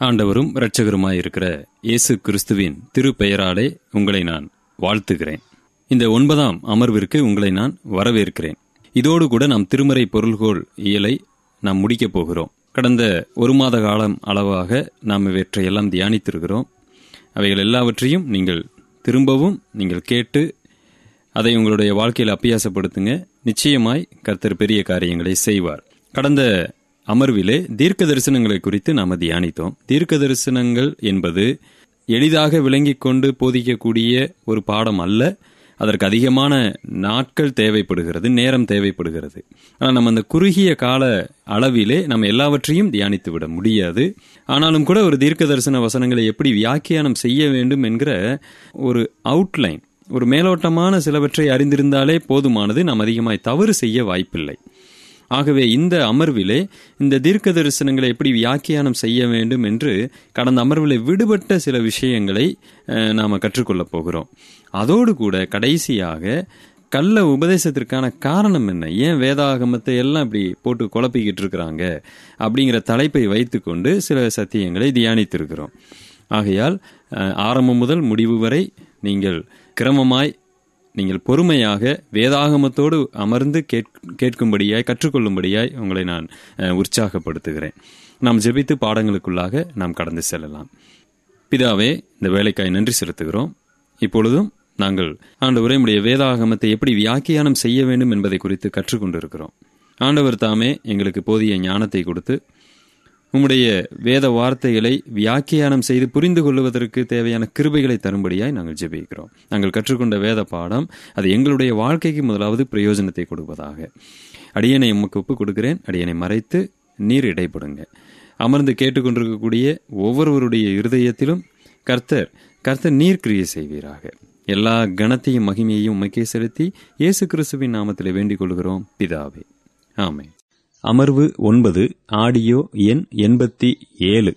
ஆண்டவரும் இரட்சகருமாயிருக்கிற இயேசு கிறிஸ்துவின் திருப்பெயராலே உங்களை நான் வாழ்த்துகிறேன். இந்த ஒன்பதாம் அமர்விற்கு உங்களை நான் வரவேற்கிறேன். இதோடு கூட நாம் திருமறை பொருள்கோள் இயலை நாம் முடிக்கப் போகிறோம். கடந்த ஒரு மாத காலம் அளவாக நாம் இவற்றையெல்லாம் தியானித்திருக்கிறோம். அவைகள் எல்லாவற்றையும் நீங்கள் திரும்பவும் நீங்கள் கேட்டு அதை உங்களுடைய வாழ்க்கையில் அப்பியாசப்படுத்துங்க. நிச்சயமாய் கர்த்தர் பெரிய காரியங்களை செய்வார். கடந்த அமர்விலே தீர்க்க தரிசனங்களை குறித்து நாம் தியானித்தோம். தீர்க்க தரிசனங்கள் என்பது எளிதாக விளங்கிக் கொண்டு போதிக்கக்கூடிய ஒரு பாடம் அல்ல. அதற்கு அதிகமான நாட்கள் தேவைப்படுகிறது நேரம் தேவைப்படுகிறது. ஆனால் நம்ம அந்த குறுகிய கால அளவிலே நம்ம எல்லாவற்றையும் தியானித்து விட முடியாது. ஆனாலும் கூட ஒரு தீர்க்க தரிசன வசனங்களை எப்படி வியாக்கியானம் செய்ய வேண்டும் என்கிற ஒரு அவுட்லைன் ஒரு மேலோட்டமான சிலவற்றை அறிந்திருந்தாலே போதுமானது. நாம் அதிகமாய் தவறு செய்ய வாய்ப்பில்லை. ஆகவே இந்த அமர்விலே இந்த தீர்க்க தரிசனங்களை எப்படி வியாக்கியானம் செய்ய வேண்டும் என்று கடந்த அமர்வில் விடுபட்ட சில விஷயங்களை நாம் கற்றுக்கொள்ளப் போகிறோம். அதோடு கூட கடைசியாக கள்ள உபதேசத்திற்கான காரணம் என்ன? ஏன் வேதாகமத்தை எல்லாம் இப்படி போட்டு குழப்பிக்கிட்டு இருக்கிறாங்க? அப்படிங்கிற தலைப்பை வைத்துக்கொண்டு சில சத்தியங்களை தியானித்திருக்கிறோம். ஆகையால் ஆரம்பம் முதல் முடிவு வரை நீங்கள் கிரமமாய் நீங்கள் பொறுமையாக வேதாகமத்தோடு அமர்ந்து கேட்- கேட்கும்படியாய் கற்றுக்கொள்ளும்படியாய் உங்களை நான் உற்சாகப்படுத்துகிறேன். நாம் ஜெபித்து பாடங்களுக்குள்ளாக நாம் கடந்து செல்லலாம். பிதாவே இந்த வேலைக்காய் நன்றி செலுத்துகிறோம். இப்பொழுதும் நாங்கள் ஆண்டவரே உடைய வேதாகமத்தை எப்படி வியாக்கியானம் செய்ய வேண்டும் என்பதை குறித்து கற்றுக்கொண்டிருக்கிறோம். ஆண்டவர் தாமே எங்களுக்கு போதிய ஞானத்தை கொடுத்து உம்முடைய வேத வார்த்தைகளை வியாக்கியானம் செய்து புரிந்து கொள்வதற்கு தேவையான கிருபைகளை தரும்படியாய் நாங்கள் ஜெபிக்கிறோம். நாங்கள் கற்றுக்கொண்ட வேத பாடம் அது எங்களுடைய வாழ்க்கைக்கு முதலாவது பிரயோஜனத்தை கொடுப்பதாக. அடியனை உமக்கு ஒப்பு கொடுக்கிறேன். அடியனை மறைத்து நீர் இடைப்படுங்க அமர்ந்து கேட்டுக்கொண்டிருக்கக்கூடிய ஒவ்வொருவருடைய இருதயத்திலும் கர்த்தர் கர்த்தர் நீர் கிரியை செய்வீராக. எல்லா கணத்தையும் மகிமையையும் உமக்கே செலுத்தி இயேசு கிறிஸ்துவின் நாமத்தில் வேண்டிக் கொள்கிறோம். பிதாவே. ஆமென். அமர்வு ஒன்பது ஆடியோ எண் எண்பத்தி ஏழு.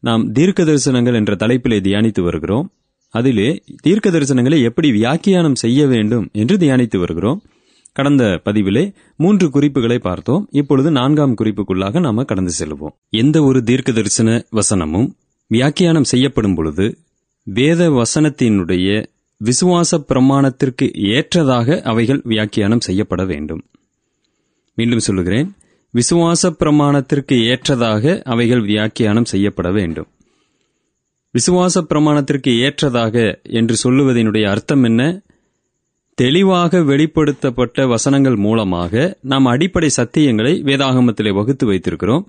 நாம் தீர்க்க தரிசனங்கள் என்ற தலைப்பிலே தியானித்து வருகிறோம். அதிலே தீர்க்க தரிசனங்களை எப்படி வியாக்கியானம் செய்ய வேண்டும் என்று தியானித்து வருகிறோம். கடந்த பதிவிலே மூன்று குறிப்புகளை பார்த்தோம். இப்பொழுது நான்காம் குறிப்புக்குள்ளாக நாம கடந்து செல்வோம். எந்த ஒரு தீர்க்க தரிசன வசனமும் வியாக்கியானம் செய்யப்படும் பொழுது வேத வசனத்தினுடைய விசுவாச பிரமாணத்திற்கு ஏற்றதாக அவைகள் வியாக்கியானம் செய்யப்பட வேண்டும். மீண்டும் சொல்லுகிறேன். விசுவாச பிரமாணத்திற்கு ஏற்றதாக அவைகள் வியாக்கியானம் செய்யப்பட வேண்டும். விசுவாச பிரமாணத்திற்கு ஏற்றதாக என்று சொல்லுவதனுடைய அர்த்தம் என்ன? தெளிவாக வெளிப்படுத்தப்பட்ட வசனங்கள் மூலமாக நாம் அடிப்படை சத்தியங்களை வேதாகமத்திலே வகுத்து வைத்திருக்கிறோம்.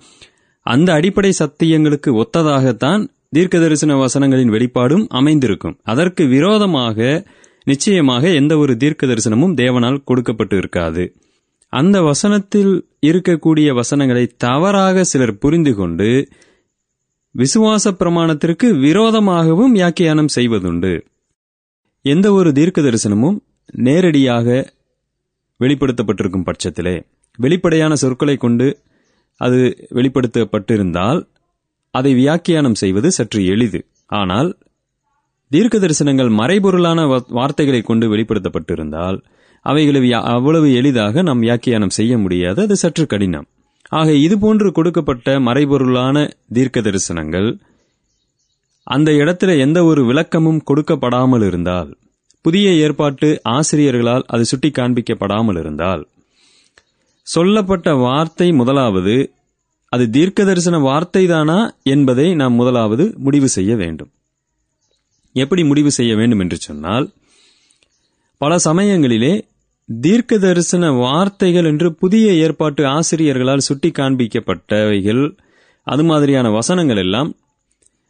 அந்த அடிப்படை சத்தியங்களுக்கு ஒத்ததாகத்தான் தீர்க்க தரிசன வசனங்களின் வெளிப்பாடும் அமைந்திருக்கும். அதற்கு விரோதமாக நிச்சயமாக எந்த ஒரு தீர்க்க தரிசனமும் தேவனால் கொடுக்கப்பட்டு இருக்காது. அந்த வசனத்தில் இருக்கக்கூடிய வசனங்களை தவறாக சிலர் புரிந்து கொண்டு விசுவாச பிரமாணத்திற்கு விரோதமாகவும் வியாக்கியானம் செய்வதுண்டு. எந்த ஒரு தீர்க்க தரிசனமும் நேரடியாக வெளிப்படுத்தப்பட்டிருக்கும் பட்சத்திலே வெளிப்படையான சொற்களை கொண்டு அது வெளிப்படுத்தப்பட்டிருந்தால் அதை வியாக்கியானம் செய்வது சற்று எளிது. ஆனால் தீர்க்க தரிசனங்கள் மறைபொருளான வ- வார்த்தைகளை கொண்டு வெளிப்படுத்தப்பட்டிருந்தால் அவைகளை அவ்வளவு எளிதாக நாம் வியாக்கியானம் செய்ய முடியாது. அது சற்று கடினம். ஆக இதுபோன்று கொடுக்கப்பட்ட மறைபொருளான தீர்க்க தரிசனங்கள் அந்த இடத்துல எந்த ஒரு விளக்கமும் கொடுக்கப்படாமல் இருந்தால் புதிய ஏற்பாட்டு ஆசிரியர்களால் அது சுட்டி காண்பிக்கப்படாமல் இருந்தால் சொல்லப்பட்ட வார்த்தை முதலாவது அது தீர்க்க தரிசன வார்த்தைதானா என்பதை நாம் முதலாவது முடிவு செய்ய வேண்டும். எப்படி முடிவு செய்ய வேண்டும் என்று சொன்னால் பல சமயங்களிலே தீர்க்க தரிசன வார்த்தைகள் என்று புதிய ஏற்பாட்டு ஆசிரியர்களால் சுட்டி காண்பிக்கப்பட்டவைகள் அது மாதிரியான வசனங்கள் எல்லாம்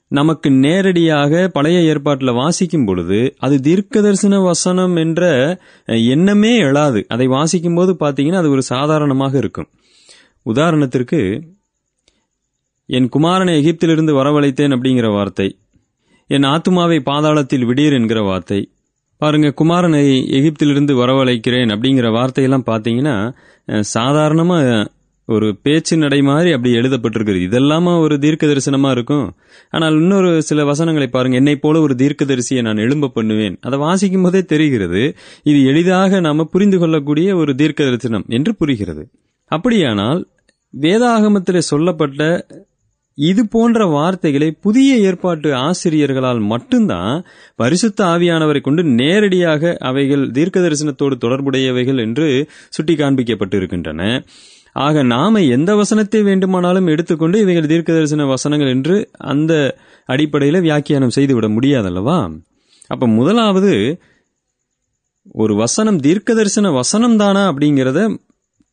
நமக்கு நேரடியாக பழைய ஏற்பாட்டில் வாசிக்கும் பொழுது அது தீர்க்க தரிசன வசனம் என்ற எண்ணமே எழாது. அதை வாசிக்கும் போது பார்த்தீங்கன்னா அது ஒரு சாதாரணமாக இருக்கும். உதாரணத்திற்கு என் குமாரனை எகிப்திலிருந்து வரவழைத்தேன் அப்படிங்கிற வார்த்தை. என் ஆத்துமாவை பாதாளத்தில் விடீர் என்கிற வார்த்தை. பாருங்க குமாரனை எகிப்திலிருந்து வரவழைக்கிறேன் அப்படிங்கிற வார்த்தையெல்லாம் பார்த்தீங்கன்னா சாதாரணமாக சாதாரணமா ஒரு பேச்சு நடை மாதிரி அப்படி எழுதப்பட்டிருக்குது இதெல்லாமா ஒரு தீர்க்க தரிசனமா இருக்கும்? ஆனால் இன்னொரு சில வசனங்களை பாருங்க என்னை போல ஒரு தீர்க்க தரிசியை நான் எழும்ப பண்ணுவேன். அதை வாசிக்கும் போதே தெரிகிறது இது எளிதாக நாம புரிந்து கொள்ளக்கூடிய ஒரு தீர்க்க தரிசனம் என்று புரிகிறது. அப்படியானால் வேதாகமத்தில் சொல்லப்பட்ட இது போன்ற வார்த்தைகளை புதிய ஏற்பாட்டு ஆசிரியர்களால் மட்டும்தான் பரிசுத்த ஆவியானவரை கொண்டு நேரடியாக அவைகள் தீர்க்க தரிசனத்தோடு தொடர்புடையவைகள் என்று சுட்டி காண்பிக்கப்பட்டிருக்கின்றன ஆக நாம எந்த வசனத்தை வேண்டுமானாலும் எடுத்துக்கொண்டு இவைகள் தீர்க்க தரிசன வசனங்கள் என்று அந்த அடிப்படையில் வியாக்கியானம் செய்துவிட முடியாதல்லவா? அப்ப முதலாவது ஒரு வசனம் தீர்க்க தரிசன வசனம் தானா அப்படிங்கிறத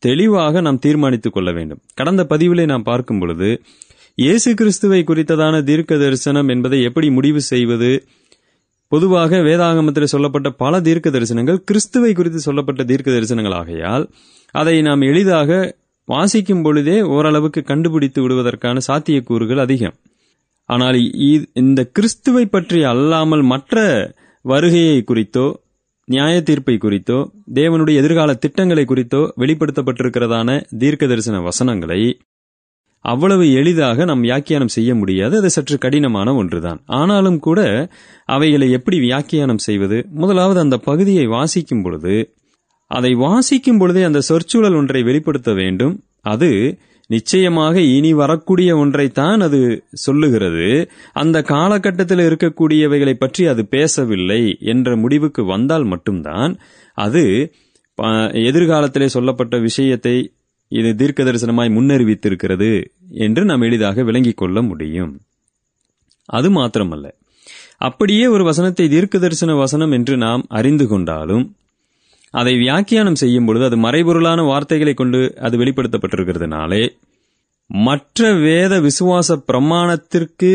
தெளிவாக நாம் தீர்மானித்துக் கொள்ள வேண்டும். கடந்த பதிவிலே நாம் பார்க்கும் பொழுது இயேசு கிறிஸ்துவை குறித்ததான தீர்க்க தரிசனம் என்பதை எப்படி முடிவு செய்வது? பொதுவாக வேதாகமத்தில் சொல்லப்பட்ட பல தீர்க்க தரிசனங்கள் கிறிஸ்துவை குறித்து சொல்லப்பட்ட தீர்க்க தரிசனங்கள் ஆகையால் அதை நாம் எளிதாக வாசிக்கும் பொழுதே ஓரளவுக்கு கண்டுபிடித்து விடுவதற்கான சாத்தியக்கூறுகள் அதிகம். ஆனால் இந்த கிறிஸ்துவை பற்றி அல்லாமல் மற்ற வருகையை குறித்தோ நியாய தீர்ப்பை குறித்தோ தேவனுடைய எதிர்கால திட்டங்களை குறித்தோ வெளிப்படுத்தப்பட்டிருக்கிறதான தீர்க்க தரிசன வசனங்களை அவ்வளவு எளிதாக நாம் வியாக்கியானம் செய்ய முடியாது. அது சற்று கடினமான ஒன்றுதான். ஆனாலும் கூட அவைகளை எப்படி வியாக்கியானம் செய்வது? முதலாவது அந்த பகுதியை வாசிக்கும் பொழுது அதை வாசிக்கும் பொழுதே அந்த சொற்சூழல் ஒன்றை வெளிப்படுத்த வேண்டும். அது நிச்சயமாக இனி வரக்கூடிய ஒன்றைத்தான் அது சொல்லுகிறது. அந்த காலகட்டத்தில் இருக்கக்கூடியவைகளை பற்றி அது பேசவில்லை என்ற முடிவுக்கு வந்தால் மட்டும்தான் அது ப- எதிர்காலத்திலே சொல்லப்பட்ட விஷயத்தை இது தீர்க்க தரிசனமாய் முன்னறிவித்திருக்கிறது என்று நாம் எளிதாக விளங்கிக் கொள்ள முடியும். அது மாத்திரமல்ல. அப்படியே ஒரு வசனத்தை தீர்க்க தரிசன வசனம் என்று நாம் அறிந்து கொண்டாலும் அதை வியாக்கியானம் செய்யும் பொழுது அது மறைபொருளான வார்த்தைகளை கொண்டு அது வெளிப்படுத்தப்பட்டிருக்கிறதுனாலே மற்ற வேத விசுவாச பிரமாணத்திற்கு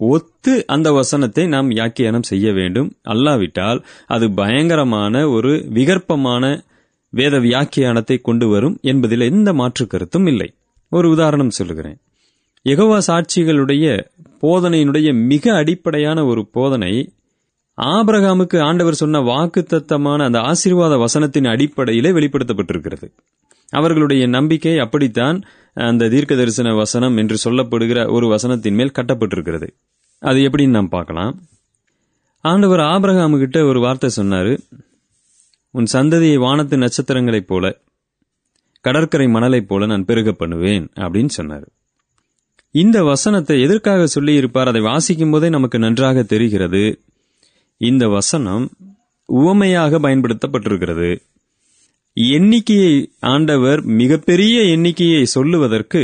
ஒத்து அந்த வசனத்தை நாம் வியாக்கியானம் செய்ய வேண்டும். அல்லாவிட்டால் அது பயங்கரமான ஒரு விகற்பமான வேத வியாக்கியானத்தை கொண்டு வரும் என்பதில் எந்த மாற்று கருத்தும் இல்லை. ஒரு உதாரணம் சொல்லுகிறேன். எகவா சாட்சிகளுடைய போதனையினுடைய மிக அடிப்படையான ஒரு போதனை ஆபிரகாமுக்கு ஆண்டவர் சொன்ன வாக்குத்தத்தமான அந்த ஆசீர்வாத வசனத்தின் அடிப்படையிலே வெளிப்படுத்தப்பட்டிருக்கிறது. அவர்களுடைய நம்பிக்கை அப்படித்தான் அந்த தீர்க்க தரிசன வசனம் என்று சொல்லப்படுகிற ஒரு வசனத்தின் மேல் கட்டப்பட்டிருக்கிறது. அது எப்படின்னு நாம் பார்க்கலாம். ஆண்டவர் ஆபிரகாமு கிட்ட ஒரு வார்த்தை சொன்னாரு. உன் சந்ததியை வானத்து நட்சத்திரங்களைப் போல கடற்கரை மணலைப் போல நான் பெருக பண்ணுவேன் அப்படின்னு சொன்னார். இந்த வசனத்தை எதற்காக சொல்லியிருப்பார்? அதை வாசிக்கும் போதே நமக்கு நன்றாக தெரிகிறது. இந்த வசனம் உவமையாக பயன்படுத்தப்பட்டிருக்கிறது. எண்ணிக்கையை ஆண்டவர் மிகப்பெரிய எண்ணிக்கையை சொல்லுவதற்கு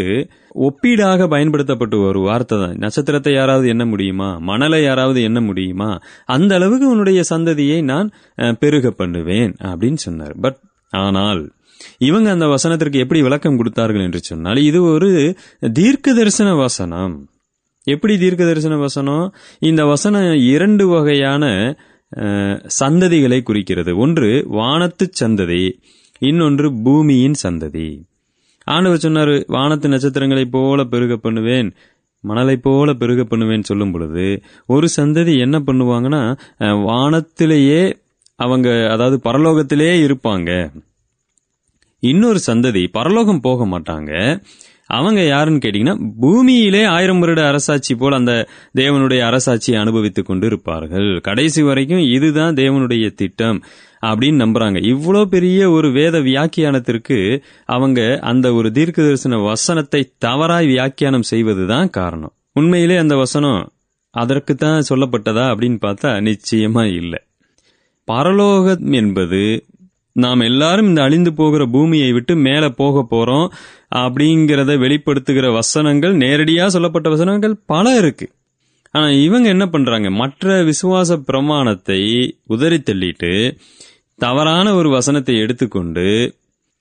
ஒப்பீடாக பயன்படுத்தப்பட்டு ஒரு வார்த்தை தான். நட்சத்திரத்தை யாராவது எண்ண முடியுமா? மணலை யாராவது எண்ண முடியுமா? அந்த அளவுக்கு உன்னுடைய சந்ததியை நான் பெருக பண்ணுவேன் அப்படின்னு சொன்னார். பட் ஆனால் இவங்க அந்த வசனத்திற்கு எப்படி விளக்கம் கொடுத்தார்கள் என்று சொன்னால் இது ஒரு தீர்க்க தரிசன வசனம். எப்படி தீர்க்க தரிசன வசனம்? இந்த வசனம் இரண்டு வகையான சந்ததிகளை குறிக்கிறது. ஒன்று வானத்து சந்ததி இன்னொன்று பூமியின் சந்ததி. ஆண்டவர் சொன்னார் வானத்து நட்சத்திரங்களைப் போல பெருக பண்ணுவேன் மணலைப் போல பெருக பண்ணுவேன் சொல்லும் பொழுது ஒரு சந்ததி என்ன பண்ணுவாங்கன்னா வானத்திலேயே அவங்க அதாவது பரலோகத்திலேயே இருப்பாங்க. இன்னொரு சந்ததி பரலோகம் போக மாட்டாங்க. அவங்க யாருன்னு கேட்டீங்கன்னா பூமியிலே ஆயிரம் வருட அரசாட்சி போல் அந்த தேவனுடைய அரசாட்சியை அனுபவித்துக் கொண்டு இருப்பார்கள் கடைசி வரைக்கும் இதுதான் தேவனுடைய திட்டம். அப்படின்னு நம்புறாங்க. இவ்வளோ பெரிய ஒரு வேத வியாக்கியானத்திற்கு அவங்க அந்த ஒரு தீர்க்க தரிசன வசனத்தை தவறாய் வியாக்கியானம் செய்வதுதான் காரணம். உண்மையிலே அந்த வசனம் அதற்கு தான் சொல்லப்பட்டதா அப்படின்னு பார்த்தா நிச்சயமா இல்லை. பரலோகம் என்பது நாம் எல்லாரும் இந்த அழிந்து போகிற பூமியை விட்டு மேலே போக போறோம் அப்படிங்கிறத வெளிப்படுத்துகிற வசனங்கள் நேரடியாக சொல்லப்பட்ட வசனங்கள் பல இருக்கு. ஆனா இவங்க என்ன பண்றாங்க? மற்ற விசுவாச பிரமாணத்தை உதறி தள்ளிட்டு தவறான ஒரு வசனத்தை எடுத்துக்கொண்டு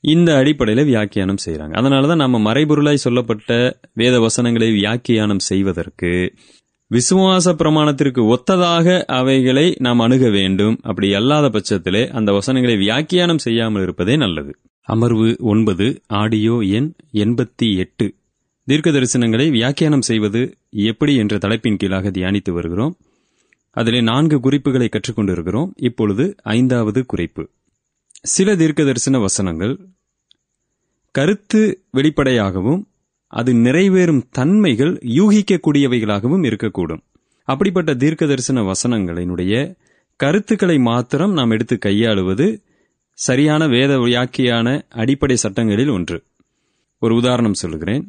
இந்த அடிப்படையில் வியாக்கியானம் செய்கிறாங்க அதனால தான் நம்ம மறைபொருளாய் சொல்லப்பட்ட வேத வசனங்களை வியாக்கியானம் செய்வதற்கு விசுவாச பிரமாணத்திற்கு ஒத்ததாக அவைகளை நாம் அணுக வேண்டும். அப்படி அல்லாத பட்சத்திலே அந்த வசனங்களை வியாக்கியானம் செய்யாமல் இருப்பதே நல்லது. அமர்வு ஒன்பது ஆடியோ எண் எண்பத்தி எட்டு. தீர்க்க தரிசனங்களை வியாக்கியானம் செய்வது எப்படி என்ற தலைப்பின் கீழாக தியானித்து வருகிறோம். அதிலே நான்கு குறிப்புகளை கற்றுக்கொண்டிருக்கிறோம். இப்பொழுது ஐந்தாவது குறிப்பு. சில தீர்க்க தரிசன வசனங்கள். கருத்து வெளிப்படையாகவும் அது நிறைவேறும் தன்மைகள் யூகிக்கக்கூடியவைகளாகவும் இருக்கக்கூடும். அப்படிப்பட்ட தீர்க்க தரிசன வசனங்களினுடைய கருத்துக்களை மாத்திரம் நாம் எடுத்து கையாளுவது சரியான வேத வியாக்கியான அடிப்படை சட்டங்களில் ஒன்று. ஒரு உதாரணம் சொல்லுகிறேன்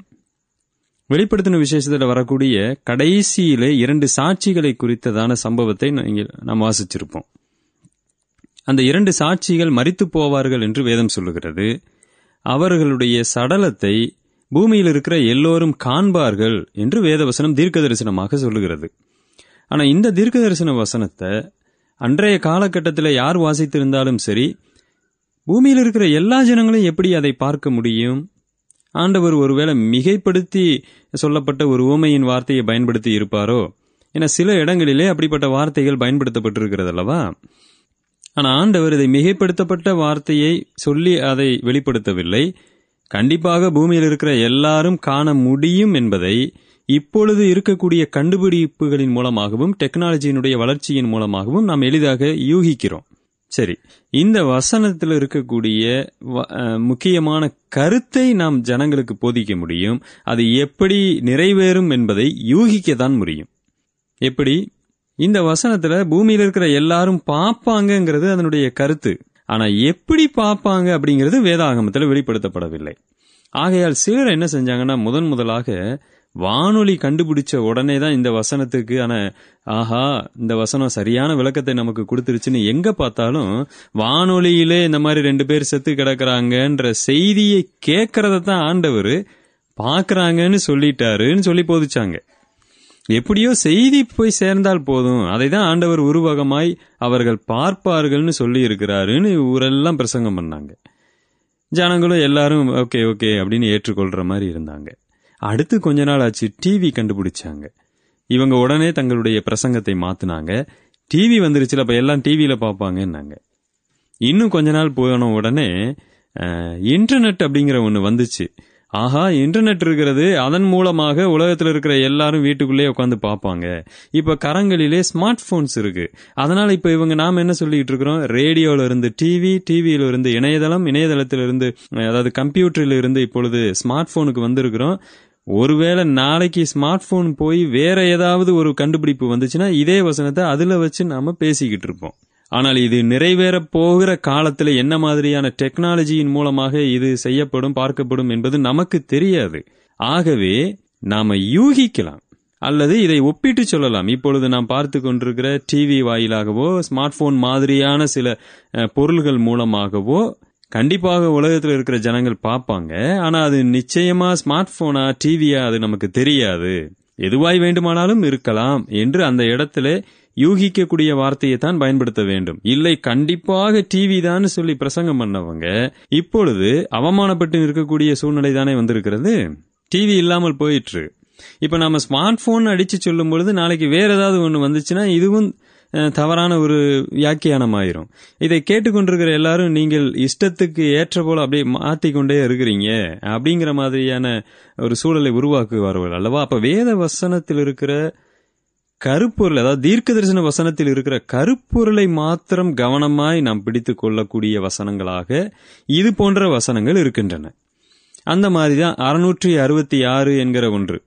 வெளிப்படுத்தின விசேஷத்தில் வரக்கூடிய கடைசியிலே இரண்டு சாட்சிகளை குறித்ததான சம்பவத்தை நாம் வாசிச்சிருப்போம். அந்த இரண்டு சாட்சிகள் மறித்து போவார்கள் என்று வேதம் சொல்லுகிறது. அவர்களுடைய சடலத்தை பூமியில் இருக்கிற எல்லோரும் காண்பார்கள் என்று வேதவசனம் தீர்க்க தரிசனமாக சொல்லுகிறது. ஆனால் இந்த தீர்க்க தரிசன வசனத்தை அன்றைய காலகட்டத்தில் யார் வாசித்திருந்தாலும் சரி பூமியில் இருக்கிற எல்லா ஜனங்களும் எப்படி அதை பார்க்க முடியும்? ஆண்டவர் ஒருவேளை மிகைப்படுத்தி சொல்லப்பட்ட ஒரு ஊமையின் வார்த்தையை பயன்படுத்தி இருப்பாரோ? என சில இடங்களிலே அப்படிப்பட்ட வார்த்தைகள் பயன்படுத்தப்பட்டிருக்கிறது அல்லவா? ஆனால் ஆண்டவர் இதை மிகைப்படுத்தப்பட்ட வார்த்தையை சொல்லி அதை வெளிப்படுத்தவில்லை. கண்டிப்பாக பூமியில் இருக்கிற எல்லாரும் காண முடியும் என்பதை இப்பொழுது இருக்கக்கூடிய கண்டுபிடிப்புகளின் மூலமாகவும் டெக்னாலஜியினுடைய வளர்ச்சியின் மூலமாகவும் நாம் எளிதாக யூகிக்கிறோம். சரி இந்த வசனத்தில் இருக்கக்கூடிய வ- முக்கியமான கருத்தை நாம் ஜனங்களுக்கு போதிக்க முடியும். அது எப்படி நிறைவேறும் என்பதை யூகிக்கத்தான் முடியும். எப்படி? இந்த வசனத்துல பூமியில இருக்கிற எல்லாரும் பார்ப்பாங்கங்கிறது அதனுடைய கருத்து. ஆனா எப்படி பார்ப்பாங்க அப்படிங்கிறது வேதாகமத்தில் வெளிப்படுத்தப்படவில்லை. ஆகையால் சிலர் என்ன செஞ்சாங்கன்னா முதன் முதலாக வானொலி கண்டுபிடிச்ச உடனே தான் இந்த வசனத்துக்கு ஆன ஆஹா இந்த வசனம் சரியான விளக்கத்தை நமக்கு கொடுத்துருச்சுன்னு எங்க பார்த்தாலும் வானொலியிலே இந்த மாதிரி ரெண்டு பேர் செத்து கிடக்குறாங்கன்ற செய்தியை கேட்கறத தான் ஆண்டவர் பார்க்குறாங்கன்னு சொல்லிட்டாருன்னு சொல்லி போதிச்சாங்க. எப்படியோ செய்தி போய் சேர்ந்தால் போதும். அதை தான் ஆண்டவர் உருவகமாய் அவர்கள் பார்ப்பார்கள்னு சொல்லி இருக்கிறாருன்னு ஊரெல்லாம் பிரசங்கம் பண்ணாங்க. ஜனங்களும் எல்லாரும் ஓகே ஓகே அப்படின்னு ஏற்றுக்கொள்ற மாதிரி இருந்தாங்க. அடுத்து கொஞ்ச நாள் ஆச்சு டிவி கண்டுபிடிச்சாங்க. இவங்க உடனே தங்களுடைய பிரசங்கத்தை மாத்தினாங்க. டிவி வந்துருச்சுல அப்ப எல்லாம் டிவியில பார்ப்பாங்கன்னாங்க இன்னும் கொஞ்ச நாள் போன உடனே இன்டர்நெட் அப்படிங்கிற ஒன்று வந்துச்சு. ஆஹா இன்டர்நெட் இருக்கிறது அதன் மூலமாக உலகத்தில் இருக்கிற எல்லாரும் வீட்டுக்குள்ளேயே உட்காந்து பார்ப்பாங்க இப்போ கரங்களிலே ஸ்மார்ட் ஃபோன்ஸ் இருக்கு. அதனால இப்போ இவங்க நாம் என்ன சொல்லிட்டு இருக்கிறோம்? ரேடியோல இருந்து டிவி டிவியில இருந்து இணையதளம் இணையதளத்திலிருந்து அதாவது கம்ப்யூட்டரில் இருந்து இப்பொழுது ஸ்மார்ட் ஃபோனுக்கு வந்திருக்கிறோம். ஒருவேளை நாளைக்கு ஸ்மார்ட் போன் போய் வேற ஏதாவது ஒரு கண்டுபிடிப்பு வந்துச்சுன்னா இதே வசனத்தை அதுல வச்சு நாம பேசிக்கிட்டு இருப்போம். ஆனால் இது நிறைவேற போகிற காலத்துல என்ன மாதிரியான டெக்னாலஜியின் மூலமாக இது செய்யப்படும் பார்க்கப்படும் என்பது நமக்கு தெரியாது. ஆகவே நாம யூகிக்கலாம். அல்லது இதை ஒப்பிட்டு சொல்லலாம். இப்பொழுது நாம் பார்த்து கொண்டிருக்கிற டிவி வாயிலாகவோ ஸ்மார்ட் போன் மாதிரியான சில பொருள்கள் மூலமாகவோ கண்டிப்பாக உலகத்தில் இருக்கிற ஜனங்கள் பார்ப்பாங்க. ஆனா அது நிச்சயமா ஸ்மார்ட் போனா டிவியா அது நமக்கு தெரியாது. எதுவாய் வேண்டுமானாலும் இருக்கலாம் என்று அந்த இடத்துல யூகிக்கக்கூடிய வார்த்தையை தான் பயன்படுத்த வேண்டும். இல்லை கண்டிப்பாக டிவி தான் சொல்லி பிரசங்கம் பண்ணவங்க. இப்பொழுது அவமானப்பட்டு இருக்கக்கூடிய சூழ்நிலை தானே வந்திருக்கிறது? டிவி இல்லாமல் போயிற்று. இப்ப நம்ம ஸ்மார்ட் போன் அடிச்சு சொல்லும் பொழுது நாளைக்கு வேற ஏதாவது ஒன்று வந்துச்சுன்னா இதுவும் தவறான ஒரு வியாக்கியானம் ஆயிரும் இதை கேட்டுக்கொண்டிருக்கிற எல்லாரும் நீங்கள் இஷ்டத்துக்கு ஏற்ற போல அப்படியே மாத்திக்கொண்டே இருக்கிறீங்க அப்படிங்கிற மாதிரியான ஒரு சூழலை உருவாக்குவார்கள் அல்லவா? அப்ப வேத வசனத்தில் இருக்கிற கருப்பொருள் அதாவது தீர்க்க தரிசன வசனத்தில் இருக்கிற கருப்பொருளை மாத்திரம் கவனமாய் நாம் பிடித்து கொள்ளக்கூடிய வசனங்களாக இது போன்ற வசனங்கள் இருக்கின்றன. அந்த மாதிரி தான் அறுநூற்றி அறுபத்தி ஆறு என்கிற ஒன்று.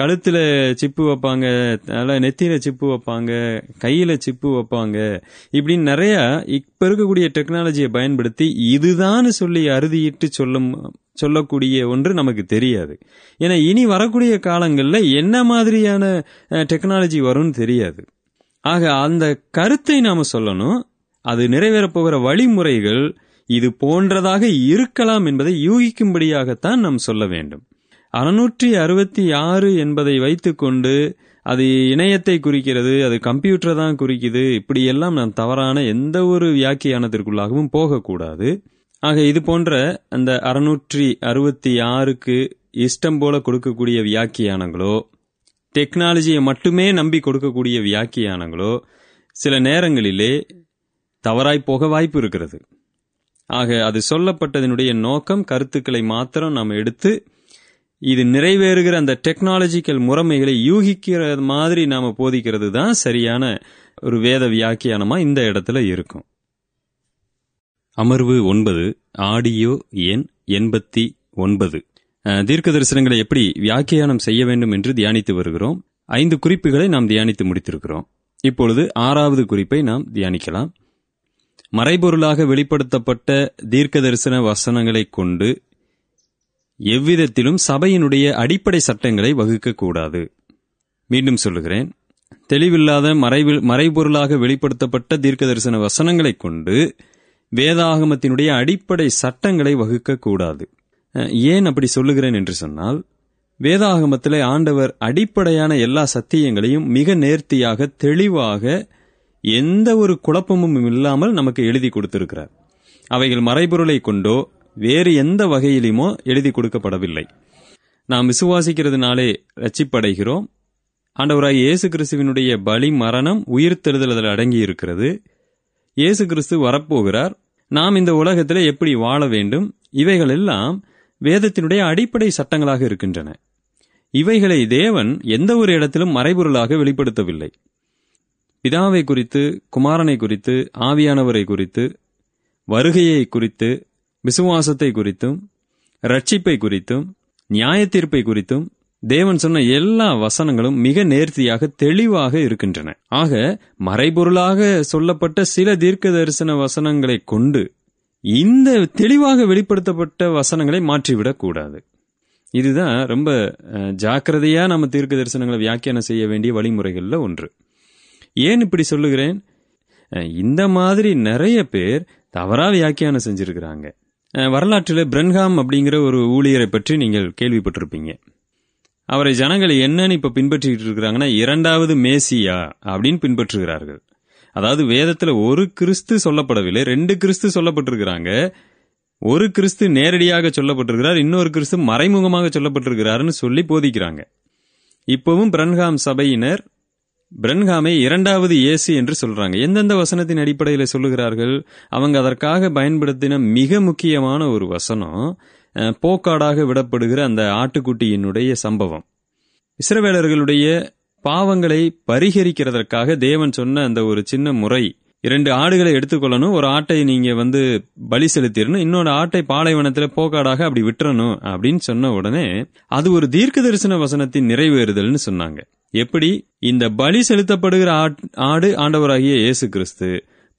கழுத்துல சிப்பு வைப்பாங்க தலை நெத்தியில சிப்பு வைப்பாங்க கையில சிப்பு வைப்பாங்க. இப்படின்னு நிறைய இப்ப இருக்கக்கூடிய டெக்னாலஜியை பயன்படுத்தி இதுதான் சொல்லி அறுதியிட்டு சொல்லும் சொல்லக்கூடிய ஒன்று நமக்கு தெரியாது. ஏன்னா இனி வரக்கூடிய காலங்களில் என்ன மாதிரியான டெக்னாலஜி வரும்னு தெரியாது. ஆக அந்த கருத்தை நாம சொல்லணும். அது நிறைவேறப் போகிற வழிமுறைகள் இது போன்றதாக இருக்கலாம் என்பதை யூகிக்கும்படியாகத்தான் நாம் சொல்ல வேண்டும். அறுநூற்றி அறுபத்தி ஆறு என்பதை வைத்துக்கொண்டு அது இணையத்தை குறிக்கிறது அது கம்ப்யூட்டரை தான் குறிக்குது. இப்படியெல்லாம் நாம் தவறான எந்த ஒரு வியாக்கியானத்திற்குள்ளாகவும் போகக்கூடாது. ஆக இது போன்ற அந்த அறுநூற்றி அறுபத்தி ஆறுக்கு இஷ்டம் போல கொடுக்கக்கூடிய வியாக்கியானங்களோ டெக்னாலஜியை மட்டுமே நம்பி கொடுக்கக்கூடிய வியாக்கியானங்களோ சில நேரங்களிலே தவறாய் போக வாய்ப்பு இருக்கிறது. ஆக அது சொல்லப்பட்டதனுடைய நோக்கம் கருத்துக்களை மாத்திரம் நாம் எடுத்து இது நிறைவேறுகிற அந்த டெக்னாலஜிக்கல் முறைமைகளை யூகிக்கிற மாதிரி நாம போதிக்கிறது தான் சரியான ஒரு வேத வியாக்கியானமா இந்த இடத்துல இருக்கும். அமர்வு ஒன்பது ஆடியோ எண் எண்பத்தி ஒன்பது. தீர்க்க தரிசனங்களை எப்படி வியாக்கியானம் செய்ய வேண்டும் என்று தியானித்து வருகிறோம். ஐந்து குறிப்புகளை நாம் தியானித்து முடித்திருக்கிறோம். இப்பொழுது ஆறாவது குறிப்பை நாம் தியானிக்கலாம். மறைபொருளாக வெளிப்படுத்தப்பட்ட தீர்க்க தரிசன வசனங்களைக் கொண்டு எவ்விதத்திலும் சபையினுடைய அடிப்படை சட்டங்களை வகுக்கக்கூடாது. மீண்டும் சொல்லுகிறேன். தெளிவில்லாத மறைவில் மறைபொருளாக வெளிப்படுத்தப்பட்ட தீர்க்க தரிசன வசனங்களைக் கொண்டு வேதாகமத்தினுடைய அடிப்படை சட்டங்களை வகுக்கக்கூடாது. ஏன் அப்படி சொல்லுகிறேன் என்று சொன்னால் வேதாகமத்தில் ஆண்டவர் அடிப்படையான எல்லா சத்தியங்களையும் மிக நேர்த்தியாக தெளிவாக எந்த ஒரு குழப்பமும் இல்லாமல் நமக்கு எழுதி கொடுத்திருக்கிறார். அவைகள் மறைபொருளை கொண்டோ வேறு எந்த வகையிலுமோ எழுதி கொடுக்கப்படவில்லை. நாம் விசுவாசிக்கிறதுனாலே ரட்சிப்படைகிறோம். ஆண்டவராய் இயேசு கிறிஸ்துவினுடைய பலி மரணம் உயிர்த்தெழுதல் அதில் அடங்கி இருக்கிறது இயேசு கிறிஸ்து வரப்போகிறார். நாம் இந்த உலகத்தில் எப்படி வாழ வேண்டும்? இவைகளெல்லாம் வேதத்தினுடைய அடிப்படை சட்டங்களாக இருக்கின்றன. இவைகளை தேவன் எந்த ஒரு இடத்திலும் மறைபொருளாக வெளிப்படுத்தவில்லை. பிதாவை குறித்து குமாரனை குறித்து ஆவியானவரை குறித்து வருகையை குறித்து விசுவாசத்தை குறித்தும் ரட்சிப்பை குறித்தும் நியாயத்தீர்ப்பை குறித்தும் தேவன் சொன்ன எல்லா வசனங்களும் மிக நேர்த்தியாக தெளிவாக இருக்கின்றன. ஆக மறைபொருளாக சொல்லப்பட்ட சில தீர்க்க தரிசன வசனங்களை கொண்டு இந்த தெளிவாக வெளிப்படுத்தப்பட்ட வசனங்களை மாற்றிவிடக்கூடாது இதுதான் ரொம்ப ஜாக்கிரதையாக ஜாக்கிரதையா நம்ம தீர்க்க தரிசனங்களை வியாக்கியானம் செய்ய வேண்டிய வழிமுறைகளில் ஒன்று. ஏன் இப்படி சொல்லுகிறேன்? இந்த மாதிரி நிறைய பேர் தவறா வியாக்கியானம் செஞ்சிருக்கிறாங்க. வரலாற்றில் பிரன்ஹாம் அப்படிங்கிற ஒரு ஊழியரை பற்றி நீங்கள் கேள்விப்பட்டிருப்பீங்க. அவரை ஜனங்கள் என்னன்னு இப்போ பின்பற்றிட்டு இருக்கிறாங்கன்னா இரண்டாவது மேசியா அப்படின்னு பின்பற்றுகிறார்கள். அதாவது வேதத்தில் ஒரு கிறிஸ்து சொல்லப்படவில்லை ரெண்டு கிறிஸ்து சொல்லப்பட்டிருக்கிறாங்க. ஒரு கிறிஸ்து நேரடியாக சொல்லப்பட்டிருக்கிறார் இன்னொரு கிறிஸ்து மறைமுகமாக சொல்லப்பட்டிருக்கிறாருன்னு சொல்லி போதிக்கிறாங்க. இப்பவும் பிரன்ஹாம் சபையினர் பிரன்ஹாமை இரண்டாவது இயேசு என்று சொல்றாங்க. எந்தெந்த வசனத்தின் அடிப்படையில் சொல்லுகிறார்கள்? அவங்க அதற்காக பயன்படுத்தின மிக முக்கியமான ஒரு வசனம் போக்காடாக விடப்படுகிற அந்த ஆட்டுக்குட்டியினுடைய சம்பவம். இஸ்ரவேலர்களுடைய பாவங்களை பரிகரிக்கிறதற்காக தேவன் சொன்ன அந்த ஒரு சின்ன முறை இரண்டு ஆடுகளை எடுத்துக்கொள்ளணும் ஒரு ஆட்டை நீங்க வந்து பலி செலுத்திடணும் இன்னொரு ஆட்டை பாலைவனத்துல போக்காடாக அப்படி விட்டுறணும் அப்படின்னு சொன்ன உடனே அது ஒரு தீர்க்க தரிசன வசனத்தின் நிறைவேறுதல்னு சொன்னாங்க. எப்படி இந்த பலி செலுத்தப்படுகிற ஆட்- ஆடு ஆண்டவராகிய இயேசு கிறிஸ்து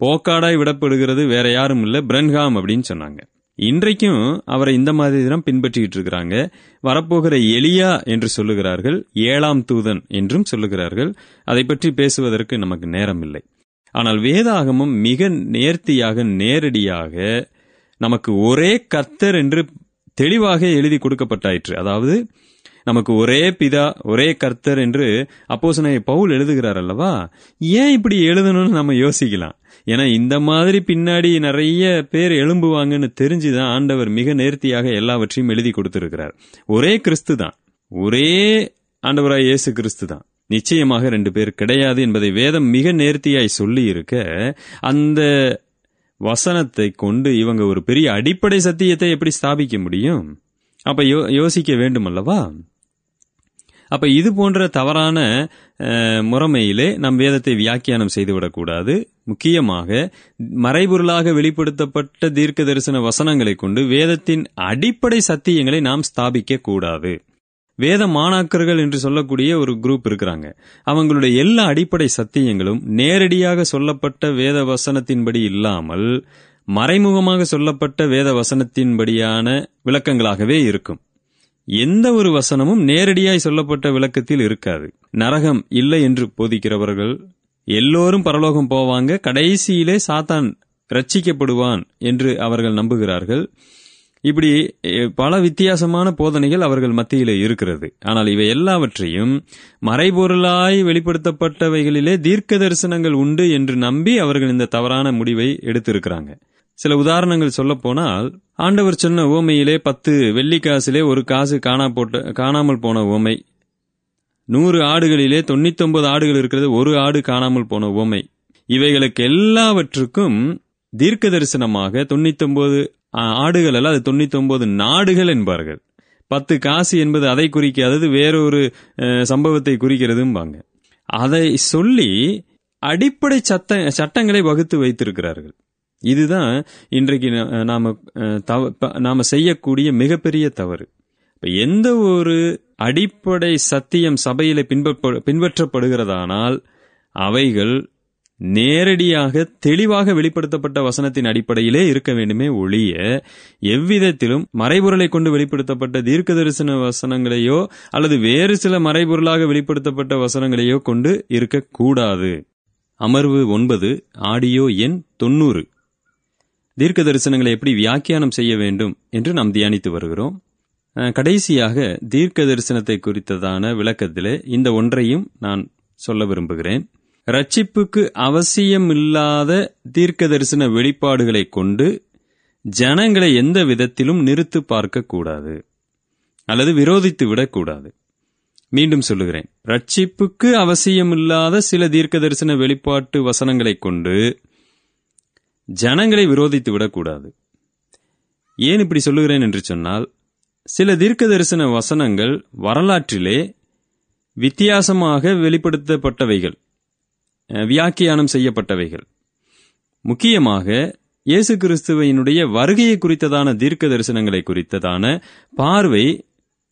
போக்காடாய் விடப்படுகிறது வேற யாரும் இல்ல பிரன்ஹாம் அப்படின்னு சொன்னாங்க. இன்றைக்கும் அவரை இந்த மாதிரி தான் பின்பற்றிட்டு இருக்கிறாங்க. வரப்போகிற எலியா என்று சொல்லுகிறார்கள் ஏழாம் தூதன் என்றும் சொல்லுகிறார்கள். அதை பற்றி பேசுவதற்கு நமக்கு நேரம் இல்லை ஆனால் வேதாகமம் மிக நேர்த்தியாக நேரடியாக நமக்கு ஒரே கர்த்தர் என்று தெளிவாக எழுதி கொடுக்கப்பட்டாயிற்று. அதாவது நமக்கு ஒரே பிதா ஒரே கர்த்தர் என்று அப்போசனை பவுல் எழுதுகிறார் அல்லவா? ஏன் இப்படி எழுதணும்னு நம்ம யோசிக்கலாம். ஏன்னா இந்த மாதிரி பின்னாடி நிறைய பேர் எழும்புவாங்கன்னு தெரிஞ்சுதான் ஆண்டவர் மிக நேர்த்தியாக எல்லாவற்றையும் எழுதி கொடுத்திருக்கிறார். ஒரே கிறிஸ்து தான் ஒரே ஆண்டவராய் இயேசு கிறிஸ்து தான் நிச்சயமாக ரெண்டு பேர் கிடையாது என்பதை வேதம் மிக நேர்த்தியாய் சொல்லி இருக்க அந்த வசனத்தை கொண்டு இவங்க ஒரு பெரிய அடிப்படை சத்தியத்தை எப்படி ஸ்தாபிக்க முடியும்? அப்ப யோ- யோசிக்க வேண்டும் அல்லவா? அப்ப இது போன்ற தவறான முறைமையிலே நம் வேதத்தை வியாக்கியானம் செய்துவிடக்கூடாது. முக்கியமாக மறைபொருளாக வெளிப்படுத்தப்பட்ட தீர்க்க தரிசன வசனங்களை கொண்டு வேதத்தின் அடிப்படை சத்தியங்களை நாம் ஸ்தாபிக்க கூடாது வேத மாணாக்கர்கள் என்று சொல்லக்கூடிய ஒரு குரூப் இருக்கிறாங்க. அவங்களுடைய எல்லா அடிப்படை சத்தியங்களும் நேரடியாக சொல்லப்பட்ட வேத வசனத்தின்படி இல்லாமல் மறைமுகமாக சொல்லப்பட்ட வேத வசனத்தின்படியான விளக்கங்களாகவே இருக்கும். எந்த ஒரு வசனமும் நேரடியாய் சொல்லப்பட்ட விளக்கத்தில் இருக்காது. நரகம் இல்லை என்று போதிக்கிறவர்கள் எல்லோரும் பரலோகம் போவாங்க கடைசியிலே சாத்தான் ரட்சிக்கப்படுவான் என்று அவர்கள் நம்புகிறார்கள். இப்படி பல வித்தியாசமான போதனைகள் அவர்கள் மத்தியிலே இருக்கிறது. ஆனால் இவை எல்லாவற்றையும் மறைபொருளாய் வெளிப்படுத்தப்பட்டவைகளிலே தீர்க்க தரிசனங்கள் உண்டு என்று நம்பி அவர்கள் இந்த தவறான முடிவை எடுத்திருக்கிறாங்க. சில உதாரணங்கள் சொல்ல போனால் ஆண்டவர் சொன்ன ஓமையிலே பத்து வெள்ளி காசிலே ஒரு காசு காணா போட்ட காணாமல் போன ஓமை நூறு ஆடுகளிலே தொண்ணூத்தொன்பது ஆடுகள் இருக்கிறது ஒரு ஆடு காணாமல் போன ஓமை இவைகளுக்கு எல்லாவற்றுக்கும் தீர்க்க தரிசனமாக தொண்ணூத்தொன்பது ஆடுகள் அல்ல அது தொண்ணூத்தொன்பது நாடுகள் என்பார்கள். பத்து காசு என்பது அதை குறிக்காதது வேறொரு சம்பவத்தை குறிக்கிறதும்பாங்க. அதை சொல்லி அடிப்படை சட்ட சட்டங்களை வகுத்து வைத்திருக்கிறார்கள். இதுதான் இன்றைக்கு நாம் தவ- நாம் நாம செய்யக்கூடிய மிகப்பெரிய தவறு. இப்போ எந்த ஒரு அடிப்படை சத்தியம் சபையில பின்பற்ற பின்பற்றப்படுகிறதானால் அவைகள் நேரடியாக தெளிவாக வெளிப்படுத்தப்பட்ட வசனத்தின் அடிப்படையிலே இருக்க வேண்டுமே ஒழிய எவ்விதத்திலும் மறைபொருளை கொண்டு வெளிப்படுத்தப்பட்ட தீர்க்க தரிசன வசனங்களையோ அல்லது வேறு சில மறைபொருளாக வெளிப்படுத்தப்பட்ட வசனங்களையோ கொண்டு இருக்கக்கூடாது. அமர்வு ஒன்பது ஆடியோ எண் தொண்ணூறு. தீர்க்க தரிசனங்களை எப்படி வியாக்கியானம் செய்ய வேண்டும் என்று நாம் தியானித்து வருகிறோம். கடைசியாக தீர்க்க தரிசனத்தை குறித்ததான விளக்கத்திலே இந்த ஒன்றையும் நான் சொல்ல விரும்புகிறேன். ரட்சிப்புக்கு அவசியமில்லாத தீர்க்க தரிசன வெளிப்பாடுகளை கொண்டு ஜனங்களை எந்த விதத்திலும் நிறுத்து பார்க்க கூடாது. அல்லது விரோதித்து விடக்கூடாது. மீண்டும் சொல்லுகிறேன். ரட்சிப்புக்கு அவசியமில்லாத சில தீர்க்க தரிசன வெளிப்பாட்டு வசனங்களைக் கொண்டு ஜனங்களை விரோதித்து விடக்கூடாது. ஏன் இப்படி சொல்லுகிறேன் என்று சொன்னால் சில தீர்க்க தரிசன வசனங்கள் வரலாற்றிலே வித்தியாசமாக வெளிப்படுத்தப்பட்டவைகள் வியாக்கியானம் செய்யப்பட்டவைகள். முக்கியமாக இயேசு கிறிஸ்துவையினுடைய வருகையை குறித்ததான தீர்க்க தரிசனங்களை குறித்ததான பார்வை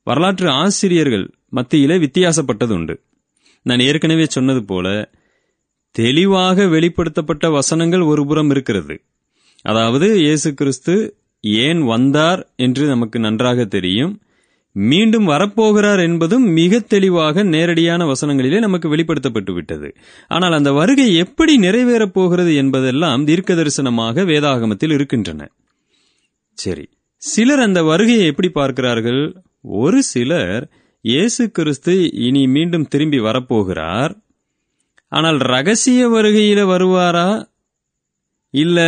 வரலாற்று ஆசிரியர்கள் மத்தியிலே வித்தியாசப்பட்டதுண்டு. நான் ஏற்கனவே சொன்னது போல தெளிவாக வெளிப்படுத்தப்பட்ட வசனங்கள் ஒருபுறம் இருக்கிறது. அதாவது இயேசு கிறிஸ்து ஏன் வந்தார் என்று நமக்கு நன்றாக தெரியும். மீண்டும் வரப்போகிறார் என்பதும் மிக தெளிவாக நேரடியான வசனங்களிலே நமக்கு வெளிப்படுத்தப்பட்டு விட்டது. ஆனால் அந்த வருகை எப்படி நிறைவேறப் போகிறது என்பதெல்லாம் தீர்க்க தரிசனமாக வேதாகமத்தில் இருக்கின்றன. சரி சிலர் அந்த வருகையை எப்படி பார்க்கிறார்கள்? ஒரு சிலர் இயேசு கிறிஸ்து இனி மீண்டும் திரும்பி வரப்போகிறார். ஆனால் ரகசிய வருகையில வருவாரா? இல்ல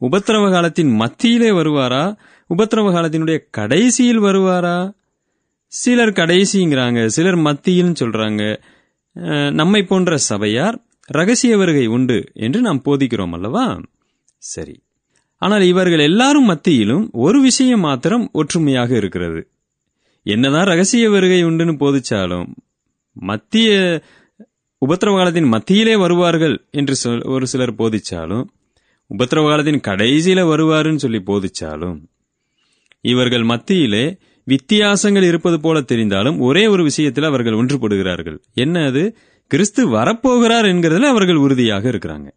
உபத்திரவ காலத்தின் மத்தியிலே வருவாரா? உபத்திரவ காலத்தினுடைய கடைசியில் வருவாரா? சிலர் கடைசிங்கிறாங்க சிலர் மத்தியில்னு சொல்றாங்க. நம்மை போன்ற சபையார் ரகசிய வருகை உண்டு என்று நாம் போதிக்கிறோம் அல்லவா? சரி. ஆனால் இவர்கள் எல்லாரும் மத்தியிலும் ஒரு விஷயம் மாத்திரம் ஒற்றுமையாக இருக்கிறது. என்னதான் ரகசிய வருகை உண்டுன்னு போதிச்சாலும் மத்திய உபத்திரவ காலத்தின் மத்தியிலே வருவார்கள் என்று சொல்- ஒரு சிலர் போதிச்சாலும் உபத்திரவ காலத்தின் கடைசியில வருவாருன்னு சொல்லி போதிச்சாலும் இவர்கள் மத்தியிலே வித்தியாசங்கள் இருப்பது போல தெரிந்தாலும் ஒரே ஒரு விஷயத்தில் அவர்கள் ஒன்றுபடுகிறார்கள். என்ன அது? கிறிஸ்து வரப்போகிறார் என்கிறதுல அவர்கள் உறுதியாக இருக்கிறாங்க.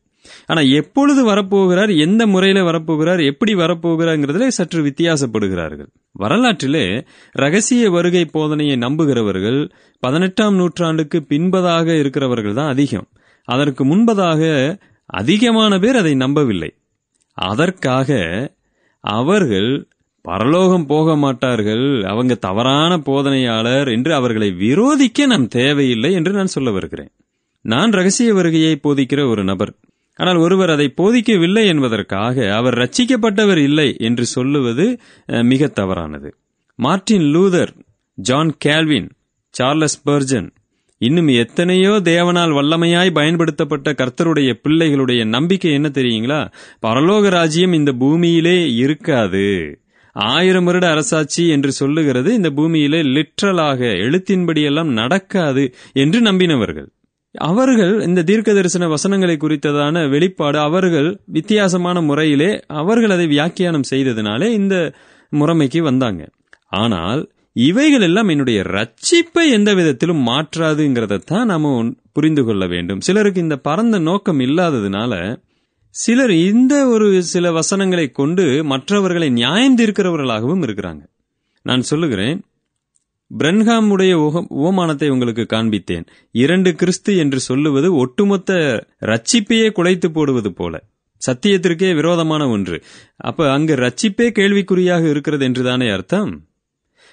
ஆனா எப்பொழுது வரப்போகிறார் எந்த முறையில வரப்போகிறார் எப்படி வரப்போகிறார்ங்கிறதுல சற்று வித்தியாசப்படுகிறார்கள். வரலாற்றிலே ரகசிய வருகை போதனையை நம்புகிறவர்கள் பதினெட்டாம் நூற்றாண்டுக்கு பின்பதாக இருக்கிறவர்கள் தான் அதிகம். அதற்கு முன்பதாக அதிகமான பேர் அதை நம்பவில்லை. அதற்காக அவர்கள் பரலோகம் போக மாட்டார்கள் அவங்க தவறான போதனையாளர் என்று அவர்களை விரோதிக்க நாம் தேவையில்லை என்று நான் சொல்ல வருகிறேன். நான் ரகசிய வருகையை போதிக்கிற ஒரு நபர். ஆனால் ஒருவர் அதை போதிக்கவில்லை என்பதற்காக அவர் ரட்சிக்கப்பட்டவர் இல்லை என்று சொல்லுவது மிக தவறானது. Martin Luther John Calvin Charles Spurgeon இன்னும் எத்தனையோ தேவனால் வல்லமையாய் பயன்படுத்தப்பட்ட கர்த்தருடைய பிள்ளைகளுடைய நம்பிக்கை என்ன தெரியுங்களா? பரலோக ராஜ்யம் இந்த பூமியிலே இருக்காது. ஆயிரம் வருட அரசாட்சி என்று சொல்லுகிறது. இந்த பூமியிலே லிட்ரலாக எழுத்தின்படியெல்லாம் நடக்காது என்று நம்பினவர்கள். அவர்கள் இந்த தீர்க்க தரிசன வசனங்களை குறித்ததான வெளிப்பாடு அவர்கள் வித்தியாசமான முறையிலே அவர்கள் அதை வியாக்கியானம் செய்ததினாலே இந்த முறைமைக்கு வந்தாங்க. ஆனால் இவைகள் எல்லாம் என்னுடைய ரட்சிப்பை எந்த விதத்திலும் மாற்றாதுங்கிறதைத்தான் நாம புரிந்து கொள்ள வேண்டும். சிலருக்கு இந்த பரந்த நோக்கம் இல்லாததுனால சிலர் இந்த ஒரு சில வசனங்களை கொண்டு மற்றவர்களை நியாயம் தீர்க்கிறவர்களாகவும் இருக்கிறாங்க. நான் சொல்லுகிறேன் பிரன்ஹாமுடைய உக- உவமானத்தை உங்களுக்கு காண்பித்தேன். இரண்டு கிறிஸ்து என்று சொல்லுவது ஒட்டுமொத்த ரட்சிப்பையே குலைத்து போடுவது போல. சத்தியத்திற்கே விரோதமான ஒன்று. அப்ப அங்கு ரட்சிப்பே கேள்விக்குறியாக இருக்கிறது என்றுதானே அர்த்தம்?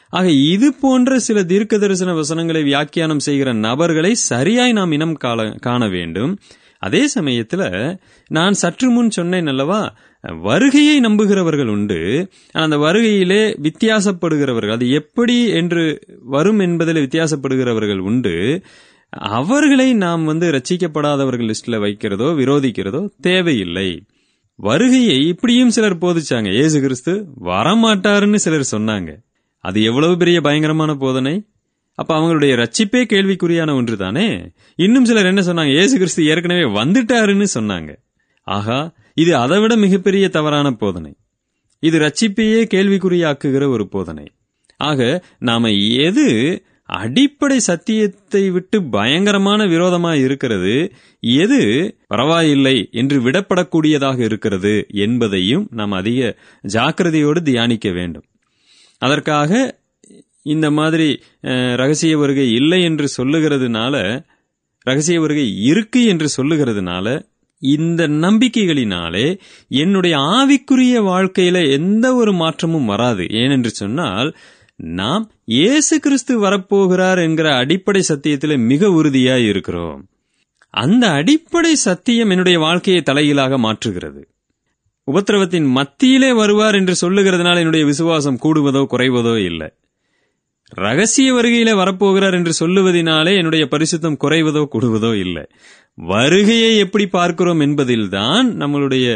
ஆக இது போன்ற சில தீர்க்க தரிசன வசனங்களை வியாக்கியானம் செய்கிற நபர்களை சரியாய் நாம் இனம் காண- காண வேண்டும். அதே சமயத்துல நான் சற்று முன் சொன்னேன் அல்லவா வருகையை நம்புகிறவர்கள் உண்டு. ஆனால் அந்த வருகையிலே வித்தியாசப்படுகிறவர்கள் அது எப்படி என்று வரும் என்பதில் வித்தியாசப்படுகிறவர்கள் உண்டு. அவர்களை நாம் வந்து ரச்சிக்கப்படாதவர்கள் லிஸ்ட்ல வைக்கிறதோ விரோதிக்கிறதோ தேவையில்லை. வருகையை இப்படியும் சிலர் போதிச்சாங்க. ஏசு கிறிஸ்து வரமாட்டாருன்னு சிலர் சொன்னாங்க. அது எவ்வளவு பெரிய பயங்கரமான போதனை. அப்ப அவங்களுடைய ரட்சிப்பே கேள்விக்குறியான ஒன்று தானே இன்னும் சிலர் என்ன சொன்னாங்க? ஏசு கிறிஸ்து ஏற்கனவே வந்துட்டாருன்னு சொன்னாங்க. ஆகா இது அதைவிட மிகப்பெரிய தவறான போதனை. இது ரட்சிப்பையே கேள்விக்குறியாக்குகிற ஒரு போதனை. ஆக நாம எது அடிப்படை சத்தியத்தை விட்டு பயங்கரமான விரோதமாக இருக்கிறது எது பரவாயில்லை என்று விடப்படக்கூடியதாக இருக்கிறது என்பதையும் நாம் அதிக ஜாக்கிரதையோடு தியானிக்க வேண்டும். அதற்காக இந்த மாதிரி ரகசிய வருகை இல்லை என்று சொல்லுகிறதுனால ரகசிய வருகை இருக்கு என்று சொல்லுகிறதுனால இந்த நம்பிக்கைகளினாலே என்னுடைய ஆவிக்குரிய வாழ்க்கையில எந்த ஒரு மாற்றமும் வராது. ஏனென்று சொன்னால் நாம் இயேசு கிறிஸ்து வரப்போகிறார் என்கிற அடிப்படை சத்தியத்தில் மிக உறுதியாய் இருக்கிறோம். அந்த அடிப்படை சத்தியம் என்னுடைய வாழ்க்கையை தலையிலாக மாற்றுகிறது. உபத்திரவத்தின் மத்தியிலே வருவார் என்று சொல்லுகிறதுனால என்னுடைய விசுவாசம் கூடுவதோ குறைவதோ இல்லை. ரகசிய வருகையில வரப்போகிறார் என்று சொல்லுவதினாலே என்னுடைய பரிசுத்தம் குறைவதோ கூடுவதோ இல்லை. வருகையை எப்படி பார்க்கிறோம் என்பதில்தான் நம்மளுடைய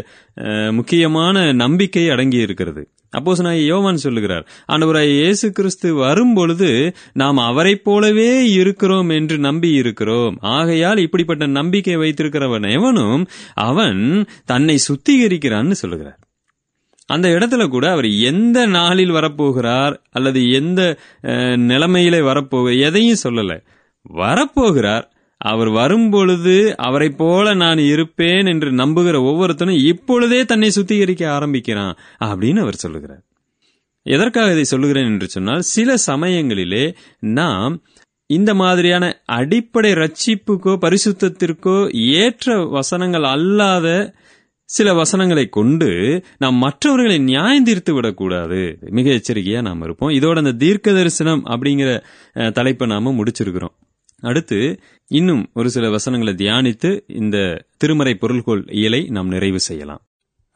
முக்கியமான நம்பிக்கை அடங்கி இருக்கிறது. அப்போஸ் நான் யோவான் சொல்லுகிறார் ஆண்டவராய் இயேசு கிறிஸ்து வரும்பொழுது நாம் அவரைப் போலவே இருக்கிறோம் என்று நம்பி இருக்கிறோம். ஆகையால் இப்படிப்பட்ட நம்பிக்கை வைத்திருக்கிறவன் எவனும் அவன் தன்னை சுத்திகரிக்கிறான்னு சொல்லுகிறார். அந்த இடத்துல கூட அவர் எந்த நாளில் வரப்போகிறார் அல்லது எந்த அஹ், நிலைமையில வரப்போக எதையும் சொல்லலை. வரப்போகிறார். அவர் வரும்பொழுது அவரைப் போல நான் இருப்பேன் என்று நம்புகிற ஒவ்வொருத்தனும் இப்பொழுதே தன்னை சுத்திகரிக்க ஆரம்பிக்கிறான் அப்படின்னு அவர் சொல்லுகிறார். எதற்காக இதை சொல்லுகிறேன் என்று சொன்னால் சில சமயங்களிலே நாம் இந்த மாதிரியான அடிப்படை ரட்சிப்புக்கோ பரிசுத்திற்கோ ஏற்ற வசனங்கள் அல்லாத சில வசனங்களை கொண்டு நாம் மற்றவர்களை நியாயம் தீர்த்து விடக்கூடாது. மிக எச்சரிக்கையா நாம் இருப்போம். இதோட அந்த தீர்க்க தரிசனம் அப்படிங்கிற தலைப்பை நாம முடிச்சிருக்கிறோம். அடுத்து இன்னும் ஒரு சில வசனங்களை தியானித்து இந்த திருமறை பொருள்கோள் இயலை நாம் நிறைவு செய்யலாம்.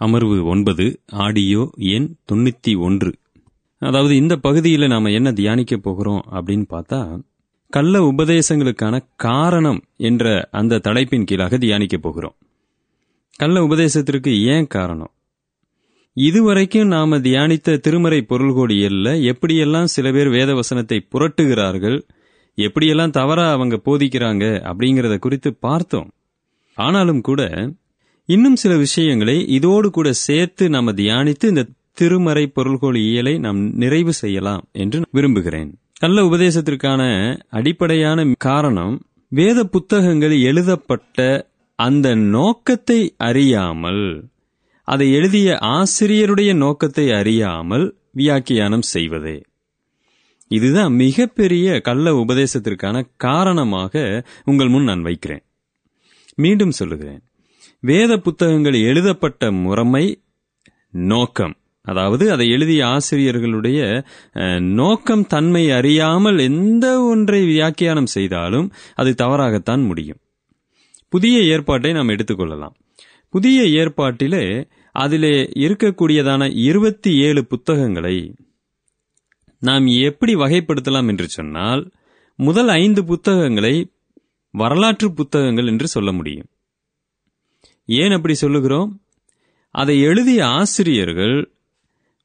அமர்வு ஒன்பது ஆடியோ எண் தொண்ணூத்தி ஒன்று. அதாவது இந்த பகுதியில் நாம என்ன தியானிக்க போகிறோம் அப்படின்னு பார்த்தா கள்ள உபதேசங்களுக்கான காரணம் என்ற அந்த தலைப்பின் கீழாக தியானிக்க போகிறோம். கள்ள உபதேசத்திற்கு ஏன் காரணம்? இதுவரைக்கும் நாம தியானித்த திருமறை பொருள்கோடியல்ல எப்படியெல்லாம் சில பேர் வேத வசனத்தை புரட்டுகிறார்கள் எப்படியெல்லாம் தவறா அவங்க போதிக்கிறாங்க அப்படிங்கறத குறித்து பார்த்தோம். ஆனாலும் கூட இன்னும் சில விஷயங்களை இதோடு கூட சேர்த்து நாம தியானித்து இந்த திருமறை பொருள்கோள் இயலை நாம் நிறைவு செய்யலாம் என்று விரும்புகிறேன். கள்ள உபதேசத்திற்கான அடிப்படையான காரணம் வேத புத்தகங்கள் எழுதப்பட்ட அந்த நோக்கத்தை அறியாமல் அதை எழுதிய ஆசிரியருடைய நோக்கத்தை அறியாமல் வியாக்கியானம் செய்வதே. இதுதான் மிகப்பெரிய கள்ள உபதேசத்திற்கான காரணமாக உங்கள் முன் நான் வைக்கிறேன். மீண்டும் சொல்லுகிறேன். வேத புத்தகங்கள் எழுதப்பட்ட முறைமை நோக்கம். அதாவது அதை எழுதிய ஆசிரியர்களுடைய நோக்கம் தன்மை அறியாமல் எந்த ஒன்றை வியாக்கியானம் செய்தாலும் அது தவறாகத்தான் முடியும். புதிய ஏற்பாட்டை நாம் எடுத்துக்கொள்ளலாம். புதிய ஏற்பாட்டிலே அதிலே இருக்கக்கூடியதான இருபத்தி ஏழு புத்தகங்களை நாம் எப்படி வகைப்படுத்தலாம் என்று சொன்னால் முதல் ஐந்து புத்தகங்களை வரலாற்று புத்தகங்கள் என்று சொல்ல முடியும். ஏன் அப்படி சொல்லுகிறோம்? அதை எழுதிய ஆசிரியர்கள்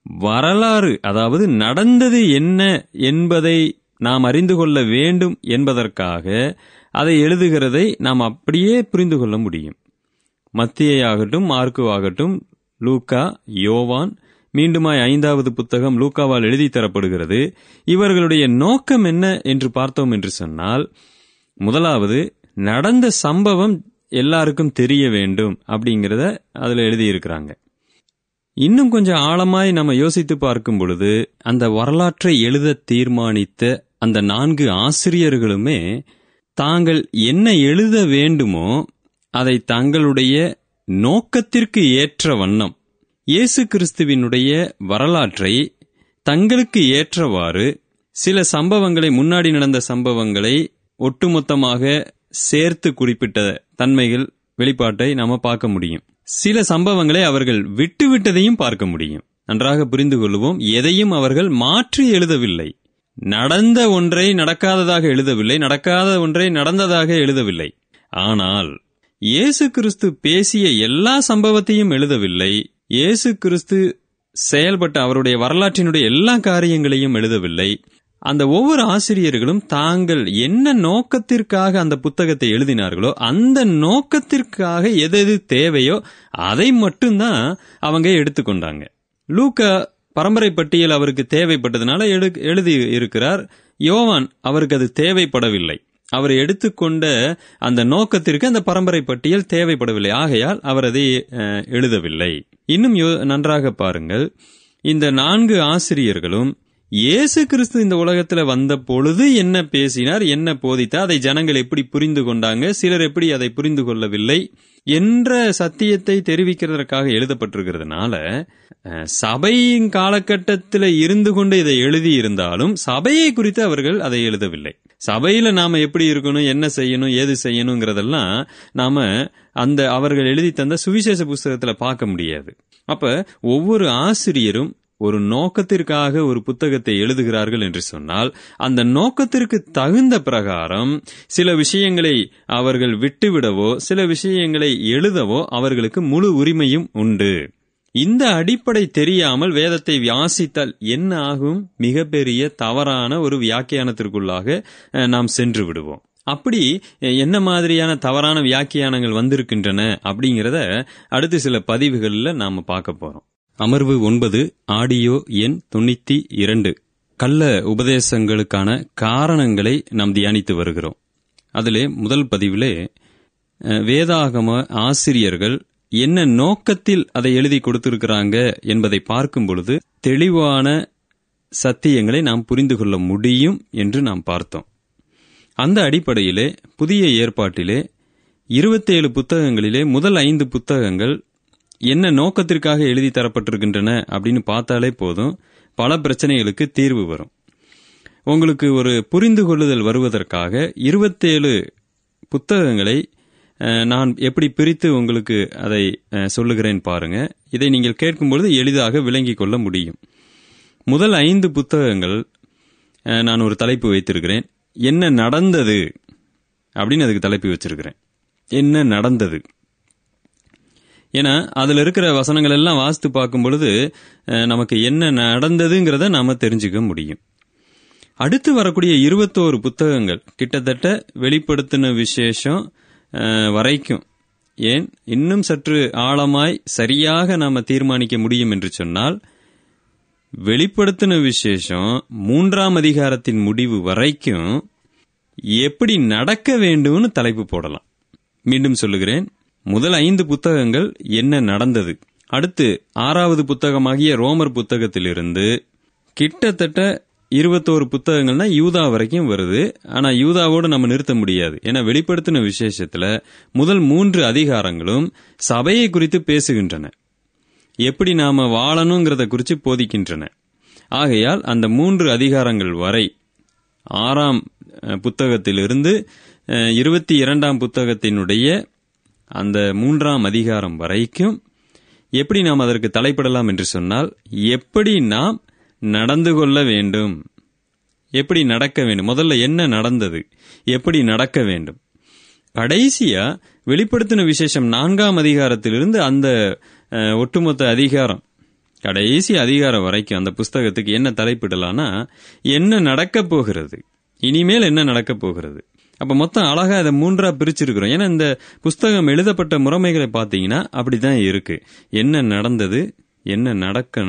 வரலாறு அதாவது நடந்தது என்ன என்பதை நாம் அறிந்து கொள்ள வேண்டும் என்பதற்காக அதை எழுதுகிறதை நாம் அப்படியே புரிந்து கொள்ள முடியும். மத்தியாகட்டும் மார்க்கு ஆகட்டும் லூக்கா யோவான் மீண்டுமாய் ஐந்தாவது புத்தகம் லூக்காவால் எழுதி தரப்படுகிறது. இவர்களுடைய நோக்கம் என்ன என்று பார்த்தோம் என்று சொன்னால் முதலாவது நடந்த சம்பவம் எல்லாருக்கும் தெரிய வேண்டும் அப்படிங்கிறத அதில் எழுதியிருக்கிறாங்க. இன்னும் கொஞ்சம் ஆழமாய் நம்ம யோசித்து பார்க்கும் பொழுது அந்த வரலாற்றை எழுத தீர்மானித்த அந்த நான்கு ஆசிரியர்களுமே தாங்கள் என்ன எழுத வேண்டுமோ அதை தங்களுடைய நோக்கத்திற்கு ஏற்ற வண்ணம். இயேசு கிறிஸ்துவினுடைய வரலாற்றை தங்களுக்கு ஏற்றவாறு சில சம்பவங்களை முன்னாடி நடந்த சம்பவங்களை ஒட்டுமொத்தமாக சேர்த்து குறிப்பிட்ட தன்மைகள் வெளிப்பாட்டை நாம பார்க்க முடியும். சில சம்பவங்களை அவர்கள் விட்டுவிட்டதையும் பார்க்க முடியும். நன்றாக புரிந்து கொள்வோம் எதையும் அவர்கள் மாற்றி எழுதவில்லை. நடந்த ஒன்றை நடக்காததாக எழுதவில்லை நடக்காத ஒன்றை நடந்ததாக எழுதவில்லை. ஆனால் இயேசு கிறிஸ்து பேசிய எல்லா சம்பவத்தையும் எழுதவில்லை. இயேசு கிறிஸ்து செயல்பட்ட அவருடைய வரலாற்றினுடைய எல்லா காரியங்களையும் எழுதவில்லை. அந்த ஒவ்வொரு ஆசிரியர்களும் தாங்கள் என்ன நோக்கத்திற்காக அந்த புத்தகத்தை எழுதினார்களோ அந்த நோக்கத்திற்காக எது எது தேவையோ அதை மட்டும்தான் அவங்க எடுத்துக்கொண்டாங்க. லூக்கா பரம்பரை பட்டியல் அவருக்கு தேவைப்பட்டதுனால எழு எழுதி இருக்கிறார். யோவான் அவருக்கு அது தேவைப்படவில்லை. அவர் எடுத்துக்கொண்ட அந்த நோக்கத்திற்கு அந்த பரம்பரை பட்டியல் தேவைப்படவில்லை. ஆகையால் அவர் அதை எழுதவில்லை. இன்னும் யோ- நன்றாக பாருங்கள். இந்த நான்கு ஆசிரியர்களும் இயேசு கிறிஸ்து இந்த உலகத்துல வந்த பொழுது என்ன பேசினார் என்ன போதித்தார் அதை ஜனங்கள் எப்படி புரிந்து கொண்டாங்க சிலர் எப்படி அதை புரிந்து கொள்ளவில்லை என்ற சத்தியத்தை தெரிவிக்கிறதற்காக எழுதப்பட்டிருக்கிறதுனால சபையின் காலகட்டத்தில் இருந்து கொண்டு இதை எழுதி இருந்தாலும் சபையை குறித்து அவர்கள் அதை எழுதவில்லை. சபையில நாம எப்படி இருக்கணும் என்ன செய்யணும் ஏது செய்யணுங்கிறதெல்லாம் நாம அந்த அவர்கள் எழுதி தந்த சுவிசேஷ புஸ்தகத்துல பார்க்க முடியாது. அப்ப ஒவ்வொரு ஆசிரியரும் ஒரு நோக்கத்திற்காக ஒரு புத்தகத்தை எழுதுகிறார்கள் என்று சொன்னால் அந்த நோக்கத்திற்கு தகுந்த பிரகாரம் சில விஷயங்களை அவர்கள் விட்டுவிடவோ சில விஷயங்களை எழுதவோ அவர்களுக்கு முழு உரிமையும் உண்டு. இந்த அடிப்படை தெரியாமல் வேதத்தை வியாசித்தால் என்ன ஆகும்? மிகப்பெரிய தவறான ஒரு வியாக்கியானத்திற்குள்ளாக அஹ், நாம் சென்று விடுவோம். அப்படி என்ன மாதிரியான தவறான வியாக்கியானங்கள் வந்திருக்கின்றன அப்படிங்கிறத அடுத்து சில பதிவுகளில் நாம பார்க்க போறோம். அமர்வு ஒன்பது ஆடியோ எண் தொண்ணூத்தி இரண்டு. கள்ள உபதேசங்களுக்கான காரணங்களை நாம் தியானித்து வருகிறோம். அதிலே முதல் பதிவிலே வேதாகம ஆசிரியர்கள் என்ன நோக்கத்தில் அதை எழுதி கொடுத்திருக்கிறாங்க என்பதை பார்க்கும் பொழுது தெளிவான சத்தியங்களை நாம் புரிந்து கொள்ள முடியும் என்று நாம் பார்த்தோம். அந்த அடிப்படையிலே புதிய ஏற்பாட்டிலே இருபத்தேழு புத்தகங்களிலே முதல் ஐந்து புத்தகங்கள் என்ன நோக்கத்திற்காக எழுதி தரப்பட்டிருக்கின்றன அப்படின்னு பார்த்தாலே போதும். பல பிரச்சனைகளுக்கு தீர்வு வரும். உங்களுக்கு ஒரு புரிந்து கொள்ளுதல் வருவதற்காக இருபத்தேழு புத்தகங்களை நான் எப்படி பிரித்து உங்களுக்கு அதை சொல்லுகிறேன் பாருங்க. இதை நீங்கள் கேட்கும்பொழுது எளிதாக விளங்கிக் கொள்ள முடியும். முதல் ஐந்து புத்தகங்கள் நான் ஒரு தலைப்பு வைத்திருக்கிறேன். என்ன நடந்தது? அப்படின்னு அதுக்கு தலைப்பு வச்சிருக்கிறேன். என்ன நடந்தது? ஏன்னா அதுல இருக்கிற வசனங்கள் எல்லாம் வாசித்து பார்க்கும் பொழுது நமக்கு என்ன நடந்ததுங்கிறத நாம தெரிஞ்சுக்க முடியும். அடுத்து வரக்கூடிய இருபத்தோரு புத்தகங்கள் கிட்டத்தட்ட வெளிப்படுத்தின விசேஷம் வரைக்கும். ஏன்? இன்னும் சற்று ஆழமாய் சரியாக நாம தீர்மானிக்க முடியும் என்று சொன்னால் வெளிப்படுத்தின விசேஷம் மூன்றாம் அதிகாரத்தின் முடிவு வரைக்கும் எப்படி நடக்க வேண்டும்னு தலைப்பு போடலாம். மீண்டும் சொல்லுகிறேன். முதல் ஐந்து புத்தகங்கள் என்ன நடந்தது? அடுத்து ஆறாவது புத்தகமாகிய ரோமர் புத்தகத்திலிருந்து கிட்டத்தட்ட இருபத்தோரு புத்தகங்கள்னா யூதா வரைக்கும் வருது. ஆனா யூதாவோடு நம்ம நிறுத்த முடியாது. ஏன்னா வெளிப்படுத்தின விசேஷத்துல முதல் மூன்று அதிகாரங்களும் சபையை குறித்து பேசுகின்றன. எப்படி நாம வாழணுங்கிறத குறித்து போதிக்கின்றன. ஆகையால் அந்த மூன்று அதிகாரங்கள் வரை ஆறாம் புத்தகத்திலிருந்து இருபத்தி இரண்டாம் புத்தகத்தினுடைய அந்த மூன்றாம் அதிகாரம் வரைக்கும் எப்படி நாம் அதற்கு தலைப்படலாம் என்று சொன்னால் எப்படி நாம் நடந்து கொள்ள வேண்டும்? எப்படி நடக்க வேண்டும்? முதல்ல என்ன நடந்தது? எப்படி நடக்க வேண்டும்? கடைசியா வெளிப்படுத்தின விசேஷம் நான்காம் அதிகாரத்திலிருந்து அந்த ஒட்டுமொத்த அதிகாரம் கடைசி அதிகாரம் வரைக்கும் அந்த புஸ்தகத்துக்கு என்ன தலைப்பிடலான்னா என்ன நடக்கப் போகிறது? இனிமேல் என்ன நடக்கப் போகிறது? அப்ப மொத்தம் அழகா இதை மூன்றா பிரிச்சிருக்கிறோம். ஏன்னா இந்த புஸ்தகம் எழுதப்பட்ட முறைமைகளை பார்த்தீங்கன்னா அப்படிதான் இருக்கு. என்ன நடந்தது என்ன நடக்க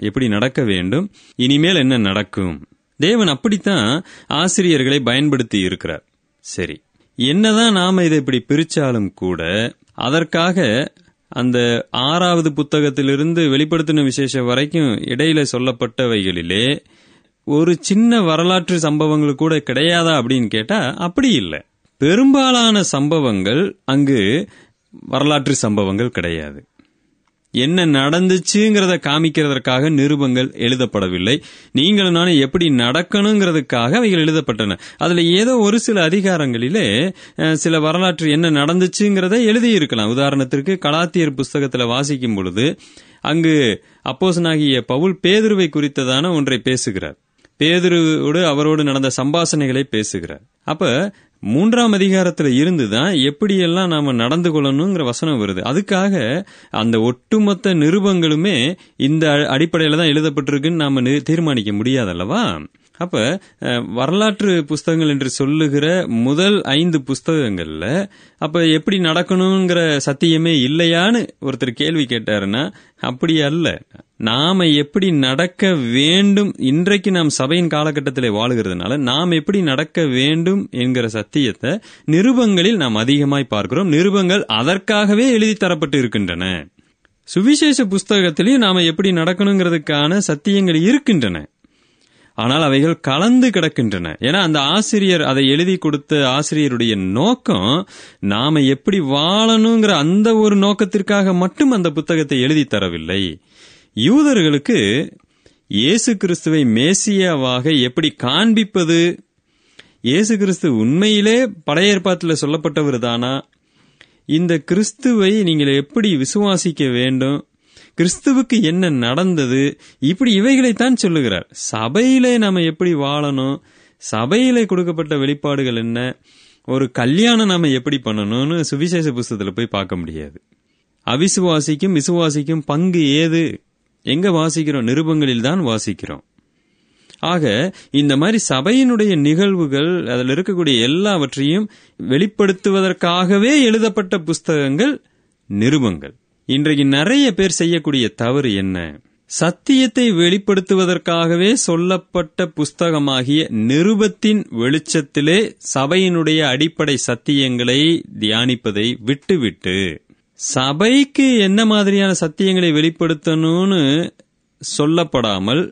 எப்படி நடக்க வேண்டும் இனிமேல் என்ன நடக்கும். தேவன் அப்படித்தான் ஆசிரியர்களை பயன்படுத்தி இருக்கிறார். சரி என்னதான் நாம இதை இப்படி பிரிச்சாலும் கூட அதற்காக அந்த ஆறாவது புத்தகத்திலிருந்து வெளிப்படுத்தின விசேஷம் வரைக்கும் இடையில சொல்லப்பட்டவைகளிலே ஒரு சின்ன வரலாற்று சம்பவங்கள் கூட கிடையாதா அப்படின்னு கேட்டா அப்படி இல்லை. பெரும்பாலான சம்பவங்கள் அங்கு வரலாற்று சம்பவங்கள் கிடையாது. என்ன நடந்துச்சுங்கிறத காமிக்கிறதற்காக நிருபங்கள் எழுதப்படவில்லை. நீங்களும் நானும் எப்படி நடக்கணுங்கிறதுக்காக அவைகள் எழுதப்பட்டன. அதுல ஏதோ ஒரு சில அதிகாரங்களிலே சில வரலாற்று என்ன நடந்துச்சுங்கிறத எழுதியிருக்கலாம். உதாரணத்திற்கு கலாத்தியர் புஸ்தகத்துல வாசிக்கும் பொழுது அங்கு அப்போசனாகிய பவுல் பேதுருவை குறித்ததான ஒன்றை பேசுகிறார். பேதுருவோடு அவரோடு நடந்த சம்பாசனைகளை பேசுகிறார். அப்ப மூன்றாம் அதிகாரத்துல இருந்துதான் எப்படியெல்லாம் நாம நடந்து கொள்ளணுங்கிற வசனம் வருது. அதுக்காக அந்த ஒட்டுமொத்த நிருபங்களுமே இந்த அடிப்படையில தான் எழுதப்பட்டிருக்குன்னு நாம தீர்மானிக்க தீர்மானிக்க முடியாதல்லவா அப்ப வரலாற்று புஸ்தகங்கள் என்று சொல்லுகிற முதல் ஐந்து புஸ்தகங்கள்ல அப்ப எப்படி நடக்கணுங்கிற சத்தியமே இல்லையான்னு ஒருத்தர் கேள்வி கேட்டாருன்னா அப்படி அல்ல. நாம எப்படி நடக்க வேண்டும் இன்றைக்கு நாம் சபையின் காலகட்டத்தில் வாழுகிறதுனால நாம் எப்படி நடக்க வேண்டும் என்கிற சத்தியத்தை நிருபங்களில் நாம் அதிகமாய் பார்க்கிறோம். நிருபங்கள் அதற்காகவே எழுதி தரப்பட்டு இருக்கின்றன. சுவிசேஷ புஸ்தகத்திலையும் நாம எப்படி நடக்கணுங்கிறதுக்கான சத்தியங்கள் இருக்கின்றன. ஆனால் அவைகள் கலந்து கிடக்கின்றன. ஏன்னா அந்த ஆசிரியர் அதை எழுதி கொடுத்த ஆசிரியருடைய நோக்கம் நாம எப்படி வாழணுங்கிற அந்த ஒரு நோக்கத்திற்காக மட்டும் அந்த புத்தகத்தை எழுதி தரவில்லை. யூதர்களுக்கு இயேசு கிறிஸ்துவை மேசியாவாக எப்படி காண்பிப்பது? இயேசு கிறிஸ்து உண்மையிலே பழைய ஏற்பாட்டில் சொல்லப்பட்டவர் தானா? இந்த கிறிஸ்துவை நீங்கள் எப்படி விசுவாசிக்க வேண்டும்? கிறிஸ்துவுக்கு என்ன நடந்தது? இப்படி இவைகளைத்தான் சொல்லுகிறார். சபையிலே நாம எப்படி வாழணும்? சபையிலே கொடுக்கப்பட்ட வெளிப்பாடுகள் என்ன? ஒரு கல்யாணம் நாம எப்படி பண்ணணும்னு சுவிசேஷ புஸ்தகத்துல போய் பார்க்க முடியாது. அவிசுவாசிக்கும் விசுவாசிக்கும் பங்கு ஏது? எங்க வாசிக்கிறோம்? நிருபங்களில் தான் வாசிக்கிறோம். ஆக இந்த மாதிரி சபையினுடைய நிகழ்வுகள் அதில் இருக்கக்கூடிய எல்லாவற்றையும் வெளிப்படுத்துவதற்காகவே எழுதப்பட்ட புஸ்தகங்கள் நிருபங்கள். இன்றைக்கு நிறைய பேர் செய்யக்கூடிய தவறு என்ன? சத்தியத்தை வெளிப்படுத்துவதற்காகவே சொல்லப்பட்ட புஸ்தகமாகிய நிருபத்தின் வெளிச்சத்திலே சபையினுடைய அடிப்படை சத்தியங்களை தியானிப்பதை விட்டுவிட்டு சபைக்கு என்ன மாதிரியான சத்தியங்களை வெளிப்படுத்தணும்னு சொல்லப்படாமல்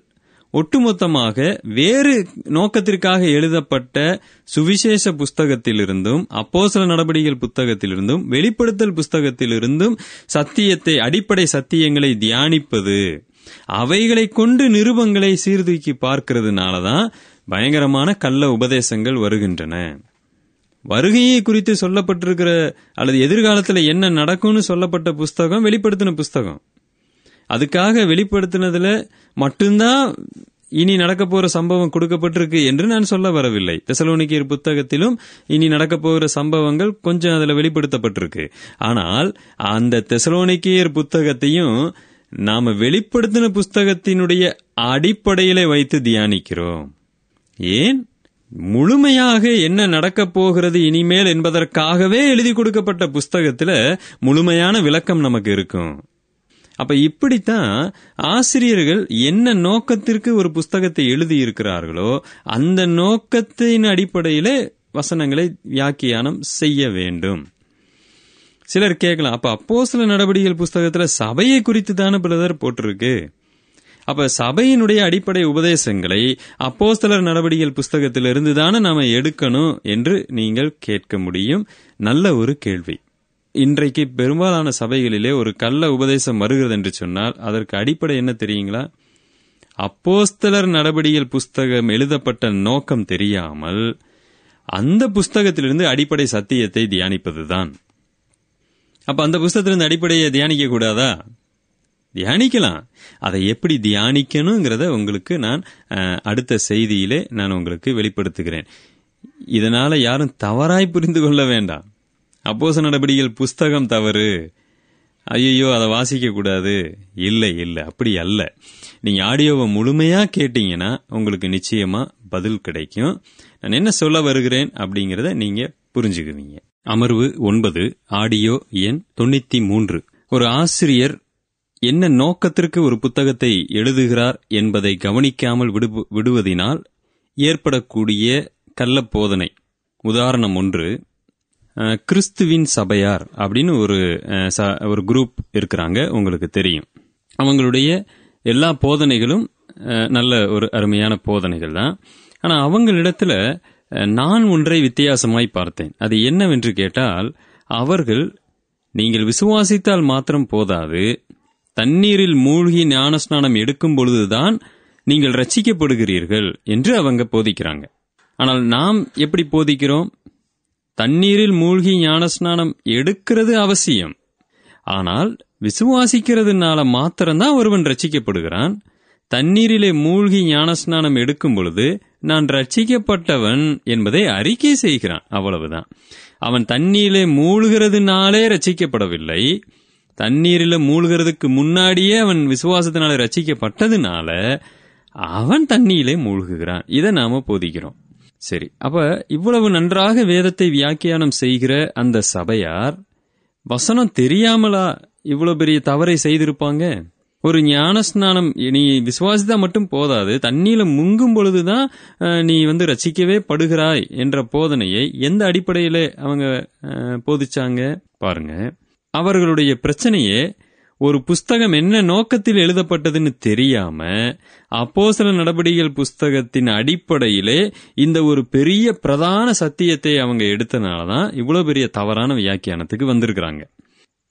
ஒட்டுமொத்தமாக வேறு நோக்கத்திற்காக எழுதப்பட்ட சுவிசேஷ புஸ்தகத்திலிருந்தும் அப்போசல நடவடிக்கைகள் புத்தகத்திலிருந்தும் வெளிப்படுத்தல் புஸ்தகத்திலிருந்தும் சத்தியத்தை அடிப்படை சத்தியங்களை தியானிப்பது அவைகளை கொண்டு நிருபங்களை சீர்தூக்கி பார்க்கிறதுனாலதான் பயங்கரமான கள்ள உபதேசங்கள் வருகின்றன. வருகையை குறித்து சொல்லப்பட்டிருக்கிற அல்லது எதிர்காலத்தில் என்ன நடக்கும்னு சொல்லப்பட்ட புஸ்தகம் வெளிப்படுத்தின புஸ்தகம். அதுக்காக வெளிப்படுத்தினதுல மட்டும்தான் இனி நடக்க போற சம்பவம் கொடுக்கப்பட்டிருக்கு என்று நான் சொல்ல வரவில்லை. தெசலோனிக்கியர் புத்தகத்திலும் இனி நடக்க போகிற சம்பவங்கள் கொஞ்சம் அதுல வெளிப்படுத்தப்பட்டிருக்கு. ஆனால் அந்த தெசலோனிக்கியர் புத்தகத்தையும் நாம வெளிப்படுத்தின புஸ்தகத்தினுடைய அடிப்படையில வைத்து தியானிக்கிறோம். ஏன்? முழுமையாக என்ன நடக்கப் போகிறது இனிமேல் என்பதற்காகவே எழுதி கொடுக்கப்பட்ட புஸ்தகத்துல முழுமையான விளக்கம் நமக்கு இருக்கும். அப்ப இப்படித்தான் ஆசிரியர்கள் என்ன நோக்கத்திற்கு ஒரு புஸ்தகத்தை எழுதி இருக்கிறார்களோ அந்த நோக்கத்தின் அடிப்படையிலே வசனங்களை வியாக்கியானம் செய்ய வேண்டும். சிலர் கேட்கலாம் அப்ப அப்போ சில நடவடிக்கைகள் புஸ்தகத்துல சபையை குறித்து தானே பிரதர் போட்டிருக்கு? அப்ப சபையினுடைய அடிப்படை உபதேசங்களை அப்போஸ்தலர் நடவடிக்கைகள் புஸ்தகத்திலிருந்து தானே நாம எடுக்கணும் என்று நீங்கள் கேட்க முடியும். நல்ல ஒரு கேள்வி. இன்றைக்கு பெரும்பாலான சபைகளிலே ஒரு கள்ள உபதேசம் வருகிறது என்று சொன்னால் அதற்கு அடிப்படை என்ன தெரியுங்களா? அப்போஸ்தலர் நடவடிக்கைகள் புஸ்தகம் எழுதப்பட்ட நோக்கம் தெரியாமல் அந்த புஸ்தகத்திலிருந்து அடிப்படை சத்தியத்தை தியானிப்பதுதான். அப்ப அந்த புஸ்தகத்திலிருந்து அடிப்படையை தியானிக்க கூடாதா? தியானிக்கலாம். அதை எப்படி தியானிக்கணுங்கிறத உங்களுக்கு நான் அடுத்த செய்தியிலே நான் உங்களுக்கு வெளிப்படுத்துகிறேன். இதனால யாரும் தவறாய் புரிந்து கொள்ள வேண்டாம். அப்போச நடபடியில் புஸ்தகம் தவறு. ஐயோ அதை வாசிக்க கூடாது. இல்லை இல்லை அப்படி அல்ல. நீங்க ஆடியோவை முழுமையா கேட்டீங்கன்னா உங்களுக்கு நிச்சயமா பதில் கிடைக்கும். நான் என்ன சொல்ல வருகிறேன் அப்படிங்கறத நீங்க புரிஞ்சுக்குவீங்க. அமர்வு ஒன்பது ஆடியோ எண் தொண்ணூத்தி மூன்று. ஒரு ஆசிரியர் என்ன நோக்கத்திற்கு ஒரு புத்தகத்தை எழுதுகிறார் என்பதை கவனிக்காமல் விடுவதினால் ஏற்படக்கூடிய கள்ள போதனை. உதாரணம் ஒன்று கிறிஸ்துவின் சபையார் அப்படின்னு ஒரு ஒரு குரூப் இருக்கிறாங்க உங்களுக்கு தெரியும். அவங்களுடைய எல்லா போதனைகளும் நல்ல ஒரு அருமையான போதனைகள் தான். ஆனால் அவங்களிடத்துல நான் ஒன்றை வித்தியாசமாய் பார்த்தேன். அது என்னவென்று கேட்டால் அவர்கள் நீங்கள் விசுவாசித்தால் மாத்திரம் போதாது தண்ணீரில் மூழ்கி ஞானஸ்நானம் எடுக்கும் பொழுதுதான் நீங்கள் ரட்சிக்கப்படுகிறீர்கள் என்று அவங்க போதிக்கிறாங்க. ஆனால் நாம் எப்படி போதிக்கிறோம்? தண்ணீரில் மூழ்கி ஞானஸ்நானம் எடுக்கிறது அவசியம். ஆனால் விசுவாசிக்கிறதுனால மாத்திரம்தான் ஒருவன் ரட்சிக்கப்படுகிறான். தண்ணீரிலே மூழ்கி ஞானஸ்நானம் எடுக்கும் பொழுது நான் ரட்சிக்கப்பட்டவன் என்பதை அறிக்கை செய்கிறான். அவ்வளவுதான். அவன் தண்ணீரிலே மூழ்கிறதுனாலே ரட்சிக்கப்படவில்லை. தண்ணீரில மூழ்கிறதுக்கு முன்னாடியே அவன் விசுவாசத்தினால ரட்சிக்கப்பட்டதுனால அவன் தண்ணியிலே மூழ்குகிறான். இதை நாம போதிக்கிறோம். சரி. அப்ப இவ்வளவு நன்றாக வேதத்தை வியாக்கியானம் செய்கிற அந்த சபையார் வசனம் தெரியாமலா இவ்வளவு பெரிய தவறை செய்திருப்பாங்க? ஒரு ஞானஸ்நானம் நீ விசுவாசித்தா மட்டும் போதாது தண்ணியில முங்கும் பொழுதுதான் நீ வந்து ரசிக்கவே படுகிறாய் என்ற போதனையை எந்த அடிப்படையில அவங்க போதிச்சாங்க? பாருங்க. அவர்களுடைய பிரச்சனையே ஒரு புஸ்தகம் என்ன நோக்கத்தில் எழுதப்பட்டதுன்னு தெரியாம அப்போஸ்தல நடவடிக்கைகள் புஸ்தகத்தின் அடிப்படையிலே இந்த ஒரு பெரிய பிரதான சத்தியத்தை அவங்க எடுத்தனாலதான் இவ்வளவு பெரிய தவறான வியாக்கியானத்துக்கு வந்திருக்கிறாங்க.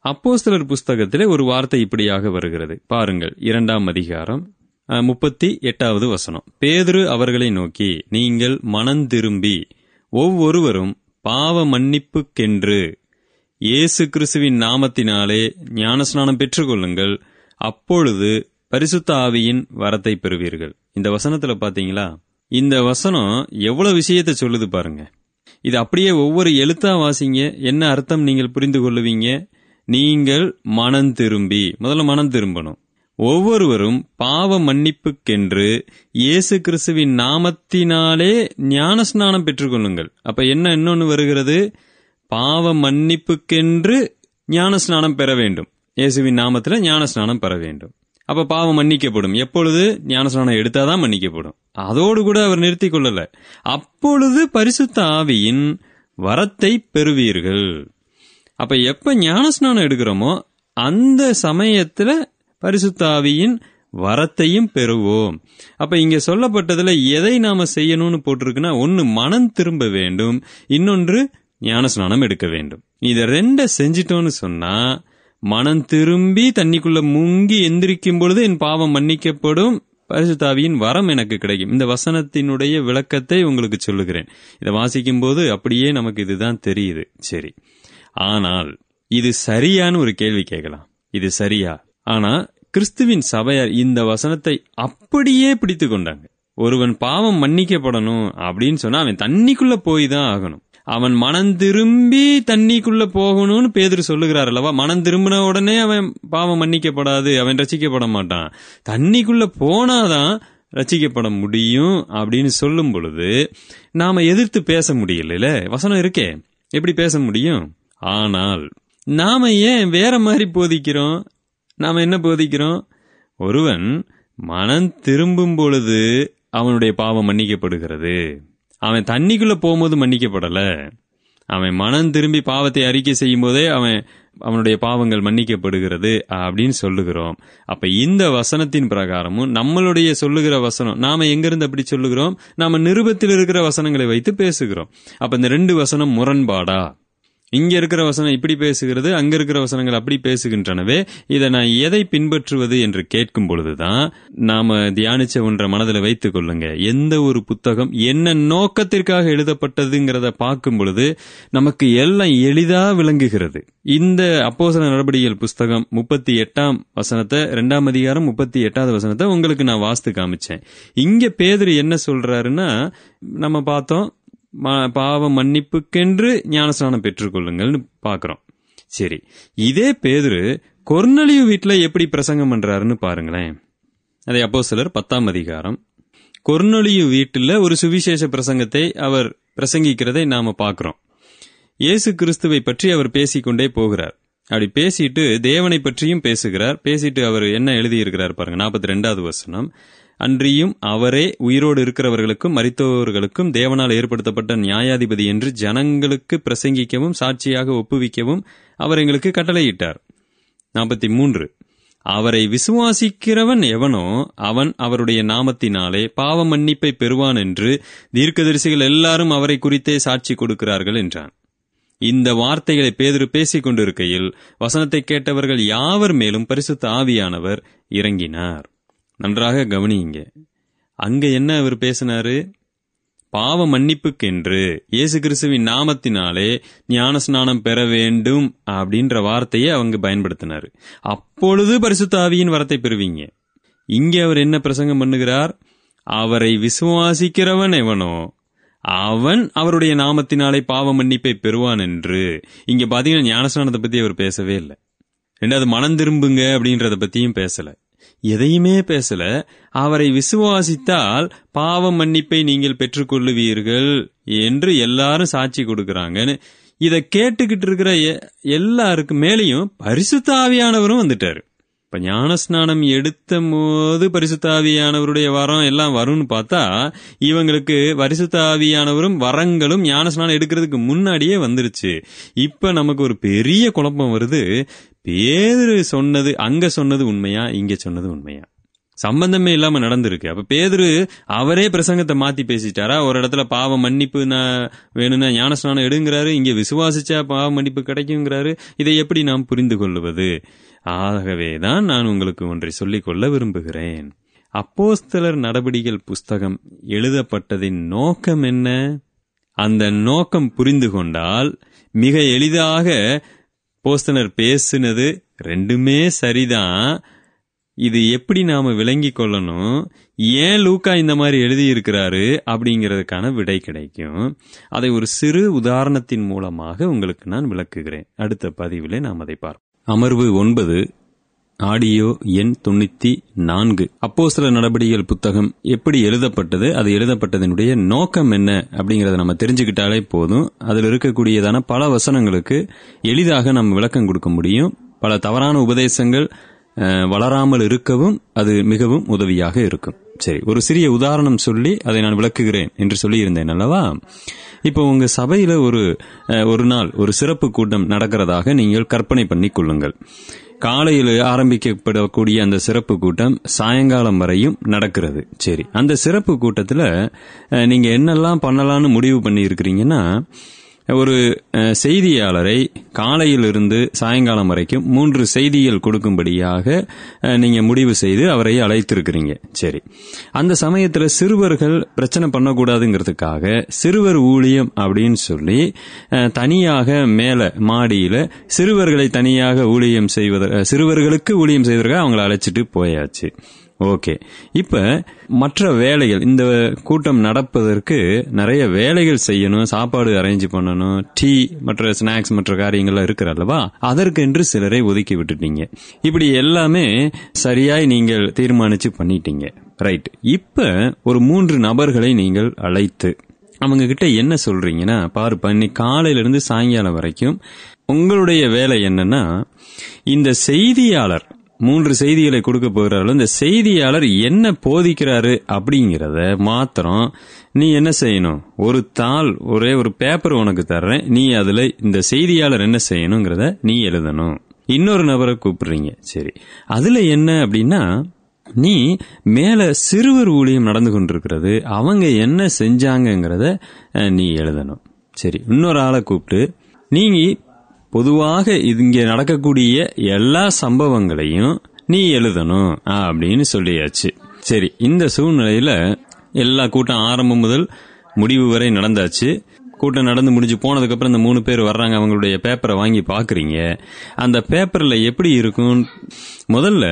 அப்போஸ்தலர் புஸ்தகத்திலே ஒரு வார்த்தை இப்படியாக வருகிறது. பாருங்கள் இரண்டாம் அதிகாரம் முப்பத்தி எட்டாவது வசனம். பேதுரு அவர்களை நோக்கி நீங்கள் மனம் திரும்பி ஒவ்வொருவரும் பாவ மன்னிப்புக்கென்று இயேசு கிறிஸ்துவின் நாமத்தினாலே ஞானஸ்நானம் பெற்றுக்கொள்ளுங்கள். அப்பொழுது பரிசுத்த ஆவியின் வரத்தை பெறுவீர்கள். இந்த வசனத்துல பாத்தீங்களா? இந்த வசனம் எவ்வளவு விஷயத்தை சொல்லுது பாருங்க. இது அப்படியே ஒவ்வொரு எழுத்தா வாசிங்க. என்ன அர்த்தம் நீங்கள் புரிந்து கொள்ளுவீங்க? நீங்கள் மனம் திரும்பி. முதல்ல மனம் திரும்பணும். ஒவ்வொருவரும் பாவ மன்னிப்புக்கென்று இயேசு கிறிஸ்துவின் நாமத்தினாலே ஞானஸ்நானம் பெற்றுக்கொள்ளுங்கள். அப்ப என்ன இன்னொன்னு வருகிறது? பாவ மன்னிப்புக்கென்று ஞானஸ்நானம் பெற வேண்டும். இயேசுவின் நாமத்தில் ஞானஸ்நானம் பெற வேண்டும். அப்ப பாவம் மன்னிக்கப்படும். எப்பொழுது? ஞானஸ்நானம் எடுத்தாதான் மன்னிக்கப்படும். அதோடு கூட அவர் நிறுத்தி கொள்ளல. அப்பொழுது பரிசுத்த ஆவியின் வரத்தை பெறுவீர்கள். அப்ப எப்ப ஞானஸ்நானம் எடுக்கிறோமோ அந்த சமயத்துல பரிசுத்த ஆவியின் வரத்தையும் பெறுவோம். அப்ப இங்க சொல்லப்பட்டதுல எதை நாம செய்யணும்னு போட்டிருக்குன்னா ஒன்னு மனம் திரும்ப வேண்டும். இன்னொன்று ஞானஸ்நானம் எடுக்க வேண்டும். இதை ரெண்ட செஞ்சிட்டோன்னு சொன்னா மனம் திரும்பி தண்ணிக்குள்ள முங்கி எந்திரிக்கும் பொழுது என் பாவம் மன்னிக்கப்படும். பரிசுத்தாவியின் வரம் எனக்கு கிடைக்கும். இந்த வசனத்தினுடைய விளக்கத்தை உங்களுக்கு சொல்லுகிறேன். இதை வாசிக்கும் போது அப்படியே நமக்கு இதுதான் தெரியுது. சரி. ஆனால் இது சரியான்னு ஒரு கேள்வி கேட்கலாம். இது சரியா? ஆனா கிறிஸ்துவின் சபையார் இந்த வசனத்தை அப்படியே பிடித்து கொண்டாங்க. ஒருவன் பாவம் மன்னிக்கப்படணும் அப்படின்னு சொன்னா அவன் தண்ணிக்குள்ள போய் தான் ஆகணும். அவன் மனம் திரும்பி தண்ணிக்குள்ள போகணும்னு பேதர் சொல்லுகிறார் அல்லவா? மனம் திரும்பின உடனே அவன் பாவம் மன்னிக்கப்படாது அவன் ரசிக்கப்பட மாட்டான். தண்ணிக்குள்ள போனாதான் ரசிக்கப்பட முடியும் அப்படின்னு சொல்லும் பொழுது நாம எதிர்த்து பேச முடியல வசனம் இருக்கே. எப்படி பேச முடியும்? ஆனால் நாம ஏன் வேற மாதிரி போதிக்கிறோம்? நாம என்ன போதிக்கிறோம்? ஒருவன் மனம் திரும்பும் பொழுது அவனுடைய பாவம் மன்னிக்கப்படுகிறது. அவன் தண்ணிக்குள்ள போகும்போது மன்னிக்கப்படல. அவன் மனம் திரும்பி பாவத்தை அறிக்கை செய்யும் போதே அவன் அவனுடைய பாவங்கள் மன்னிக்கப்படுகிறது அப்படின்னு சொல்லுகிறோம். அப்ப இந்த வசனத்தின் பிரகாரமும் நம்மளுடைய சொல்லுகிற வசனம் நாம எங்கிருந்து அப்படி சொல்லுகிறோம்? நாம நிருபத்தில் இருக்கிற வசனங்களை வைத்து பேசுகிறோம். அப்ப இந்த ரெண்டு வசனம் முரண்பாடா? இங்க இருக்கிற வசனம் இப்படி பேசுகிறது அங்க இருக்கிற வசனங்கள் அப்படி பேசுகின்றனவே இதை நான் எதை பின்பற்றுவது என்று கேட்கும் பொழுதுதான் நாம தியானிச்ச ஒன்றை மனதில் வைத்துக் கொள்ளுங்க. எந்த ஒரு புத்தகம் என்ன நோக்கத்திற்காக எழுதப்பட்டதுங்கிறத பார்க்கும் பொழுது நமக்கு எல்லாம் எளிதா விளங்குகிறது. இந்த அப்போசன நடபடிகள் புஸ்தகம் முப்பத்தி எட்டாம் வசனத்தை ரெண்டாம் அதிகாரம் முப்பத்தி எட்டாவது வசனத்தை உங்களுக்கு நான் வாஸ்து காமிச்சேன். இங்க பேதர் என்ன சொல்றாருன்னா நம்ம பார்த்தோம் பாவ மன்னிப்புக்கென்று ஞானஸ்நானம் பெற்றுக்கொள்ளுங்கள்னு பார்க்குறோம் சரி. இதே பேதுரு கொர்னலியு வீட்டில் எப்படி பிரசங்கம் பண்ணுறாருன்னு பாருங்களேன். அதை அப்போ சிலர் பத்தாம் அதிகாரம். கொர்னலியு வீட்டில் ஒரு சுவிசேஷ பிரசங்கத்தை அவர் பிரசங்கிக்கிறதை நாம் பார்க்குறோம் இயேசு கிறிஸ்துவை பற்றி அவர் பேசிக்கொண்டே போகிறார். அப்படி பேசிட்டு தேவனை பற்றியும் பேசுகிறார். பேசிட்டு அவர் என்ன எழுதியிருக்கிறார் பாருங்க. நாற்பத்தி ரெண்டாவது வசனம். அன்றியும் அவரே உயிரோடு இருக்கிறவர்களுக்கும் மறித்தவர்களுக்கும் தேவனால் ஏற்படுத்தப்பட்ட நியாயாதிபதி என்று ஜனங்களுக்கு பிரசங்கிக்கவும் சாட்சியாக ஒப்புவிக்கவும் அவர் எங்களுக்கு கட்டளையிட்டார். நாற்பத்தி மூன்று அவரை விசுவாசிக்கிறவன் எவனோ அவன் அவருடைய நாமத்தினாலே பாவ மன்னிப்பை பெறுவான் என்று தீர்க்கதரிசிகள் எல்லாரும் அவரை குறித்தே சாட்சி கொடுக்கிறார்கள் என்றான். இந்த வார்த்தைகளை பேதுரு பேசிக் கொண்டிருக்கையில் வசனத்தை கேட்டவர்கள் யாவர் மேலும் பரிசுத்த ஆவியானவர்? இறங்கினார். நன்றாக கவனியுங்க. அங்க என்ன அவர் பேசினாரு? பாவ மன்னிப்புக்கென்று இயேசு கிறிஸ்துவின் நாமத்தினாலே ஞான ஸ்நானம் பெற வேண்டும் அப்படின்ற வார்த்தையை அவங்க பயன்படுத்தினார். அப்பொழுது பரிசுத்தாவியின் வரத்தை பெறுவீங்க. இங்கே அவர் என்ன பிரசங்கம் பண்ணுகிறார்? அவரை விசுவாசிக்கிறவன் எவனோ அவன் அவருடைய நாமத்தினாலே பாவ மன்னிப்பை பெறுவான் என்று. இங்க பாத்தீங்கன்னா ஞானஸ்நானத்தை பத்தி அவர் பேசவே இல்லை. ரெண்டாவது மனம் திரும்புங்க அப்படின்றத பத்தியும் பேசலை. எதையுமே பேசல. அவரை விசுவாசித்தால் பாவ மன்னிப்பை நீங்கள் பெற்றுக்கொள்ளுவீர்கள் என்று எல்லாரும் சாட்சி கொடுக்கறாங்கன்னு. இத கேட்டுக்கிட்டு இருக்கிற எ- எல்லாருக்கு மேலேயும் பரிசுத்தாவியானவரும் வந்துட்டாரு. இப்ப ஞானஸ்நானம் எடுத்த போது பரிசுத்தாவியானவருடைய வரம் எல்லாம் வரும்னு பார்த்தா இவங்களுக்கு பரிசுத்தாவியானவரும் வரங்களும் ஞானஸ்நானம் எடுக்கிறதுக்கு முன்னாடியே வந்துருச்சு. இப்ப நமக்கு ஒரு பெரிய குழப்பம் வருது. பேதுரு சொன்னது அங்க சொன்னது உண்மையா இங்க சொன்னது உண்மையா? சம்பந்தமே இல்லாம நடந்திருக்கு. அப்ப பேதுரு அவரே பிரசங்கத்தை மாத்தி பேசிட்டாரா? ஒரு இடத்துல பாவ மன்னிப்பு நான் வேணும்னா ஞானஸ்நானம் எடுங்கிறாரு இங்க விசுவாசிச்சா பாவ மன்னிப்பு கிடைக்குங்கிறாரு. இதை எப்படி நாம் புரிந்து கொள்வது? ஆகவேதான் நான் உங்களுக்கு ஒன்றை சொல்லிக் கொள்ள விரும்புகிறேன். அப்போஸ்தலர் நடபடிகள் புஸ்தகம் எழுதப்பட்டதின் நோக்கம் என்ன? அந்த நோக்கம் புரிந்து கொண்டால் மிக எளிதாக அப்போஸ்தனர் பேசுனது ரெண்டுமே சரிதான். இது எப்படி நாம விளங்கி கொள்ளணும்? ஏன் லூக்கா இந்த மாதிரி எழுதியிருக்கிறாரு அப்படிங்கிறதுக்கான விடை கிடைக்கும். அதை ஒரு சிறு உதாரணத்தின் மூலமாக உங்களுக்கு நான் விளக்குகிறேன். அடுத்த பதிவிலே நாம் அதை பார்ப்போம். அமர்வு ஒன்பது ஆடியோ எண் தொண்ணூத்தி நான்கு. அப்போ சில நடவடிக்கைகள் புத்தகம் எப்படி எழுதப்பட்டது அது எழுதப்பட்டதனுடைய நோக்கம் என்ன அப்படிங்கறத நம்ம தெரிஞ்சுக்கிட்டாலே போதும். அதில் இருக்கக்கூடியதான பல வசனங்களுக்கு எளிதாக நம்ம விளக்கம் கொடுக்க முடியும். பல தவறான உபதேசங்கள் வளராமல் இருக்கவும் அது மிகவும் உதவியாக இருக்கும். சரி ஒரு சிறிய உதாரணம் சொல்லி அதை நான் விளக்குகிறேன் என்று சொல்லியிருந்தேன் அல்லவா? இப்போ உங்க சபையில ஒரு ஒரு நாள் ஒரு சிறப்பு கூட்டம் நடக்கிறதாக நீங்கள் கற்பனை பண்ணி கொள்ளுங்கள். காலையில் ஆரம்பிக்கப்படக்கூடிய அந்த சிறப்பு கூட்டம் சாயங்காலம் வரையும் நடக்கிறது. சரி அந்த சிறப்பு கூட்டத்தில் நீங்கள் என்னெல்லாம் பண்ணலான்னு முடிவு பண்ணியிருக்கிறீங்கன்னா ஒரு செய்தியாளரை காலையிலிருந்து சாயங்காலம் வரைக்கும் மூன்று செய்திகள் கொடுக்கும்படியாக நீங்க முடிவு செய்து அவரை அழைத்திருக்கிறீங்க. சரி. அந்த சமயத்தில் சிறுவர்கள் பிரச்சனை பண்ணக்கூடாதுங்கிறதுக்காக சிறுவர் ஊழியம் அப்படின்னு சொல்லி தனியாக மேல மாடியில சிறுவர்களை தனியாக ஊழியம் செய்வத சிறுவர்களுக்கு ஊழியம் செய்வதற்காக அவங்களை அழைச்சிட்டு போயாச்சு. ஓகே. இப்ப மற்ற வேலைகள் இந்த கூட்டம் நடப்பதற்கு நிறைய வேலைகள் செய்யணும் சாப்பாடு அரேஞ்ச் பண்ணணும் டீ மற்ற ஸ்நாக்ஸ் மற்ற காரியங்கள்லாம் இருக்கிற அல்லவா? அதற்கென்று சிலரை ஒதுக்கி விட்டுட்டீங்க. இப்படி எல்லாமே சரியாய் நீங்கள் தீர்மானிச்சு பண்ணிட்டீங்க. ரைட் இப்ப ஒரு மூன்று நபர்களை நீங்கள் அழைத்து அவங்க கிட்ட என்ன சொல்றீங்கன்னா பாருப்பா இன்னைக்கு காலையில இருந்து சாயங்காலம் வரைக்கும் உங்களுடைய வேலை என்னன்னா இந்த செய்தியாளர் மூன்று செய்திகளை கொடுக்க போகிறார்கள் இந்த செய்தியாளர் என்ன போதிக்கிறாரு அப்படிங்கிறத மாத்திரம் நீ என்ன செய்யணும்? ஒரு தாள் ஒரே ஒரு பேப்பர் உனக்கு தர்றேன். நீ அதுல இந்த செய்தியாளர் என்ன செய்யணுங்கிறத நீ எழுதணும். இன்னொரு நபரை கூப்பிடுறீங்க. சரி. அதுல என்ன அப்படின்னா நீ மேல சிறுவர் ஊழியம் நடந்து கொண்டிருக்கிறது. அவங்க என்ன செஞ்சாங்கங்கிறத நீ எழுதணும். சரி. இன்னொரு ஆளை கூப்பிட்டு நீங்க பொதுவாக இங்கே நடக்கக்கூடிய எல்லா சம்பவங்களையும் நீ எழுதணும் அப்படின்னு சொல்லியாச்சு. சரி இந்த சூழ்நிலையில எல்லா கூட்டம் ஆரம்பம் முதல் முடிவு வரை நடந்தாச்சு. கூட்டம் நடந்து முடிஞ்சு போனதுக்கு அப்புறம் இந்த மூணு பேர் வர்றாங்க அவங்களுடைய பேப்பரை வாங்கி பாக்குறீங்க அந்த பேப்பர்ல எப்படி இருக்கும்? முதல்ல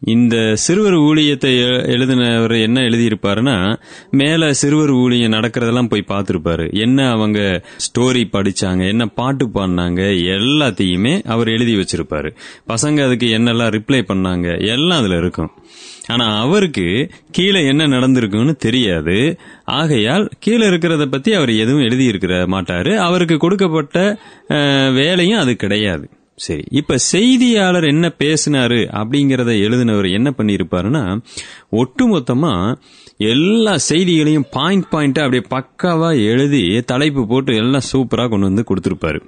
இந்த சிறுவர் ஊழியத்தை எழுதினவர் என்ன எழுதியிருப்பாருன்னா மேல சிறுவர் ஊழியம் நடக்கிறதெல்லாம் போய் பார்த்துருப்பாரு. என்ன அவங்க ஸ்டோரி படிச்சாங்க என்ன பாட்டு பாடினாங்க எல்லாத்தையுமே அவர் எழுதி வச்சிருப்பாரு. பசங்க அதுக்கு என்னெல்லாம் ரிப்ளை பண்ணாங்க எல்லாம் அதுல இருக்கும். ஆனா அவருக்கு கீழே என்ன நடந்திருக்குன்னு தெரியாது. ஆகையால் கீழே இருக்கிறத பத்தி அவர் எதுவும் எழுதி இருக்கிற மாட்டாரு. அவருக்கு கொடுக்கப்பட்ட வேலையும் அது கிடையாது. சரி இப்ப செய்தியாளர் என்ன பேசினாரு அப்படிங்கறத எழுதினவர் என்ன பண்ணிருப்பாருன்னா ஒட்டுமொத்தமா எல்லா செய்திகளையும் பாயிண்ட் பாயிண்டா அப்படியே பக்காவா எழுதி தலைப்பு போட்டு எல்லாம் சூப்பரா கொண்டு வந்து கொடுத்திருப்பாரு.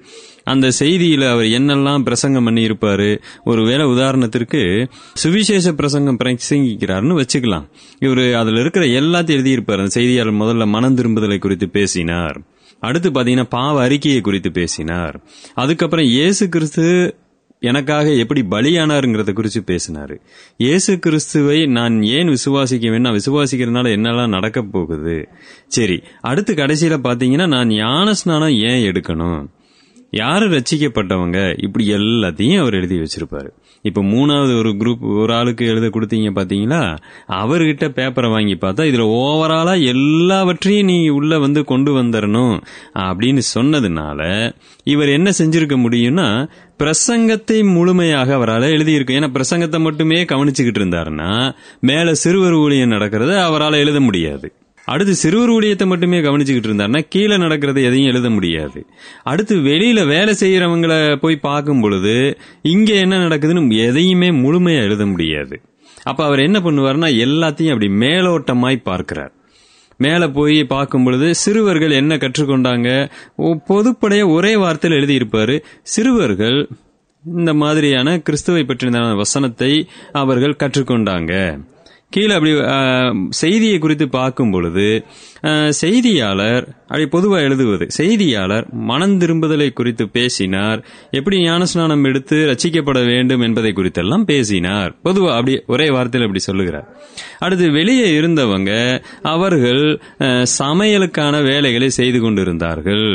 அந்த செய்தியில அவர் என்னெல்லாம் பிரசங்கம் பண்ணி இருப்பாரு ஒருவேளை உதாரணத்திற்கு சுவிசேஷ பிரசங்கம் பிரசங்கிக்கிறாருன்னு வச்சுக்கலாம். இவரு அதுல இருக்கிற எல்லாத்தையும் எழுதியிருப்பாரு. அந்த செய்தியாளர் முதல்ல மனம் திரும்புதலை குறித்து பேசினார். அடுத்து பாத்தீங்கன்னா பாவ அறிக்கையை குறித்து பேசினார். அதுக்கப்புறம் இயேசு கிறிஸ்து எனக்காக எப்படி பலியானாருங்கிறத குறித்து பேசினாரு. இயேசு கிறிஸ்துவை நான் ஏன் விசுவாசிக்க வேணும்? நான் விசுவாசிக்கிறதுனால என்னெல்லாம் நடக்க போகுது? சரி அடுத்து கடைசியில பாத்தீங்கன்னா நான் ஞான ஸ்நானம் ஏன் எடுக்கணும்? யாரு ரச்சிக்கப்பட்டவங்க இப்படி எல்லாத்தையும் அவர் எழுதி வச்சிருப்பாரு. இப்ப மூணாவது ஒரு குரூப் ஒரு ஆளுக்கு எழுத கொடுத்தீங்க பாத்தீங்களா? அவர்கிட்ட பேப்பரை வாங்கி பார்த்தா இதுல ஓவராலா எல்லாவற்றையும் நீ உள்ள வந்து கொண்டு வந்துடணும் அப்படின்னு சொன்னதுனால இவர் என்ன செஞ்சிருக்க முடியும்னா பிரசங்கத்தை முழுமையாக அவரால் எழுதியிருக்கு. ஏன்னா பிரசங்கத்தை மட்டுமே கவனிச்சுக்கிட்டு இருந்தாருன்னா மேல சிறுவர் ஊழியம் நடக்கிறத அவரால் எழுத முடியாது. அடுத்து சிறுவர் ஊழியத்தை மட்டுமே கவனிச்சுக்கிட்டு இருந்தாருன்னா கீழே நடக்கிறத எதையும் எழுத முடியாது. அடுத்து வெளியில வேலை செய்யறவங்களை போய் பார்க்கும் பொழுது இங்க என்ன நடக்குதுன்னு எதையுமே முழுமையா எழுத முடியாது. அப்ப அவர் என்ன பண்ணுவார்னா எல்லாத்தையும் அப்படி மேலோட்டமாய் பார்க்கிறார். மேலே போய் பார்க்கும் பொழுது சிறுவர்கள் என்ன கற்றுக்கொண்டாங்க? ஒ- பொதுப்படைய ஒரே வார்த்தையில் எழுதியிருப்பாரு. சிறுவர்கள் இந்த மாதிரியான கிறிஸ்துவை பற்றின வசனத்தை அவர்கள் கற்றுக்கொண்டாங்க. கீழே அப்படி செய்தியை குறித்து பார்க்கும் பொழுது செய்தியாளர் அப்படி பொதுவாக எழுதுவது செய்தியாளர் மனம் திரும்புதலை குறித்து பேசினார் எப்படி ஞானஸ்நானம் எடுத்து ரச்சிக்கப்பட வேண்டும் என்பதை குறித்தெல்லாம் பேசினார். பொதுவாக அப்படி ஒரே வார்த்தையில் அப்படி சொல்லுகிறார். அடுத்து வெளியே இருந்தவங்க அவர்கள் சமையலுக்கான வேலைகளை செய்து கொண்டிருந்தார்கள்.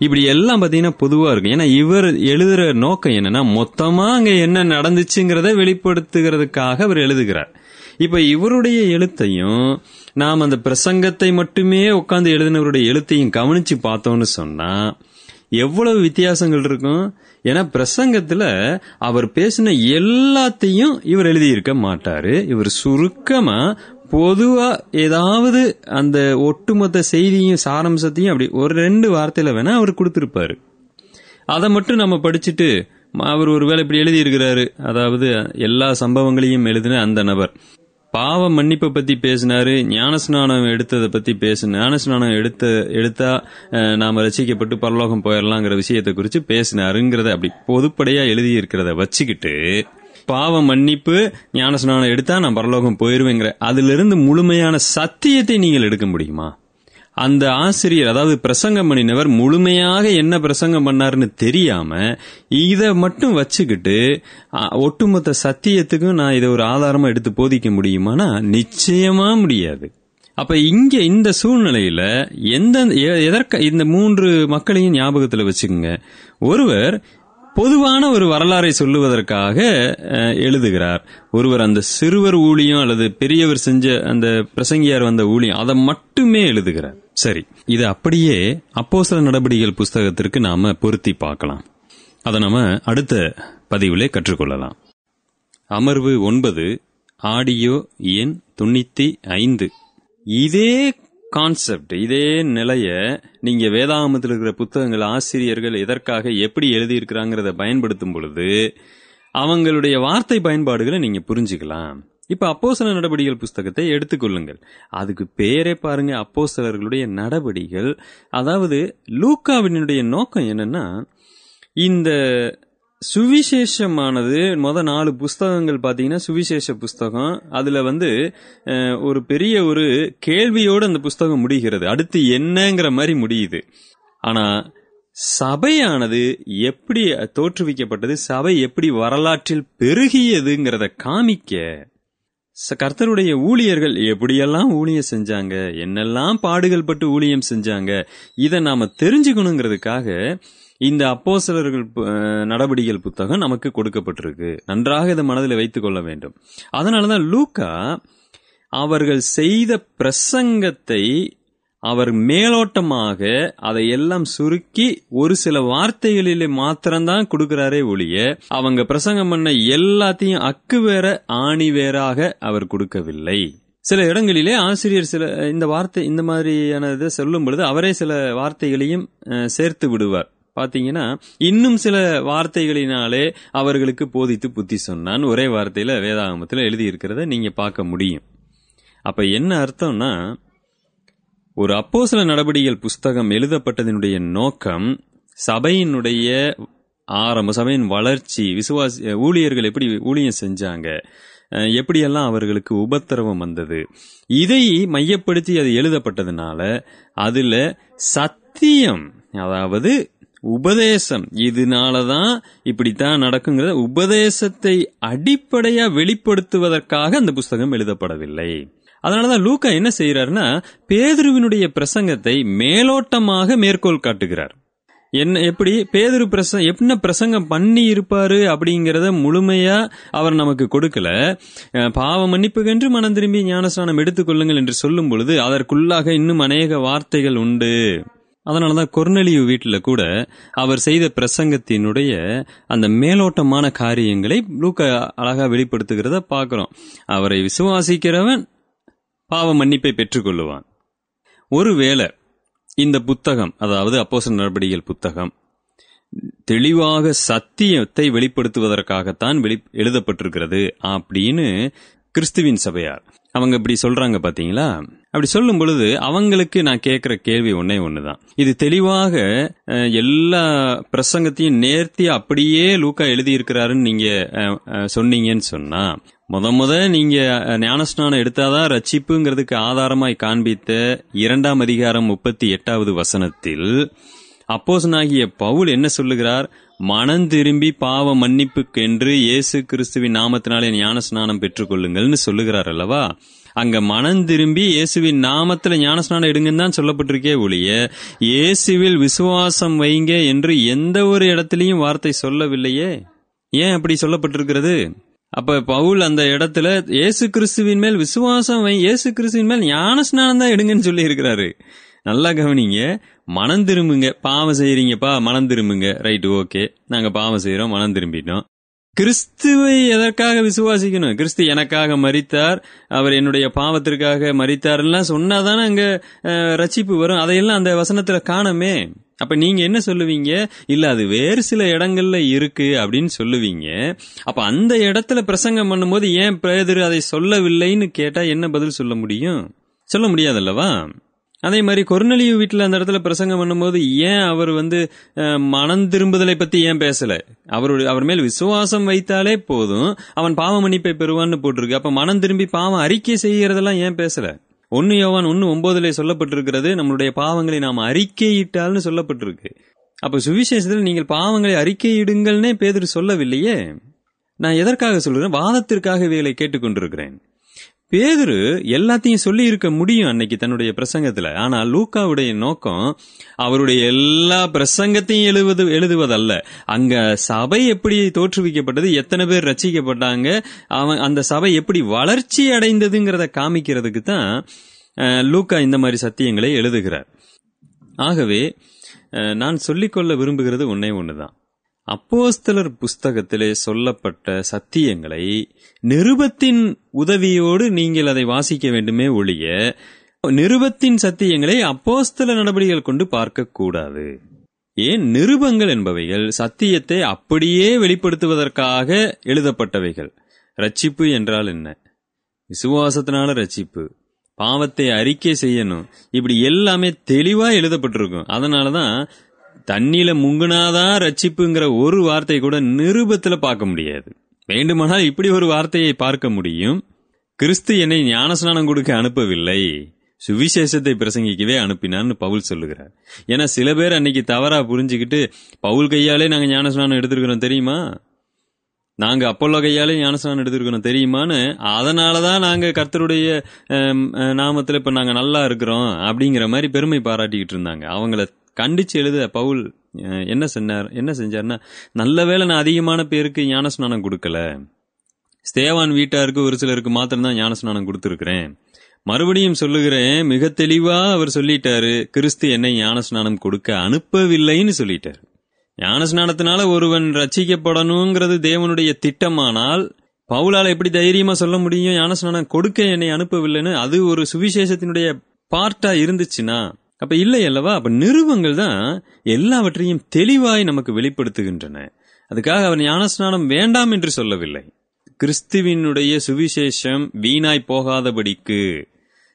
இப்படி எல்லாம் பாத்தீங்கன்னா பொதுவா இருக்கும். ஏன்னா இவர் எழுதுற நோக்கம் என்னன்னா மொத்தமா அங்க என்ன நடந்துச்சுங்கிறத வெளிப்படுத்துகிறதுக்காக அவர் எழுதுகிறார். இப்ப இவருடைய எழுத்தையும் நாம் அந்த பிரசங்கத்தை மட்டுமே உட்காந்து எழுதினவருடைய எழுத்தையும் கவனிச்சு பார்த்தோம்னு சொன்னா எவ்வளவு வித்தியாசங்கள் இருக்கும்? ஏன்னா பிரசங்கத்துல அவர் பேசின எல்லாத்தையும் இவர் எழுதியிருக்க மாட்டாரு. இவர் சுருக்கமா பொதுவா ஏதாவது அந்த ஒட்டுமொத்த செய்தியும் சாரம்சத்தையும் அப்படி ஒரு ரெண்டு வார்த்தையில வேணா அவர் கொடுத்திருப்பாரு. அதை மட்டும் நம்ம படிச்சுட்டு அவர் ஒருவேளை இப்படி எழுதியிருக்கிறாரு. அதாவது எல்லா சம்பவங்களையும் எழுதின அந்த நபர். பாவ மன்னிப்பை பத்தி பேசினாரு ஞானஸ்நானம் எடுத்ததை பத்தி பேசு ஞானஸ்நானம் எடுத்த எடுத்தா நாம ரசிக்கப்பட்டு பரலோகம் போயிடலாங்கிற விஷயத்தை குறித்து பேசினாருங்கிறத அப்படி பொதுப்படையா எழுதி இருக்கிறத வச்சுக்கிட்டு பாவ மன்னிப்பு ஞானஸ்நானம் எடுத்தா நான் பரலோகம் போயிருவேங்கிற அதிலிருந்து முழுமையான சத்தியத்தை நீங்கள் எடுக்க முடியுமா? அந்த ஆசிரியர் அதாவது பிரசங்கம் பண்ணினவர் முழுமையாக என்ன பிரசங்கம் பண்ணாருன்னு தெரியாம இதை மட்டும் வச்சுக்கிட்டு ஒட்டுமொத்த சத்தியத்துக்கும் நான் இதை ஒரு ஆதாரமா எடுத்து போதிக்க முடியுமானா? நிச்சயமா முடியாது. அப்ப இங்க இந்த சூழ்நிலையில எந்த எ- எதற்க இந்த மூன்று மக்களையும் ஞாபகத்துல வச்சுக்கோங்க. ஒருவர் பொதுவான ஒரு வரலாறை சொல்லுவதற்காக எழுதுகிறார். ஒருவர் அந்த சிறுவர் ஊழியம் அல்லது பெரியவர் செஞ்ச அந்த பிரசங்கியார் வந்த ஊழியம் அதை மட்டுமே எழுதுகிறார். சரி இது அப்படியே அப்போ சில நடவடிக்கைகள் புஸ்தகத்திற்கு நாம பொருத்தி பார்க்கலாம். அதை நாம அடுத்த பதிவிலே கற்றுக்கொள்ளலாம். அமர்வு ஒன்பது ஆடியோ எண் தொண்ணூத்தி ஐந்து. இதே கான்செப்ட் இதே நிலைய நீங்க வேதாகமத்தில் இருக்கிற புத்தகங்கள் ஆசிரியர்கள் எதற்காக எப்படி எழுதியிருக்கிறாங்கிறத பயன்படுத்தும் பொழுது அவங்களுடைய வார்த்தை பயன்பாடுகளை நீங்க புரிஞ்சுக்கலாம். இப்ப அப்போசல நடவடிக்கைகள் புஸ்தகத்தை எடுத்துக்கொள்ளுங்கள் அதுக்கு பேரே பாருங்க அப்போசலர்களுடைய நடவடிக்கைகள். அதாவது லூக்காவினுடைய நோக்கம் என்னன்னா இந்த சுவிசேஷமானது முத நாலு புஸ்தகங்கள் பார்த்தீங்கன்னா சுவிசேஷ புஸ்தகம். அதுல வந்து ஒரு பெரிய ஒரு கேள்வியோடு அந்த புஸ்தகம் முடிகிறது. அடுத்து என்னங்கிற மாதிரி முடியுது. ஆனா சபையானது எப்படி தோற்றுவிக்கப்பட்டது சபை எப்படி வரலாற்றில் பெருகியதுங்கிறத காமிக்க கர்த்தருடைய ஊழியர்கள் எப்படியெல்லாம் ஊழியம் செஞ்சாங்க? என்னெல்லாம் பாடுகள் பட்டு ஊழியம் செஞ்சாங்க? இதை நாம தெரிஞ்சுக்கணுங்கிறதுக்காக இந்த அப்போசலர்கள் நடவடிக்கைகள் புத்தகம் நமக்கு கொடுக்கப்பட்டிருக்கு. நன்றாக இதை மனதில் வைத்துக் கொள்ள வேண்டும். அதனாலதான் லூக்கா அவர்கள் செய்த பிரசங்கத்தை அவர் மேலோட்டமாக அதை எல்லாம் சுருக்கி ஒரு சில வார்த்தைகளிலே மாத்திரம்தான் கொடுக்கிறாரே ஒழிய அவங்க பிரசங்கம் பண்ண எல்லாத்தையும் அக்கு வேற ஆணி வேறாக அவர் கொடுக்கவில்லை. சில இடங்களிலே ஆசிரியர் சில இந்த வார்த்தை இந்த மாதிரியான இதை சொல்லும் பொழுது அவரே சில வார்த்தைகளையும் சேர்த்து விடுவார். பாத்தீங்கன்னா இன்னும் சில வார்த்தைகளினாலே அவர்களுக்கு போதித்து புத்தி சொன்னான். ஒரே வார்த்தையில வேதாகமத்தில் எழுதியிருக்கிறத நீங்க பார்க்க முடியும். அப்ப என்ன அர்த்தம்னா ஒரு அப்போசல நடபடிகள் புஸ்தகம் எழுதப்பட்டதனுடைய நோக்கம் சபையினுடைய ஆரம்ப சபையின் வளர்ச்சி விசுவாசி ஊழியர்கள் எப்படி ஊழியம் செஞ்சாங்க எப்படியெல்லாம் அவர்களுக்கு உபத்திரவம் வந்தது இதை மையப்படுத்தி அது எழுதப்பட்டதுனால அதில் சத்தியம் அதாவது உபதேசம் இதனாலதான் இப்படித்தான் நடக்குங்கிறத உபதேசத்தை அடிப்படையா வெளிப்படுத்துவதற்காக அந்த புஸ்தகம் எழுதப்படவில்லை. அதனாலதான் லூக்கா என்ன செய்யறாருன்னா பேதுருவினுடைய பிரசங்கத்தை மேலோட்டமாக மேற்கோள் காட்டுகிறார். என்ன எப்படி? பேதுரு பிரச என்ன பிரசங்கம் பண்ணி இருப்பாரு அப்படிங்கறத முழுமையா அவர் நமக்கு கொடுக்கல. பாவ மன்னிப்புக்கென்று மனம் திரும்பி ஞானஸ்நானம் எடுத்துக்கொள்ளுங்கள் என்று சொல்லும் பொழுது அதற்குள்ளாக இன்னும் அநேக வார்த்தைகள் உண்டு. அதனாலதான் கொர்னலியு வீட்டில் கூட அவர் செய்த பிரசங்கத்தினுடைய அந்த மேலோட்டமான காரியங்களை லூக்கா அழகா வெளிப்படுத்துகிறத பார்க்கிறோம். அவரை விசுவாசிக்கிறவன் பாவ மன்னிப்பை பெற்றுக்கொள்ளுவான். ஒருவேளை இந்த புத்தகம் அதாவது அப்போச நடபடிகள் புத்தகம் தெளிவாக சத்தியத்தை வெளிப்படுத்துவதற்காகத்தான் வெளி எழுதப்பட்டிருக்கிறது அப்படின்னு கிறிஸ்துவின் சபையார். அவங்க இப்படி சொல்றாங்க பாத்தீங்களா? அப்படி சொல்லும் பொழுது அவங்களுக்கு நான் கேட்குற கேள்வி ஒன்னே தான் இது தெளிவாக எல்லா பிரசங்கத்தையும் நேர்த்தி அப்படியே லூக்கா எழுதியிருக்கிறாருன்னு நீங்க சொன்னீங்கன்னு சொன்னா முத முத நீங்க ஞானஸ்நானம் எடுத்தாதான் ரட்சிப்புங்கிறதுக்கு ஆதாரமாய் காண்பித்த இரண்டாம் அதிகாரம் முப்பத்தி எட்டாவது வசனத்தில் அப்போசனாகிய பவுல் என்ன சொல்லுகிறார்? மனம் திரும்பி பாவ மன்னிப்புக்கென்று இயேசு கிறிஸ்துவின் நாமத்தினாலே ஞானஸ்நானம் பெற்றுக்கொள்ளுங்கள்னு சொல்லுகிறார் அல்லவா? அங்க மனம் திரும்பி இயேசுவின் நாமத்துல ஞானஸ்நானம் எடுங்கன்னு தான் சொல்லப்பட்டிருக்கே ஒழிய இயேசுவில் விசுவாசம் வைங்க என்று எந்த ஒரு இடத்திலையும் வார்த்தை சொல்லவில்லையே. ஏன் அப்படி சொல்லப்பட்டிருக்கிறது? அப்ப பவுல் அந்த இடத்துல இயேசு கிறிஸ்துவின் மேல் விசுவாசம் வை இயேசு கிறிஸ்துவின் மேல் ஞானஸ்நானம் தான் எடுங்கன்னு சொல்லி இருக்கிறாரு நல்லா கவனிங்க மனம் திரும்புங்க பாவம் செய்யறீங்கப்பா மனம் திரும்புங்க. Right okay. நாங்க பாவம் செய்யறோம் மனம் திரும்பிட்டோம். கிறிஸ்துவை எதற்காக விசுவாசிக்கணும்? கிறிஸ்து எனக்காக மறித்தார் அவர் என்னுடைய பாவத்திற்காக மரித்தார்லாம் சொன்னாதானே அங்க ரச்சிப்பு வரும். அதையெல்லாம் அந்த வசனத்துல காணமே. அப்ப நீங்க என்ன சொல்லுவீங்க? இல்ல அது வேறு சில இடங்கள்ல இருக்கு அப்படின்னு சொல்லுவீங்க. அப்ப அந்த இடத்துல பிரசங்கம் பண்ணும்போது ஏன் பிரேதர் அதை சொல்லவில்லைன்னு கேட்டா என்ன பதில் சொல்ல முடியும்? சொல்ல முடியாதல்லவா? அதே மாதிரி கொர்நலியு வீட்டில் அந்த இடத்துல பிரசங்கம் பண்ணும்போது ஏன் அவர் வந்து மனம் திரும்புதலை பத்தி ஏன் பேசல? அவருடைய அவர் மேல் விசுவாசம் வைத்தாலே போதும். அவன் பாவ மன்னிப்பை பெறுவான்னு போட்டிருக்கு. அப்ப மனம் திரும்பி பாவம் அறிக்கை செய்யறதெல்லாம் ஏன் பேசல? ஒன்னு யோவான் ஒன்னு ஒன்பதுல சொல்லப்பட்டிருக்கிறது நம்மளுடைய பாவங்களை நாம் அறிக்கையிட்டால்னு சொல்லப்பட்டிருக்கு. அப்ப சுவிசேஷத்தில் நீங்கள் பாவங்களை அறிக்கையிடுங்கள்னே பேதர் சொல்லவில்லையே? நான் எதற்காக சொல்றேன்? வாதத்திற்காக இவைகளை கேட்டுக்கொண்டிருக்கிறேன். பேதுரு எல்லாத்தையும் சொல்லி இருக்க முடியும் அன்னைக்கு தன்னுடைய பிரசங்கத்துல. ஆனா லூக்காவுடைய நோக்கம் அவருடைய எல்லா பிரசங்கத்தையும் எழுவது எழுதுவதல்ல. அங்க சபை எப்படி தோற்றுவிக்கப்பட்டது எத்தனை பேர் ரச்சிக்கப்பட்டாங்க அவன் அந்த சபை எப்படி வளர்ச்சி அடைந்ததுங்கிறத காமிக்கிறதுக்கு தான் லூக்கா இந்த மாதிரி சத்தியங்களை எழுதுகிறார். ஆகவே நான் சொல்லிக்கொள்ள விரும்புகிறது ஒன்னே ஒன்றுதான் அப்போஸ்தலர் புஸ்தகத்திலே சொல்லப்பட்ட சத்தியங்களை நிருபத்தின் உதவியோடு நீங்கள் அதை வாசிக்க வேண்டுமே ஒழிய நிருபத்தின் சத்தியங்களை அப்போஸ்தல நடவடிக்கைகள் கொண்டு பார்க்கக்கூடாது ஏன் நிருபங்கள் என்பவைகள் சத்தியத்தை அப்படியே வெளிப்படுத்துவதற்காக எழுதப்பட்டவைகள். ரட்சிப்பு என்றால் என்ன? விசுவாசத்தினால ரட்சிப்பு. பாவத்தை அறிக்கை செய்யணும். இப்படி எல்லாமே தெளிவா எழுதப்பட்டிருக்கும். அதனாலதான் தண்ணியில முங்குனாதான் ரட்சிப்புங்கிற ஒரு வார்த்தை கூட நிருபத்துல பார்க்க முடியாது. வேண்டுமானால் இப்படி ஒரு வார்த்தையை பார்க்க முடியும். கிறிஸ்து என்னை ஞானஸ்நானம் கொடுக்க அனுப்பவில்லை. சுவிசேஷத்தை பிரசங்கிக்கவே அனுப்பினான்னு பவுல் சொல்லுகிறார். ஏன்னா சில பேர் அன்னைக்கு தவறா புரிஞ்சுக்கிட்டு பவுல் கையாலே நாங்கள் ஞானஸ்நானம் எடுத்திருக்கிறோம் தெரியுமா? நாங்க அப்பல்லோ கையாலே ஞானஸ்நானம் எடுத்திருக்கிறோம் தெரியுமான்னு அதனாலதான் நாங்கள் கர்த்தருடைய நாமத்தில் இப்போ நாங்கள் நல்லா இருக்கிறோம் அப்படிங்கிற மாதிரி பெருமை பாராட்டிக்கிட்டு இருந்தாங்க. அவங்கள கண்டிச்சு எழுத பவுல் என்ன செஞ்சார் என்ன செஞ்சார்னா நல்ல வேலை நான் அதிகமான பேருக்கு ஞானஸ்நானம் கொடுக்கல. ஸ்தேவான் வீட்டாருக்கு ஒரு சிலருக்கு மாத்திரம்தான் ஞானஸ்நானம் கொடுத்துருக்கிறேன். மறுபடியும் சொல்லுகிறேன் மிக தெளிவா அவர் சொல்லிட்டாரு கிறிஸ்து என்னை ஞானஸ்நானம் கொடுக்க அனுப்பவில்லைன்னு சொல்லிட்டாரு. ஞானஸ்நானத்தினால ஒருவன் ரச்சிக்கப்படணுங்கிறது தேவனுடைய திட்டமானால் பவுலால் எப்படி தைரியமா சொல்ல முடியும்? ஞானஸ்நானம் கொடுக்க என்னை அனுப்பவில்லைன்னு? அது ஒரு சுவிசேஷத்தினுடைய பார்ட்டா இருந்துச்சுன்னா அப்ப இல்லை அல்லவா? அப்ப நிறுவங்கள் தான் எல்லாவற்றையும் தெளிவாய் நமக்கு வெளிப்படுத்துகின்றன. அதுக்காக அவர் ஞானஸ்நானம் வேண்டாம் என்று சொல்லவில்லை. கிறிஸ்துவினுடைய சுவிசேஷம் வீணாய் போகாதபடிக்கு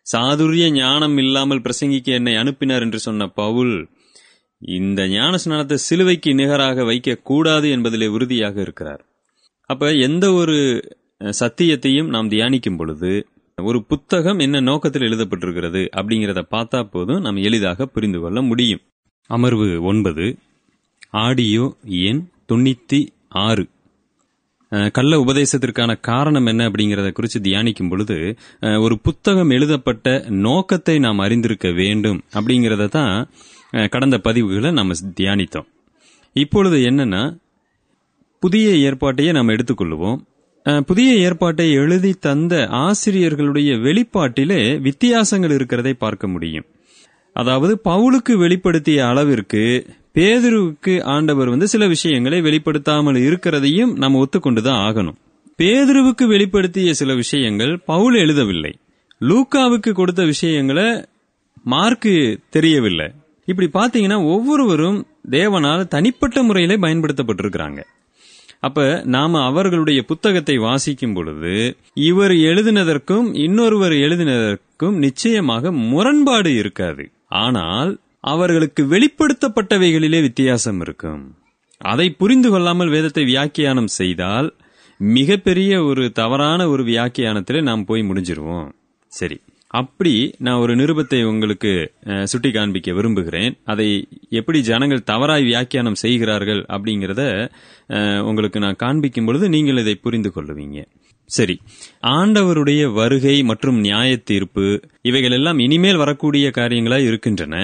சாதுரிய ஞானம் இல்லாமல் பிரசங்கிக்க என்னை அனுப்பினார் என்று சொன்ன பவுல் இந்த ஞான ஸ்நானத்தை சிலுவைக்கு நிகராக வைக்க கூடாது என்பதிலே உறுதியாக இருக்கிறார். அப்ப எந்த ஒரு சத்தியத்தையும் நாம் தியானிக்கும் பொழுது ஒரு புத்தகம் என்ன நோக்கத்தில் எழுதப்பட்டிருக்கிறது அப்படிங்கிறத பார்த்தா போதும் நாம் எளிதாக புரிந்து கொள்ள முடியும். அமர்வு ஒன்பது. ஆடியோ எண் தொண்ணூத்தி ஆறு. கள்ள உபதேசத்திற்கான காரணம் என்ன அப்படிங்கறத குறித்து தியானிக்கும் பொழுது ஒரு புத்தகம் எழுதப்பட்ட நோக்கத்தை நாம் அறிந்திருக்க வேண்டும் அப்படிங்கிறத தான் கடந்த பதிவுகளை நாம் தியானித்தோம். இப்பொழுது என்னன்னா புதிய ஏற்பாட்டையே நாம் எடுத்துக்கொள்வோம் புதிய ஏற்பாட்டை எழுதி தந்த ஆசிரியர்களுடைய வெளிப்பாட்டிலே வித்தியாசங்கள் இருக்கிறதை பார்க்க முடியும். அதாவது பவுலுக்கு வெளிப்படுத்திய அளவிற்கு பேதுருவுக்கு ஆண்டவர் வந்து சில விஷயங்களை வெளிப்படுத்தாமல் இருக்கிறதையும் நம்ம ஒத்துக்கொண்டுதான் ஆகணும். பேதுருவுக்கு வெளிப்படுத்திய சில விஷயங்கள் பவுல் எழுதவில்லை. லூக்காவுக்கு கொடுத்த விஷயங்களை மார்க்கு தெரியவில்லை. இப்படி பாத்தீங்கன்னா ஒவ்வொருவரும் தேவனால் தனிப்பட்ட முறையிலே பயன்படுத்தப்பட்டிருக்கிறாங்க. அப்ப நாம அவர்களுடைய புத்தகத்தை வாசிக்கும் பொழுது இவர் எழுதினதற்கும் இன்னொருவர் எழுதினதற்கும் நிச்சயமாக முரண்பாடு இருக்காது. ஆனால் அவர்களுக்கு வெளிப்படுத்தப்பட்டவைகளிலே வித்தியாசம் இருக்கும். அதை புரிந்து கொள்ளாமல் வேதத்தை வியாக்கியானம் செய்தால் மிகப்பெரிய ஒரு தவறான ஒரு வியாக்கியானத்திலே நாம் போய் முடிஞ்சிருவோம். சரி. அப்படி நான் ஒரு நிருபத்தை உங்களுக்கு சுட்டி காண்பிக்க விரும்புகிறேன். அதை எப்படி ஜனங்கள் தவறாய் வியாக்கியானம் செய்கிறார்கள் அப்படிங்கிறத உங்களுக்கு நான் காண்பிக்கும் பொழுது நீங்கள் இதை புரிந்து கொள்ளுவீங்க. சரி. ஆண்டவருடைய வருகை மற்றும் நியாய தீர்ப்பு இவைகள் எல்லாம் இனிமேல் வரக்கூடிய காரியங்களாக இருக்கின்றன.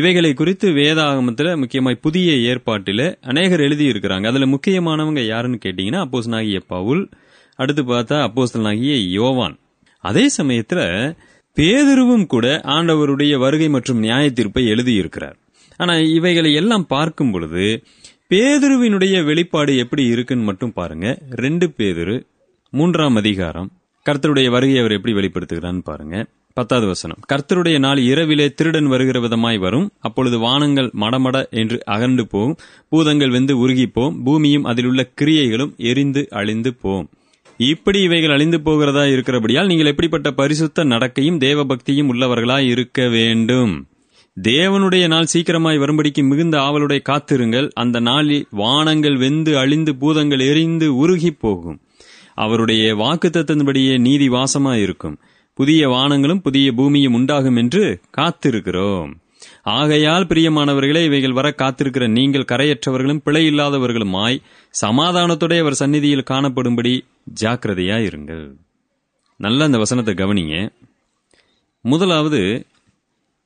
இவைகளை குறித்து வேதாகமத்தில் முக்கியமாய் புதிய ஏற்பாட்டில அநேகர் எழுதியிருக்கிறாங்க. அதில் அதுல முக்கியமானவங்க யாருன்னு கேட்டீங்கன்னா நாகிய பவுல் அடுத்து பார்த்தா அப்போஸ்தலனாகிய யோவான். அதே சமயத்துல பேதுருவும் கூட ஆண்டவருடைய வருகை மற்றும் நியாய தீர்ப்பை எழுதியிருக்கிறார். ஆனா இவைகளை எல்லாம் பார்க்கும் பொழுது பேதுருவினுடைய வெளிப்பாடு எப்படி இருக்குன்னு மட்டும் பாருங்க. ரெண்டு பேதுரு மூன்றாம் அதிகாரம். கர்த்தருடைய வருகையை அவர் எப்படி வெளிப்படுத்துகிறான்னு பாருங்க. பத்தாவது வசனம். கர்த்தருடைய நாள் இரவிலே திருடன் வருகிற விதமாய் வரும். அப்பொழுது வானங்கள் மடமட என்று அகன்று போகும் பூதங்கள் வெந்து உருகி போம். பூமியும் அதிலுள்ள கிரியைகளும் எரிந்து அழிந்து போம். இப்படி இவைகள் அழிந்து போகிறதா இருக்கிறபடியால் நீங்கள் எப்படிப்பட்ட பரிசுத்த நடக்கையும் தேவ பக்தியும் உள்ளவர்களாய் இருக்க வேண்டும். தேவனுடைய நாள் சீக்கிரமாய் வரும்படிக்கு மிகுந்த ஆவலுடைய காத்திருங்கள். அந்த நாளில் வானங்கள் வெந்து அழிந்து பூதங்கள் எரிந்து உருகி போகும். அவருடைய வாக்குத்தத்தின்படியே நீதி வாசமாய் இருக்கும் புதிய வானங்களும் புதிய பூமியும் உண்டாகும் என்று காத்திருக்கிறோம். ஆகையால் பிரியமானவர்களே இவைகள் வர காத்திருக்கிற நீங்கள் கரையற்றவர்களும் பிழை இல்லாதவர்களுமாய் சமாதானத்துடைய அவர் சந்நிதியில் காணப்படும்படி ஜாக்கிரதையா இருங்கள். நல்ல அந்த வசனத்தை கவனிங்க. முதலாவது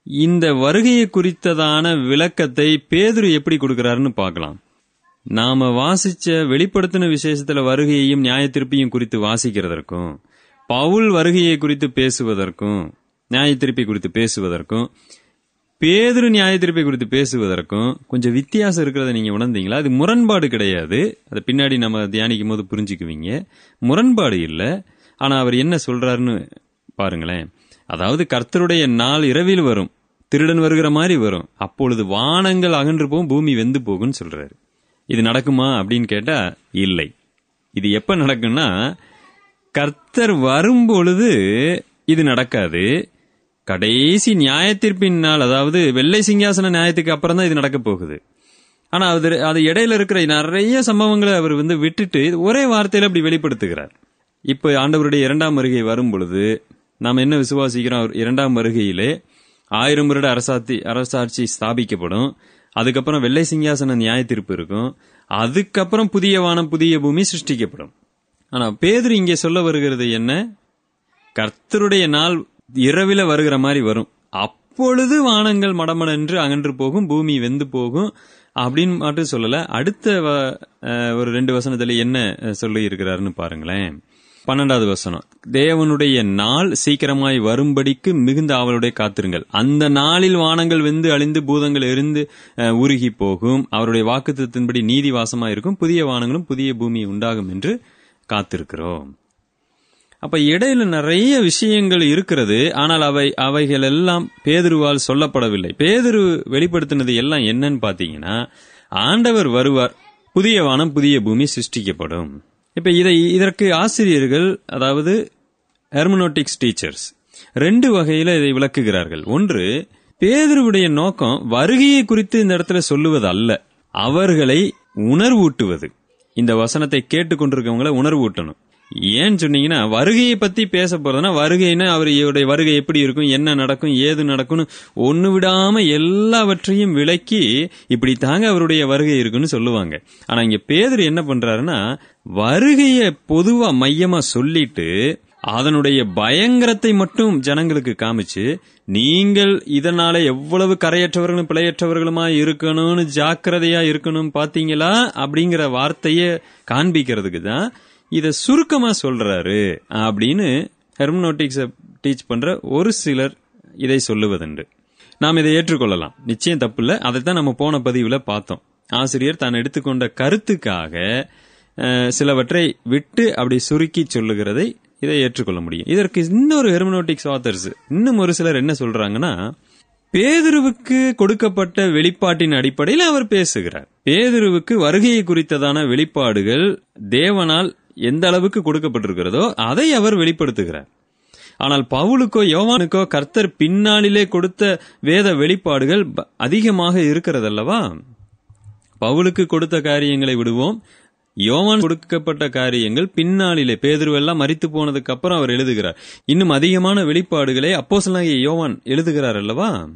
இந்த வருகையை குறித்ததான விளக்கத்தை பேதுரு எப்படி கொடுக்கிறாருன்னு பார்க்கலாம். நாம வாசிச்ச வெளிப்படுத்தின விசேஷத்துல வருகையையும் நியாயத்திருப்பியும் குறித்து வாசிக்கிறதற்கும் பவுல் வருகையை குறித்து பேசுவதற்கும் நியாயத்திருப்பி குறித்து பேசுவதற்கும் பேதுரு நியாய தீர்ப்பை குறித்து பேசுவதற்கும் கொஞ்சம் வித்தியாசம் இருக்கிறத நீங்க உணர்ந்தீங்களா? அது முரண்பாடு கிடையாது. அதை பின்னாடி நம்ம தியானிக்கும் போது புரிஞ்சுக்குவீங்க. முரண்பாடு இல்லை. ஆனா அவர் என்ன சொல்றாருன்னு பாருங்களேன். அதாவது கர்த்தருடைய நாள் இரவில் வரும். திருடன் வருகிற மாதிரி வரும். அப்பொழுது வானங்கள் அகன்று போகும் பூமி வெந்து போகும்னு சொல்றாரு. இது நடக்குமா அப்படின்னு கேட்டா இல்லை. இது எப்ப நடக்கும்னா கர்த்தர் வரும் பொழுது இது நடக்காது. கடைசி நியாயத்திற்பின்னால் நாள் அதாவது வெள்ளை சிங்காசன நியாயத்துக்கு அப்புறம் தான் இது நடக்க போகுது. ஆனா அது அது இடையில இருக்கிற நிறைய சம்பவங்களை அவர் வந்து விட்டுட்டு ஒரே வார்த்தையில அப்படி வெளிப்படுத்துகிறார். இப்போ ஆண்டவருடைய இரண்டாம் வருகை வரும் பொழுது நாம் என்ன விசுவாசிக்கிறோம்? அவர் இரண்டாம் வருகையிலே ஆயிரம் வருட அரசாத்தி அரசாட்சி ஸ்தாபிக்கப்படும். அதுக்கப்புறம் வெள்ளை சிங்காசன நியாய தீர்ப்பு இருக்கும். அதுக்கப்புறம் புதிய வானம் புதிய பூமி சிருஷ்டிக்கப்படும். ஆனா பேதர் இங்கே சொல்ல வருகிறது என்ன? கர்த்தருடைய நாள் இரவில வருகிற மாதிரி வரும். அப்பொழுது வானங்கள் மடமடன்று அகன்று போகும் பூமி வெந்து போகும் அப்படின்னு மட்டும் சொல்லல. அடுத்த வ- ஒரு ரெண்டு வசனத்துல என்ன சொல்லி இருக்கிறாருன்னு பாருங்களேன். பன்னெண்டாவது வசனம். தேவனுடைய நாள் சீக்கிரமாய் வரும்படிக்கு மிகுந்த அவளுடைய காத்திருங்கள். அந்த நாளில் வானங்கள் வெந்து அழிந்து பூதங்கள் எரிந்து உருகி போகும். அவருடைய வாக்குத்தின்படி நீதி வாசமாயிருக்கும். புதிய வானங்களும் புதிய பூமி உண்டாகும் என்று காத்திருக்கிறோம். அப்ப இடையில நிறைய விஷயங்கள் இருக்கிறது. ஆனால் அவை அவைகள் எல்லாம் பேதுருவால் சொல்லப்படவில்லை. பேதுரு வெளிப்படுத்தினது எல்லாம் என்னன்னு பாத்தீங்கன்னா ஆண்டவர் வருவார் புதிய வானம் புதிய பூமி சிருஷ்டிக்கப்படும். இப்ப இதை இதற்கு ஆசிரியர்கள் அதாவது ஹெர்மனோட்டிக்ஸ் டீச்சர்ஸ் ரெண்டு வகையில இதை விளக்குகிறார்கள். ஒன்று பேதுருவுடைய நோக்கம் வருகையை குறித்து இந்த இடத்துல சொல்லுவது அல்ல அவர்களை உணர்வூட்டுவது. இந்த வசனத்தை கேட்டுக்கொண்டிருக்கவங்களை உணர்வூட்டணும். ஏன்னு சொன்னீங்கன்னா வருகையை பத்தி பேச போறதுன்னா வருகைன்னா அவருடைய வருகை எப்படி இருக்கும் என்ன நடக்கும் ஏது நடக்கும்னு ஒன்று விடாம எல்லாவற்றையும் விளக்கி இப்படி தாங்க அவருடைய வருகை இருக்குன்னு சொல்லுவாங்க. ஆனா இங்க பேதர் என்ன பண்றாருன்னா வருகைய பொதுவா மையமா சொல்லிட்டு அதனுடைய பயங்கரத்தை மட்டும் ஜனங்களுக்கு காமிச்சு நீங்கள் இதனால எவ்வளவு கரையற்றவர்களும் பிழையற்றவர்களுமா இருக்கணும்னு ஜாக்கிரதையா இருக்கணும் பாத்தீங்களா? அப்படிங்கிற வார்த்தையை காண்பிக்கிறதுக்கு தான் இதை சுருக்கமாக சொல்கிறாரு அப்படின்னு ஹெர்மனோட்டிக்ஸை டீச் பண்ணுற ஒரு சிலர் இதை சொல்லுவதுண்டு. நாம் இதை ஏற்றுக்கொள்ளலாம். நிச்சயம் தப்பில்ல. அதைத்தான் நம்ம போன பதிவில் பார்த்தோம். ஆசிரியர் தான் எடுத்துக்கொண்ட கருத்துக்காக சிலவற்றை விட்டு அப்படி சுருக்கி சொல்லுகிறதை இதை ஏற்றுக்கொள்ள முடியும். இதற்கு இன்னொரு ஹெர்மனோட்டிக்ஸ் ஆத்தர்ஸ் இன்னும் ஒரு சிலர் என்ன சொல்றாங்கன்னா பேதுருவுக்கு கொடுக்கப்பட்ட வெளிப்பாட்டின் அடிப்படையில் அவர் பேசுகிறார். பேதுருவுக்கு வருகையை குறித்ததான வெளிப்பாடுகள் தேவனால் எந்த அளவுக்கு கொடுக்கப்பட்டிருக்கிறதோ அதை அவர் வெளிப்படுத்துகிறார். ஆனால் பவுலுக்கோ யோவானுக்கோ கர்த்தர் பின்னாளிலே கொடுத்த வேத வெளிப்பாடுகள் ப- அதிகமாக இருக்கிறதல்லவா? பவுலுக்கு கொடுத்த காரியங்களை விடுவோம். யோவான் கொடுக்கப்பட்ட காரியங்கள் பின்னாளிலே பேதுருவெல்லாம் மறித்து போனதுக்கு அப்புறம் அவர் எழுதுகிறார். இன்னும் அதிகமான வெளிப்பாடுகளை அப்போசலாகிய யோவான் எழுதுகிறார் அல்லவா?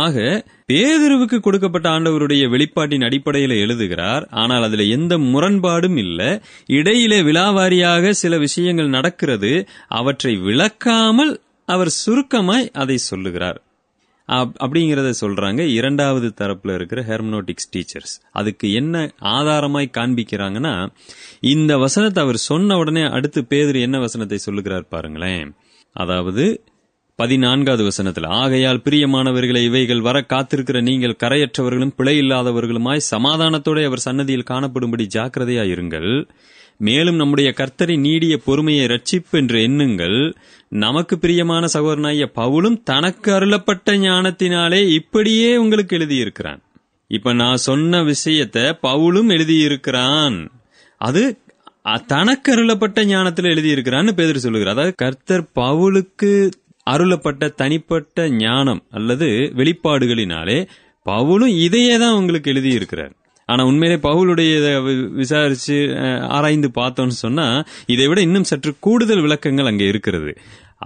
ஆக பேதுருவுக்கு கொடுக்கப்பட்ட ஆண்டவருடைய வெளிப்பாட்டின் அடிப்படையில் எழுதுகிறார் ஆனால் அதுல எந்த முரண்பாடும் இல்ல. இடையிலே விலாவாரியாக சில விஷயங்கள் நடக்கிறது. அவற்றை விளக்காமல் அவர் சுருக்கமாய் அதை சொல்லுகிறார். அப்- அப்படிங்கறத சொல்றாங்க. இரண்டாவது தரப்புல இருக்கிற ஹெர்மனோட்டிக்ஸ் டீச்சர்ஸ் அதுக்கு என்ன ஆதாரமாய் காண்பிக்கிறாங்கன்னா இந்த வசனத்தை அவர் சொன்ன உடனே அடுத்து பேதர் என்ன வசனத்தை சொல்லுகிறார் பாருங்களேன். அதாவது பதினான்காவது வசனத்தில் ஆகையால் பிரியமானவர்களை இவைகள் வர காத்திருக்கிற நீங்கள் கரையற்றவர்களும் பிழை இல்லாதவர்களுமாய் சமாதானத்தோட அவர் சன்னதியில் காணப்படும்படி ஜாக்கிரதையாயிருங்கள் மேலும் நம்முடைய கர்த்தரை நீடிய பொறுமையை ரட்சிப்பு என்று எண்ணுங்கள். நமக்கு பிரியமான சகோதரனாகிய பவுலும் தனக்கு அருளப்பட்ட ஞானத்தினாலே இப்படியே உங்களுக்கு எழுதியிருக்கிறான். இப்ப நான் சொன்ன விஷயத்த பவுலும் எழுதியிருக்கிறான். அது தனக்கு அருளப்பட்ட ஞானத்தில் எழுதியிருக்கிறான்னு பேதர் சொல்லுகிறார். அதாவது கர்த்தர் பவுலுக்கு அருளப்பட்ட தனிப்பட்ட ஞானம் அல்லது வெளிப்பாடுகளினாலே பவுலும் இதையே தான் உங்களுக்கு எழுதியிருக்கிறார். ஆனா உண்மையிலே பவுலுடைய வி- விசாரிச்சு ஆராய்ந்து பார்த்தோம்னு சொன்னா இதை விட இன்னும் சற்று கூடுதல் விளக்கங்கள் அங்கே இருக்கிறது.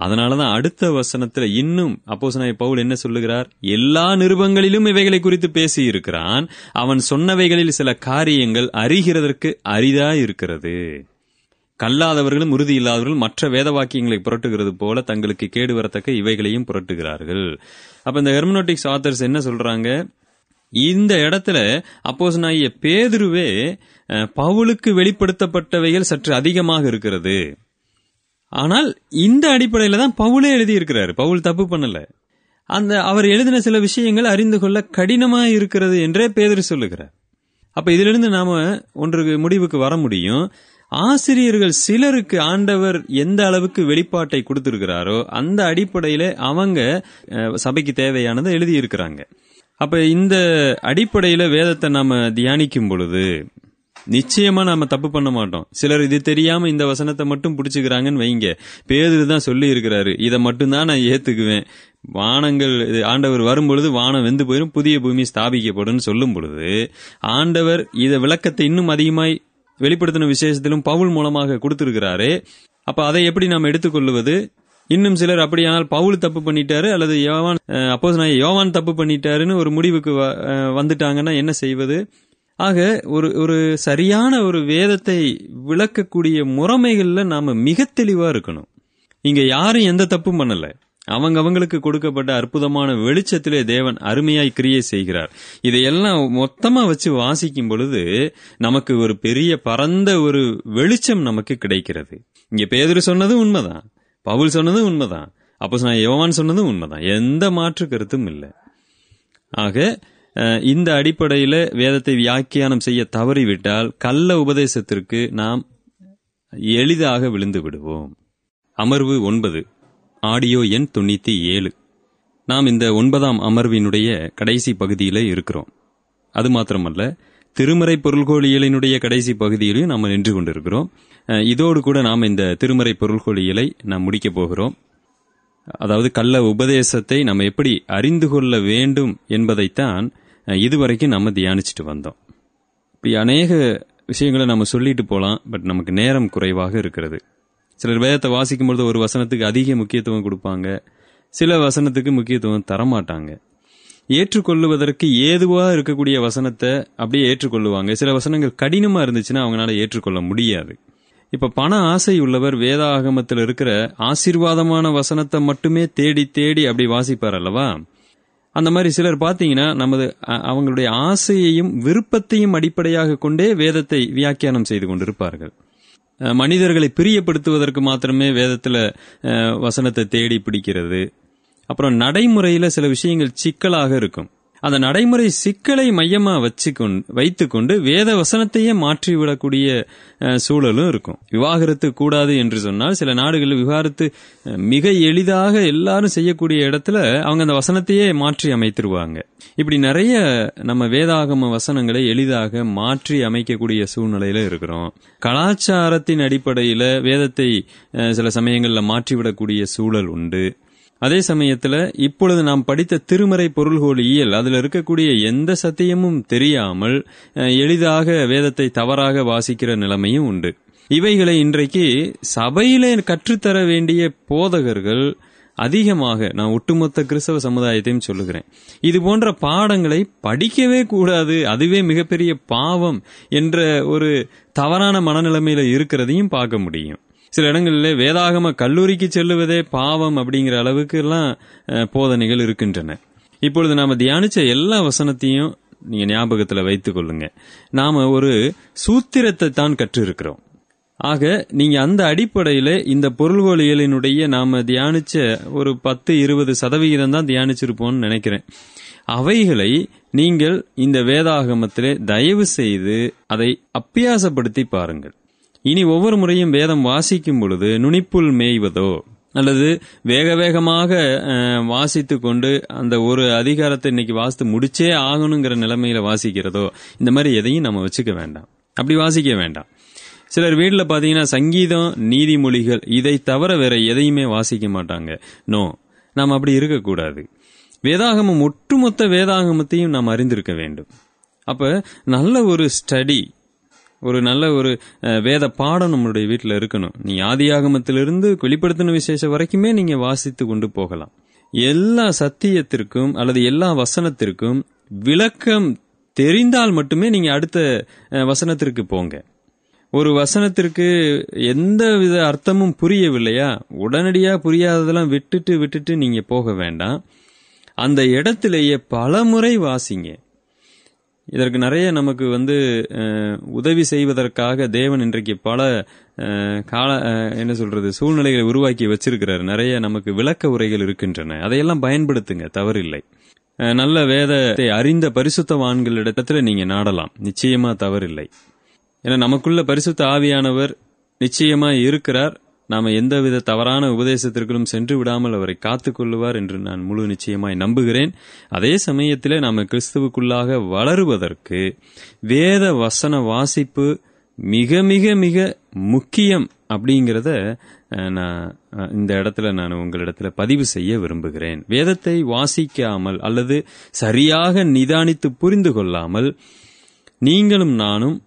அதனாலதான் அடுத்த வசனத்துல இன்னும் அப்போசனாய் பவுல் என்ன சொல்லுகிறார்? எல்லா நிருபங்களிலும் இவைகளை குறித்து பேசி இருக்கிறான் அவன் சொன்னவைகளில் சில காரியங்கள் அறிகிறதற்கு அரிதா இருக்கிறது கல்லாதவர்களும் உறுதி இல்லாதவர்களும் மற்ற வேத வாக்கியங்களை புரட்டுகிறது போல தங்களுக்கு கேடு வரத்தக்க இவைகளையும் புரட்டுகிறார்கள். அப்ப இந்த ஹெர்மனோட்டிக்ஸ் ஆத்தர்ஸ் என்ன சொல்றாங்க? இந்த இடத்துல அப்போஸ்தலனாகிய பேதுருவே பவுலுக்கு வெளிப்படுத்தப்பட்டவைகள் சற்று அதிகமாக இருக்கிறது. ஆனால் இந்த அடிப்படையில தான் பவுலே எழுதியிருக்கிறார். பவுல் தப்பு பண்ணல. அந்த அவர் எழுதின சில விஷயங்கள் அறிந்து கொள்ள கடினமா இருக்கிறது என்றே பேதர் சொல்லுகிறார். அப்ப இதிலிருந்து நாம ஒன்றுக்கு முடிவுக்கு வர முடியும். ஆசிரியர்கள் சிலருக்கு ஆண்டவர் எந்த அளவுக்கு வெளிப்பாட்டை கொடுத்திருக்கிறாரோ அந்த அடிப்படையில அவங்க சபைக்கு தேவையானதை எழுதியிருக்கிறாங்க. அப்ப இந்த அடிப்படையில வேதத்தை நாம தியானிக்கும் பொழுது நிச்சயமா நாம தப்பு பண்ண மாட்டோம். சிலர் இது தெரியாம இந்த வசனத்தை மட்டும் பிடிச்சுக்கிறாங்கன்னு வைங்க. பேதுரு தான் சொல்லி இருக்கிறாரு இதை மட்டும்தான் நான் ஏத்துக்குவேன். வானங்கள் இது ஆண்டவர் வரும்பொழுது வானம் வெந்து போயிடும் புதிய பூமி ஸ்தாபிக்கப்படும் சொல்லும் பொழுது ஆண்டவர் இத விளக்கத்தை இன்னும் அதிகமாய் வெளிப்படுத்தின விசேஷத்திலும் பவுல் மூலமாக கொடுத்திருக்கிறாரு. அப்ப அதை எப்படி நாம் எடுத்துக்கொள்வது? இன்னும் சிலர் அப்படியானால் பவுல் தப்பு பண்ணிட்டாரு அல்லது யோவான் அப்போஸ் நான் யோவான் தப்பு பண்ணிட்டாருன்னு ஒரு முடிவுக்கு வ- வந்துட்டாங்கன்னா என்ன செய்வது? ஆக ஒரு ஒரு சரியான ஒரு வேதத்தை விளக்கக்கூடிய முறைமைகளில் நாம மிக தெளிவா இருக்கணும். இங்க யாரும் எந்த தப்பும் பண்ணலை. அவங்க அவங்களுக்கு கொடுக்கப்பட்ட அற்புதமான வெளிச்சத்திலே தேவன் அருமையாய் கிரியை செய்கிறார். இதையெல்லாம் மொத்தமா வச்சு வாசிக்கும் பொழுது நமக்கு ஒரு பெரிய பரந்த ஒரு வெளிச்சம் நமக்கு கிடைக்கிறது. இங்க பேதர் சொன்னதும் உண்மைதான். பவுல் சொன்னதும் உண்மைதான். அப்போ நான் யோவான் சொன்னதும் உண்மைதான். எந்த மாற்று கருத்தும் இல்லை. ஆக இந்த அடிப்படையில் வேதத்தை வியாக்கியானம் செய்ய தவறிவிட்டால் கள்ள உபதேசத்திற்கு நாம் எளிதாக விழுந்து விடுவோம். அமர்வு ஒன்பது. ஆடியோ எண் தொண்ணூற்றி ஏழு. நாம் இந்த ஒன்பதாம் அமர்வினுடைய கடைசி பகுதியில் இருக்கிறோம். அது மாத்திரமல்ல திருமறை பொருள்கோளியலினுடைய கடைசி பகுதியிலையும் நாம் நின்று கொண்டிருக்கிறோம். இதோடு கூட நாம் இந்த திருமறை பொருள்கோளியலை நாம் முடிக்கப் போகிறோம். அதாவது கள்ள உபதேசத்தை நம்ம எப்படி அறிந்து கொள்ள வேண்டும் என்பதைத்தான் இதுவரைக்கும் நம்ம தியானிச்சுட்டு வந்தோம். இப்படி அநேக விஷயங்களை நம்ம சொல்லிட்டு போகலாம் பட் நமக்கு நேரம் குறைவாக இருக்கிறது. சிலர் வேதத்தை வாசிக்கும் பொழுது ஒரு வசனத்துக்கு அதிக முக்கியத்துவம் கொடுப்பாங்க. சில வசனத்துக்கு முக்கியத்துவம் தரமாட்டாங்க. ஏற்றுக்கொள்ளுவதற்கு ஏதுவாக இருக்கக்கூடிய வசனத்தை அப்படியே ஏற்றுக்கொள்ளுவாங்க. சில வசனங்கள் கடினமாக இருந்துச்சுன்னா அவங்களால ஏற்றுக்கொள்ள முடியாது. இப்போ பண ஆசை உள்ளவர் வேதாகமத்தில் இருக்கிற ஆசீர்வாதமான வசனத்தை மட்டுமே தேடி தேடி அப்படி வாசிப்பார் அல்லவா? அந்த மாதிரி சிலர் பார்த்தீங்கன்னா நமது அ- அவங்களுடைய ஆசையையும் விருப்பத்தையும் அடிப்படையாக கொண்டே வேதத்தை வியாக்கியானம் செய்து கொண்டிருப்பார்கள். மனிதர்களை பிரியப்படுத்துவதற்கு மாத்திரமே வேதத்தில் வசனத்தை தேடி பிடிக்கிறது. அப்புறம் நடைமுறையில் சில விஷயங்கள் சிக்கலாக இருக்கும். அந்த நடைமுறை சிக்கலை மையமா வச்சுக்கொண்டு வைத்துக்கொண்டு வேத வசனத்தையே மாற்றிவிடக்கூடிய சூழலும் இருக்கும். விவாகரத்து கூடாது என்று சொன்னால் சில நாடுகளில் விவாகரத்து மிக எளிதாக எல்லாரும் செய்யக்கூடிய இடத்துல அவங்க அந்த வசனத்தையே மாற்றி அமைத்திருவாங்க. இப்படி நிறைய நம்ம வேதாகம வசனங்களை எளிதாக மாற்றி அமைக்கக்கூடிய சூழ்நிலையில இருக்கிறோம். கலாச்சாரத்தின் அடிப்படையில வேதத்தை சில சமயங்கள்ல மாற்றிவிடக்கூடிய சூழல் உண்டு. அதே சமயத்துல இப்பொழுது நாம் படித்த திருமறை பொருள்கோளியல் அதுல இருக்கக்கூடிய எந்த சத்தியமும் தெரியாமல் எளிதாக வேதத்தை தவறாக வாசிக்கிற நிலைமையும் உண்டு. இவைகளை இன்றைக்கு சபையிலே கற்றுத்தர வேண்டிய போதகர்கள் அதிகமாக நான் ஒட்டுமொத்த கிறிஸ்தவ சமுதாயத்தையும் சொல்லுகிறேன் இது போன்ற பாடங்களை படிக்கவே கூடாது அதுவே மிகப்பெரிய பாவம் என்ற ஒரு தவறான மனநிலைமையில இருக்கிறதையும் பார்க்க முடியும். சில இடங்களில் வேதாகம கல்லூரிக்கு செல்லுவதே பாவம் அப்படிங்கிற அளவுக்கு எல்லாம் போதனைகள் இருக்கின்றன. இப்பொழுது நாம தியானிச்ச எல்லா வசனத்தையும் நீங்க ஞாபகத்தில் வைத்துக் கொள்ளுங்க. நாம ஒரு சூத்திரத்தை தான் கற்று இருக்கிறோம் ஆக நீங்க அந்த அடிப்படையில இந்த பொருள்கோளியலினுடைய நாம தியானிச்ச ஒரு பத்து இருபது சதவிகிதம் தான் தியானிச்சிருப்போம்னு நினைக்கிறேன். அவைகளை நீங்கள் இந்த வேதாகமத்திலே தயவு செய்து அதை அப்பியாசப்படுத்தி பாருங்கள். இனி ஒவ்வொரு முறையும் வேதம் வாசிக்கும் பொழுது நுனிப்புல் மேய்வதோ அல்லது வேக வேகமாக வாசித்து கொண்டு அந்த ஒரு அதிகாரத்தை இன்னைக்கு வாசித்து முடிச்சே ஆகணுங்கிற நிலைமையில வாசிக்கிறதோ இந்த மாதிரி எதையும் நம்ம வச்சுக்க வேண்டாம். அப்படி வாசிக்க வேண்டாம். சிலர் வீட்டில் பார்த்தீங்கன்னா சங்கீதம் நீதிமொழிகள் இதை தவிர வேற எதையுமே வாசிக்க மாட்டாங்க. நோ நாம் அப்படி இருக்கக்கூடாது. வேதாகமம் ஒட்டுமொத்த வேதாகமத்தையும் நாம் அறிந்திருக்க வேண்டும். அப்போ நல்ல ஒரு ஸ்டடி ஒரு நல்ல ஒரு வேத பாடம் நம்மளுடைய வீட்டில் இருக்கணும். நீ ஆதியாகமத்திலிருந்து வெளிப்படுத்தின விசேஷம் வரைக்குமே நீங்க வாசித்து கொண்டு போகலாம். எல்லா சத்தியத்திற்கும் அல்லது எல்லா வசனத்திற்கும் விளக்கம் தெரிந்தால் மட்டுமே நீங்க அடுத்த வசனத்திற்கு போங்க. ஒரு வசனத்திற்கு எந்த வித அர்த்தமும் புரியவில்லையா? உடனடியா புரியாததெல்லாம் விட்டுட்டு விட்டுட்டு நீங்க போக வேண்டாம். அந்த இடத்திலேயே பலமுறை வாசிங்க. இதற்கு நிறைய நமக்கு வந்து உதவி செய்வதற்காக தேவன் இன்றைக்கு பல கால என்ன சொல்றது சூழ்நிலைகளை உருவாக்கி வச்சிருக்கிறார். நிறைய நமக்கு விளக்க உரைகள் இருக்கின்றன. அதையெல்லாம் பயன்படுத்துங்க தவறில்லை. நல்ல வேதத்தை அறிந்த பரிசுத்தவான்களிடத்துல நீங்க நாடலாம். நிச்சயமா தவறில்லை. ஏன்னா நமக்குள்ள பரிசுத்த ஆவியானவர் நிச்சயமா இருக்கிறார். நாம எந்தவித தவறான உபதேசத்திற்கும் சென்று விடாமல் அவரை காத்துக் கொள்ளுவார் என்று நான் முழு நிச்சயமாய் நம்புகிறேன். அதே சமயத்திலே நாம கிறிஸ்துவுக்குள்ளாக வளருவதற்கு வேத வசன வாசிப்பு மிக மிக மிக முக்கியம் அப்படிங்கிறத நான் இந்த இடத்துல நான் உங்களிடத்துல பதிவு செய்ய விரும்புகிறேன். வேதத்தை வாசிக்காமல் அல்லது சரியாக நிதானித்து புரிந்து கொள்ளாமல் நீங்களும் நானும்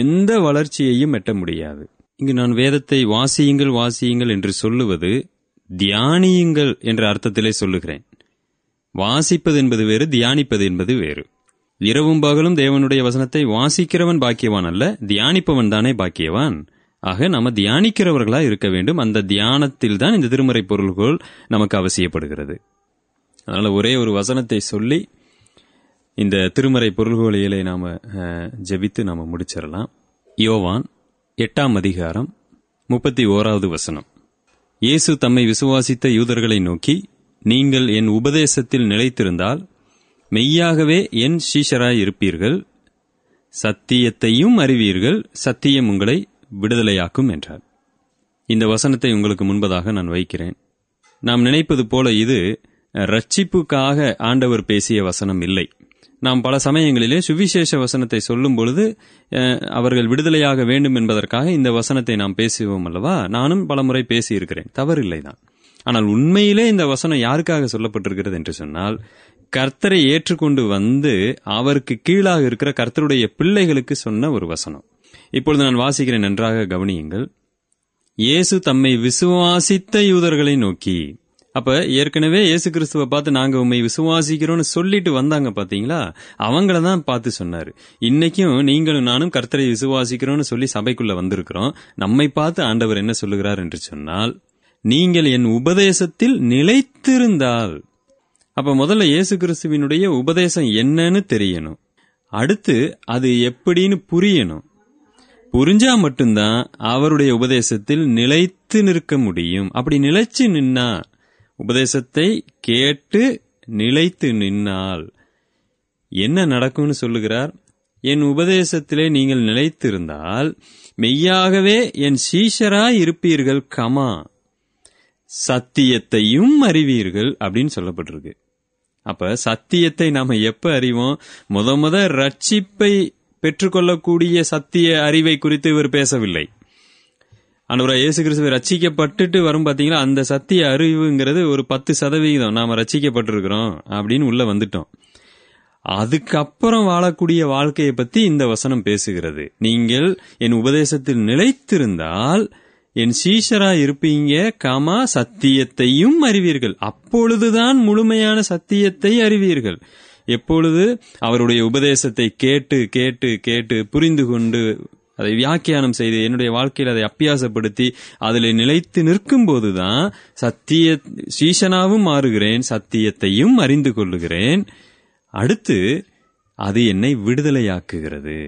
எந்த வளர்ச்சியையும் எட்ட முடியாது. இங்கு நான் வேதத்தை வாசியுங்கள் வாசியுங்கள் என்று சொல்லுவது தியானியுங்கள் என்ற அர்த்தத்திலே சொல்லுகிறேன். வாசிப்பது என்பது வேறு தியானிப்பது என்பது வேறு. இரவும் பகலும் தேவனுடைய வசனத்தை வாசிக்கிறவன் பாக்கியவான் அல்ல தியானிப்பவன் தானே பாக்கியவான். ஆக நம்ம தியானிக்கிறவர்களா இருக்க வேண்டும். அந்த தியானத்தில் தான் இந்த திருமறை பொருள்கள் நமக்கு அவசியப்படுகிறது. அதனால ஒரே ஒரு வசனத்தை சொல்லி இந்த திருமறை பொருள்கோளியலை நாம ஜெபித்து நாம முடிச்சிடலாம். யோவான் எட்டாம் அதிகாரம் முப்பத்தி ஓராவது வசனம். இயேசு தம்மை விசுவாசித்த யூதர்களை நோக்கி நீங்கள் என் உபதேசத்தில் நிலைத்திருந்தால் மெய்யாகவே என் சீஷராய் இருப்பீர்கள் சத்தியத்தையும் அறிவீர்கள். சத்தியம் உங்களை விடுதலையாக்கும் என்றார். இந்த வசனத்தை உங்களுக்கு முன்பதாக நான் வைக்கிறேன். நாம் நினைப்பது போல இது ரட்சிப்புக்காக ஆண்டவர் பேசிய வசனம் இல்லை. நாம் பல சமயங்களிலே சுவிசேஷ வசனத்தை சொல்லும் பொழுது அவர்கள் விடுதலையாக வேண்டும் என்பதற்காக இந்த வசனத்தை நாம் பேசுவோம் அல்லவா? நானும் பலமுறை பேசியிருக்கிறேன். தவறில்லைதான் ஆனால் உண்மையிலே இந்த வசனம் யாருக்காக சொல்லப்பட்டிருக்கிறது என்று சொன்னால் கர்த்தரை ஏற்றுக்கொண்டு வந்து அவருக்கு கீழாக இருக்கிற கர்த்தருடைய பிள்ளைகளுக்கு சொன்ன ஒரு வசனம். இப்பொழுது நான் வாசிக்கிறேன் நன்றாக கவனியுங்கள். இயேசு தம்மை விசுவாசித்த யூதர்களை நோக்கி அப்ப ஏற்கனவே இயேசு கிறிஸ்துவை பார்த்து நாங்க உண்மை விசுவாசிக்கிறோம்னு சொல்லிட்டு வந்தாங்க பாத்தீங்களா? அவங்கள தான் பார்த்து சொன்னாரு. இன்னைக்கும் நீங்களும் நானும் கர்த்தரை விசுவாசிக்கிறோம்னு சொல்லி சபைக்குள்ள வந்திருக்கிறோம். நம்மை பார்த்து ஆண்டவர் என்ன சொல்லுகிறார் என்று சொன்னால் நீங்கள் என் உபதேசத்தில் நிலைத்திருந்தால் அப்ப முதல்ல இயேசு கிறிஸ்துவினுடைய உபதேசம் என்னன்னு தெரியணும். அடுத்து அது எப்படின்னு புரியணும். புரிஞ்சா மட்டும்தான் அவருடைய உபதேசத்தில் நிலைத்து நிற்க முடியும். அப்படி நிலைச்சு நின்னா உபதேசத்தை கேட்டு நிலைத்து நின்னால் என்ன நடக்கும்னு சொல்லுகிறார்? என் உபதேசத்திலே நீங்கள் நிலைத்திருந்தால் மெய்யாகவே என் சீஷராய் இருப்பீர்கள் கமா. சத்தியத்தையும் அறிவீர்கள் அப்படின்னு சொல்லப்பட்டிருக்கு. அப்ப சத்தியத்தை நாம எப்ப அறிவோம்? முத முத ரட்சிப்பை பெற்றுக்கொள்ளக்கூடிய சத்திய அறிவை குறித்து இவர் பேசவில்லை. ஆண்டவராக இயேசு கிறிஸ்துவை ரச்சிக்கப்பட்டுட்டு வரும் பார்த்தீங்களா அந்த சத்திய அறிவுங்கிறது ஒரு பத்து சதவிகிதம். நாம் ரச்சிக்கப்பட்டிருக்கிறோம் அப்படின்னு உள்ளே வந்துட்டோம். அதுக்கப்புறம் வாழக்கூடிய வாழ்க்கையை பற்றி இந்த வசனம் பேசுகிறது. நீங்கள் என் உபதேசத்தில் நிலைத்திருந்தால் என் சீஷரா இருப்பீங்க காமா சத்தியத்தையும் அறிவீர்கள். அப்பொழுதுதான் முழுமையான சத்தியத்தை அறிவீர்கள். எப்பொழுது? அவருடைய உபதேசத்தை கேட்டு கேட்டு கேட்டு புரிந்து கொண்டு அதை வியாக்கியானம் செய்து என்னுடைய வாழ்க்கையில் அதை அப்பியாசப்படுத்தி அதில் நிலைத்து நிற்கும் போதுதான் சத்திய சீசனாவும் மாறுகிறேன் சத்தியத்தையும் அறிந்து கொள்ளுகிறேன். அடுத்து அது என்னை விடுதலையாக்குகிறது.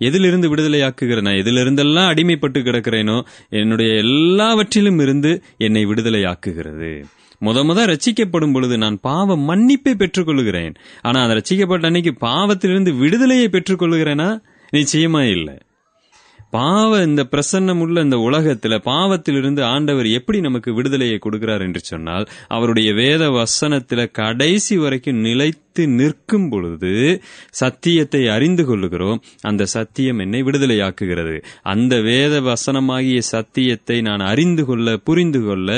எதிலிருந்து விடுதலையாக்குகிற நான் எதிலிருந்தெல்லாம் அடிமைப்பட்டு கிடக்கிறேனோ என்னுடைய எல்லாவற்றிலும் இருந்து என்னை விடுதலையாக்குகிறது. முத முத ரச்சிக்கப்படும் பொழுது நான் பாவ மன்னிப்பை பெற்றுக்கொள்கிறேன் ஆனா அந்த ரச்சிக்கப்பட்ட அன்னைக்கு பாவத்திலிருந்து விடுதலையை பெற்றுக்கொள்கிறேனா நிச்சயமா இல்லை. பாவ இந்த பிரசன்னம் உள்ள இந்த உலகத்துல பாவத்திலிருந்து ஆண்டவர் எப்படி நமக்கு விடுதலையை கொடுக்கிறார் என்று சொன்னால் அவருடைய வேத வசனத்துல கடைசி வரைக்கும் நிலைத்து நிற்கும் பொழுது சத்தியத்தை அறிந்து கொள்ளுகிறோம். அந்த சத்தியம் என்னை விடுதலையாக்குகிறது. அந்த வேத வசனமாகிய சத்தியத்தை நான் அறிந்து கொள்ள புரிந்து கொள்ள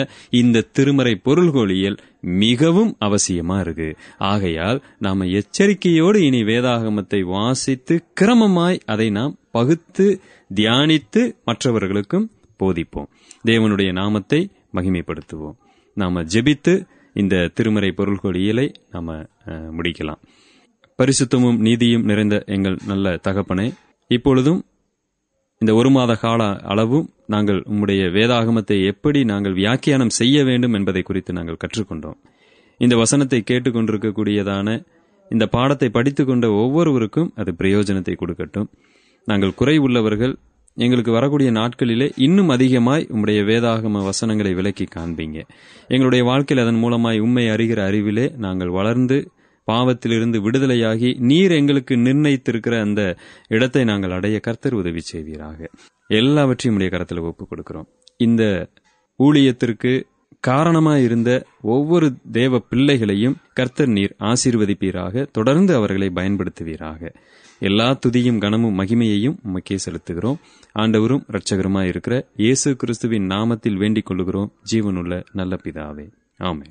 இந்த திருமறை பொருள்கொழியல் மிகவும் அவசியமா இருக்கு. ஆகையால் நாம எச்சரிக்கையோடு இனி வேதாகமத்தை வாசித்து கிரமமாய் அதை நாம் பகுத்து தியானித்து மற்றவர்களுக்கும் போதிப்போம். தேவனுடைய நாமத்தை மகிமைப்படுத்துவோம். நாம ஜெபித்து இந்த திருமறை பொருள்கொடியலை நாம முடிக்கலாம். பரிசுத்தமும் நீதியும் நிறைந்த எங்கள் நல்ல தகப்பனே இப்பொழுதும் இந்த ஒரு மாத கால அளவும் நாங்கள் உம்முடைய வேதாகமத்தை எப்படி நாங்கள் வியாக்கியானம் செய்ய வேண்டும் என்பதை குறித்து நாங்கள் கற்றுக்கொண்டோம். இந்த வசனத்தை கேட்டுக்கொண்டிருக்கக்கூடியதான இந்த பாடத்தை படித்துக்கொண்ட ஒவ்வொருவருக்கும் அது பிரயோஜனத்தை கொடுக்கட்டும். நாங்கள் குறை உள்ளவர்கள். எங்களுக்கு வரக்கூடிய நாட்களிலே இன்னும் அதிகமாய் உம்முடைய வேதாகம வசனங்களை விலக்கி காண்பீங்க. எங்களுடைய வாழ்க்கையில் அதன் மூலமாய் உண்மை அறிகிற அறிவிலே நாங்கள் வளர்ந்து பாவத்திலிருந்து விடுதலையாகி நீர் எங்களுக்கு நிர்ணயித்திருக்கிற அந்த இடத்தை நாங்கள் அடைய கர்த்தர் உதவி செய்வீராக. எல்லாவற்றையும் உடைய கருத்தில் ஒப்புக் கொடுக்கிறோம். இந்த ஊழியத்திற்கு காரணமாக இருந்த ஒவ்வொரு தேவ பிள்ளைகளையும் கர்த்தர் நீர் ஆசீர்வதிப்பீராக தொடர்ந்து அவர்களை பயன்படுத்துவீராக. எல்லா துதியும் கனமும் மகிமையையும் உமக்கே செலுத்துகிறோம். ஆண்டவரும் இரட்சகருமாய் இருக்கிற இயேசு கிறிஸ்துவின் நாமத்தில் வேண்டிக் கொள்ளுகிறோம். ஜீவனுள்ள நல்ல பிதாவே. ஆமே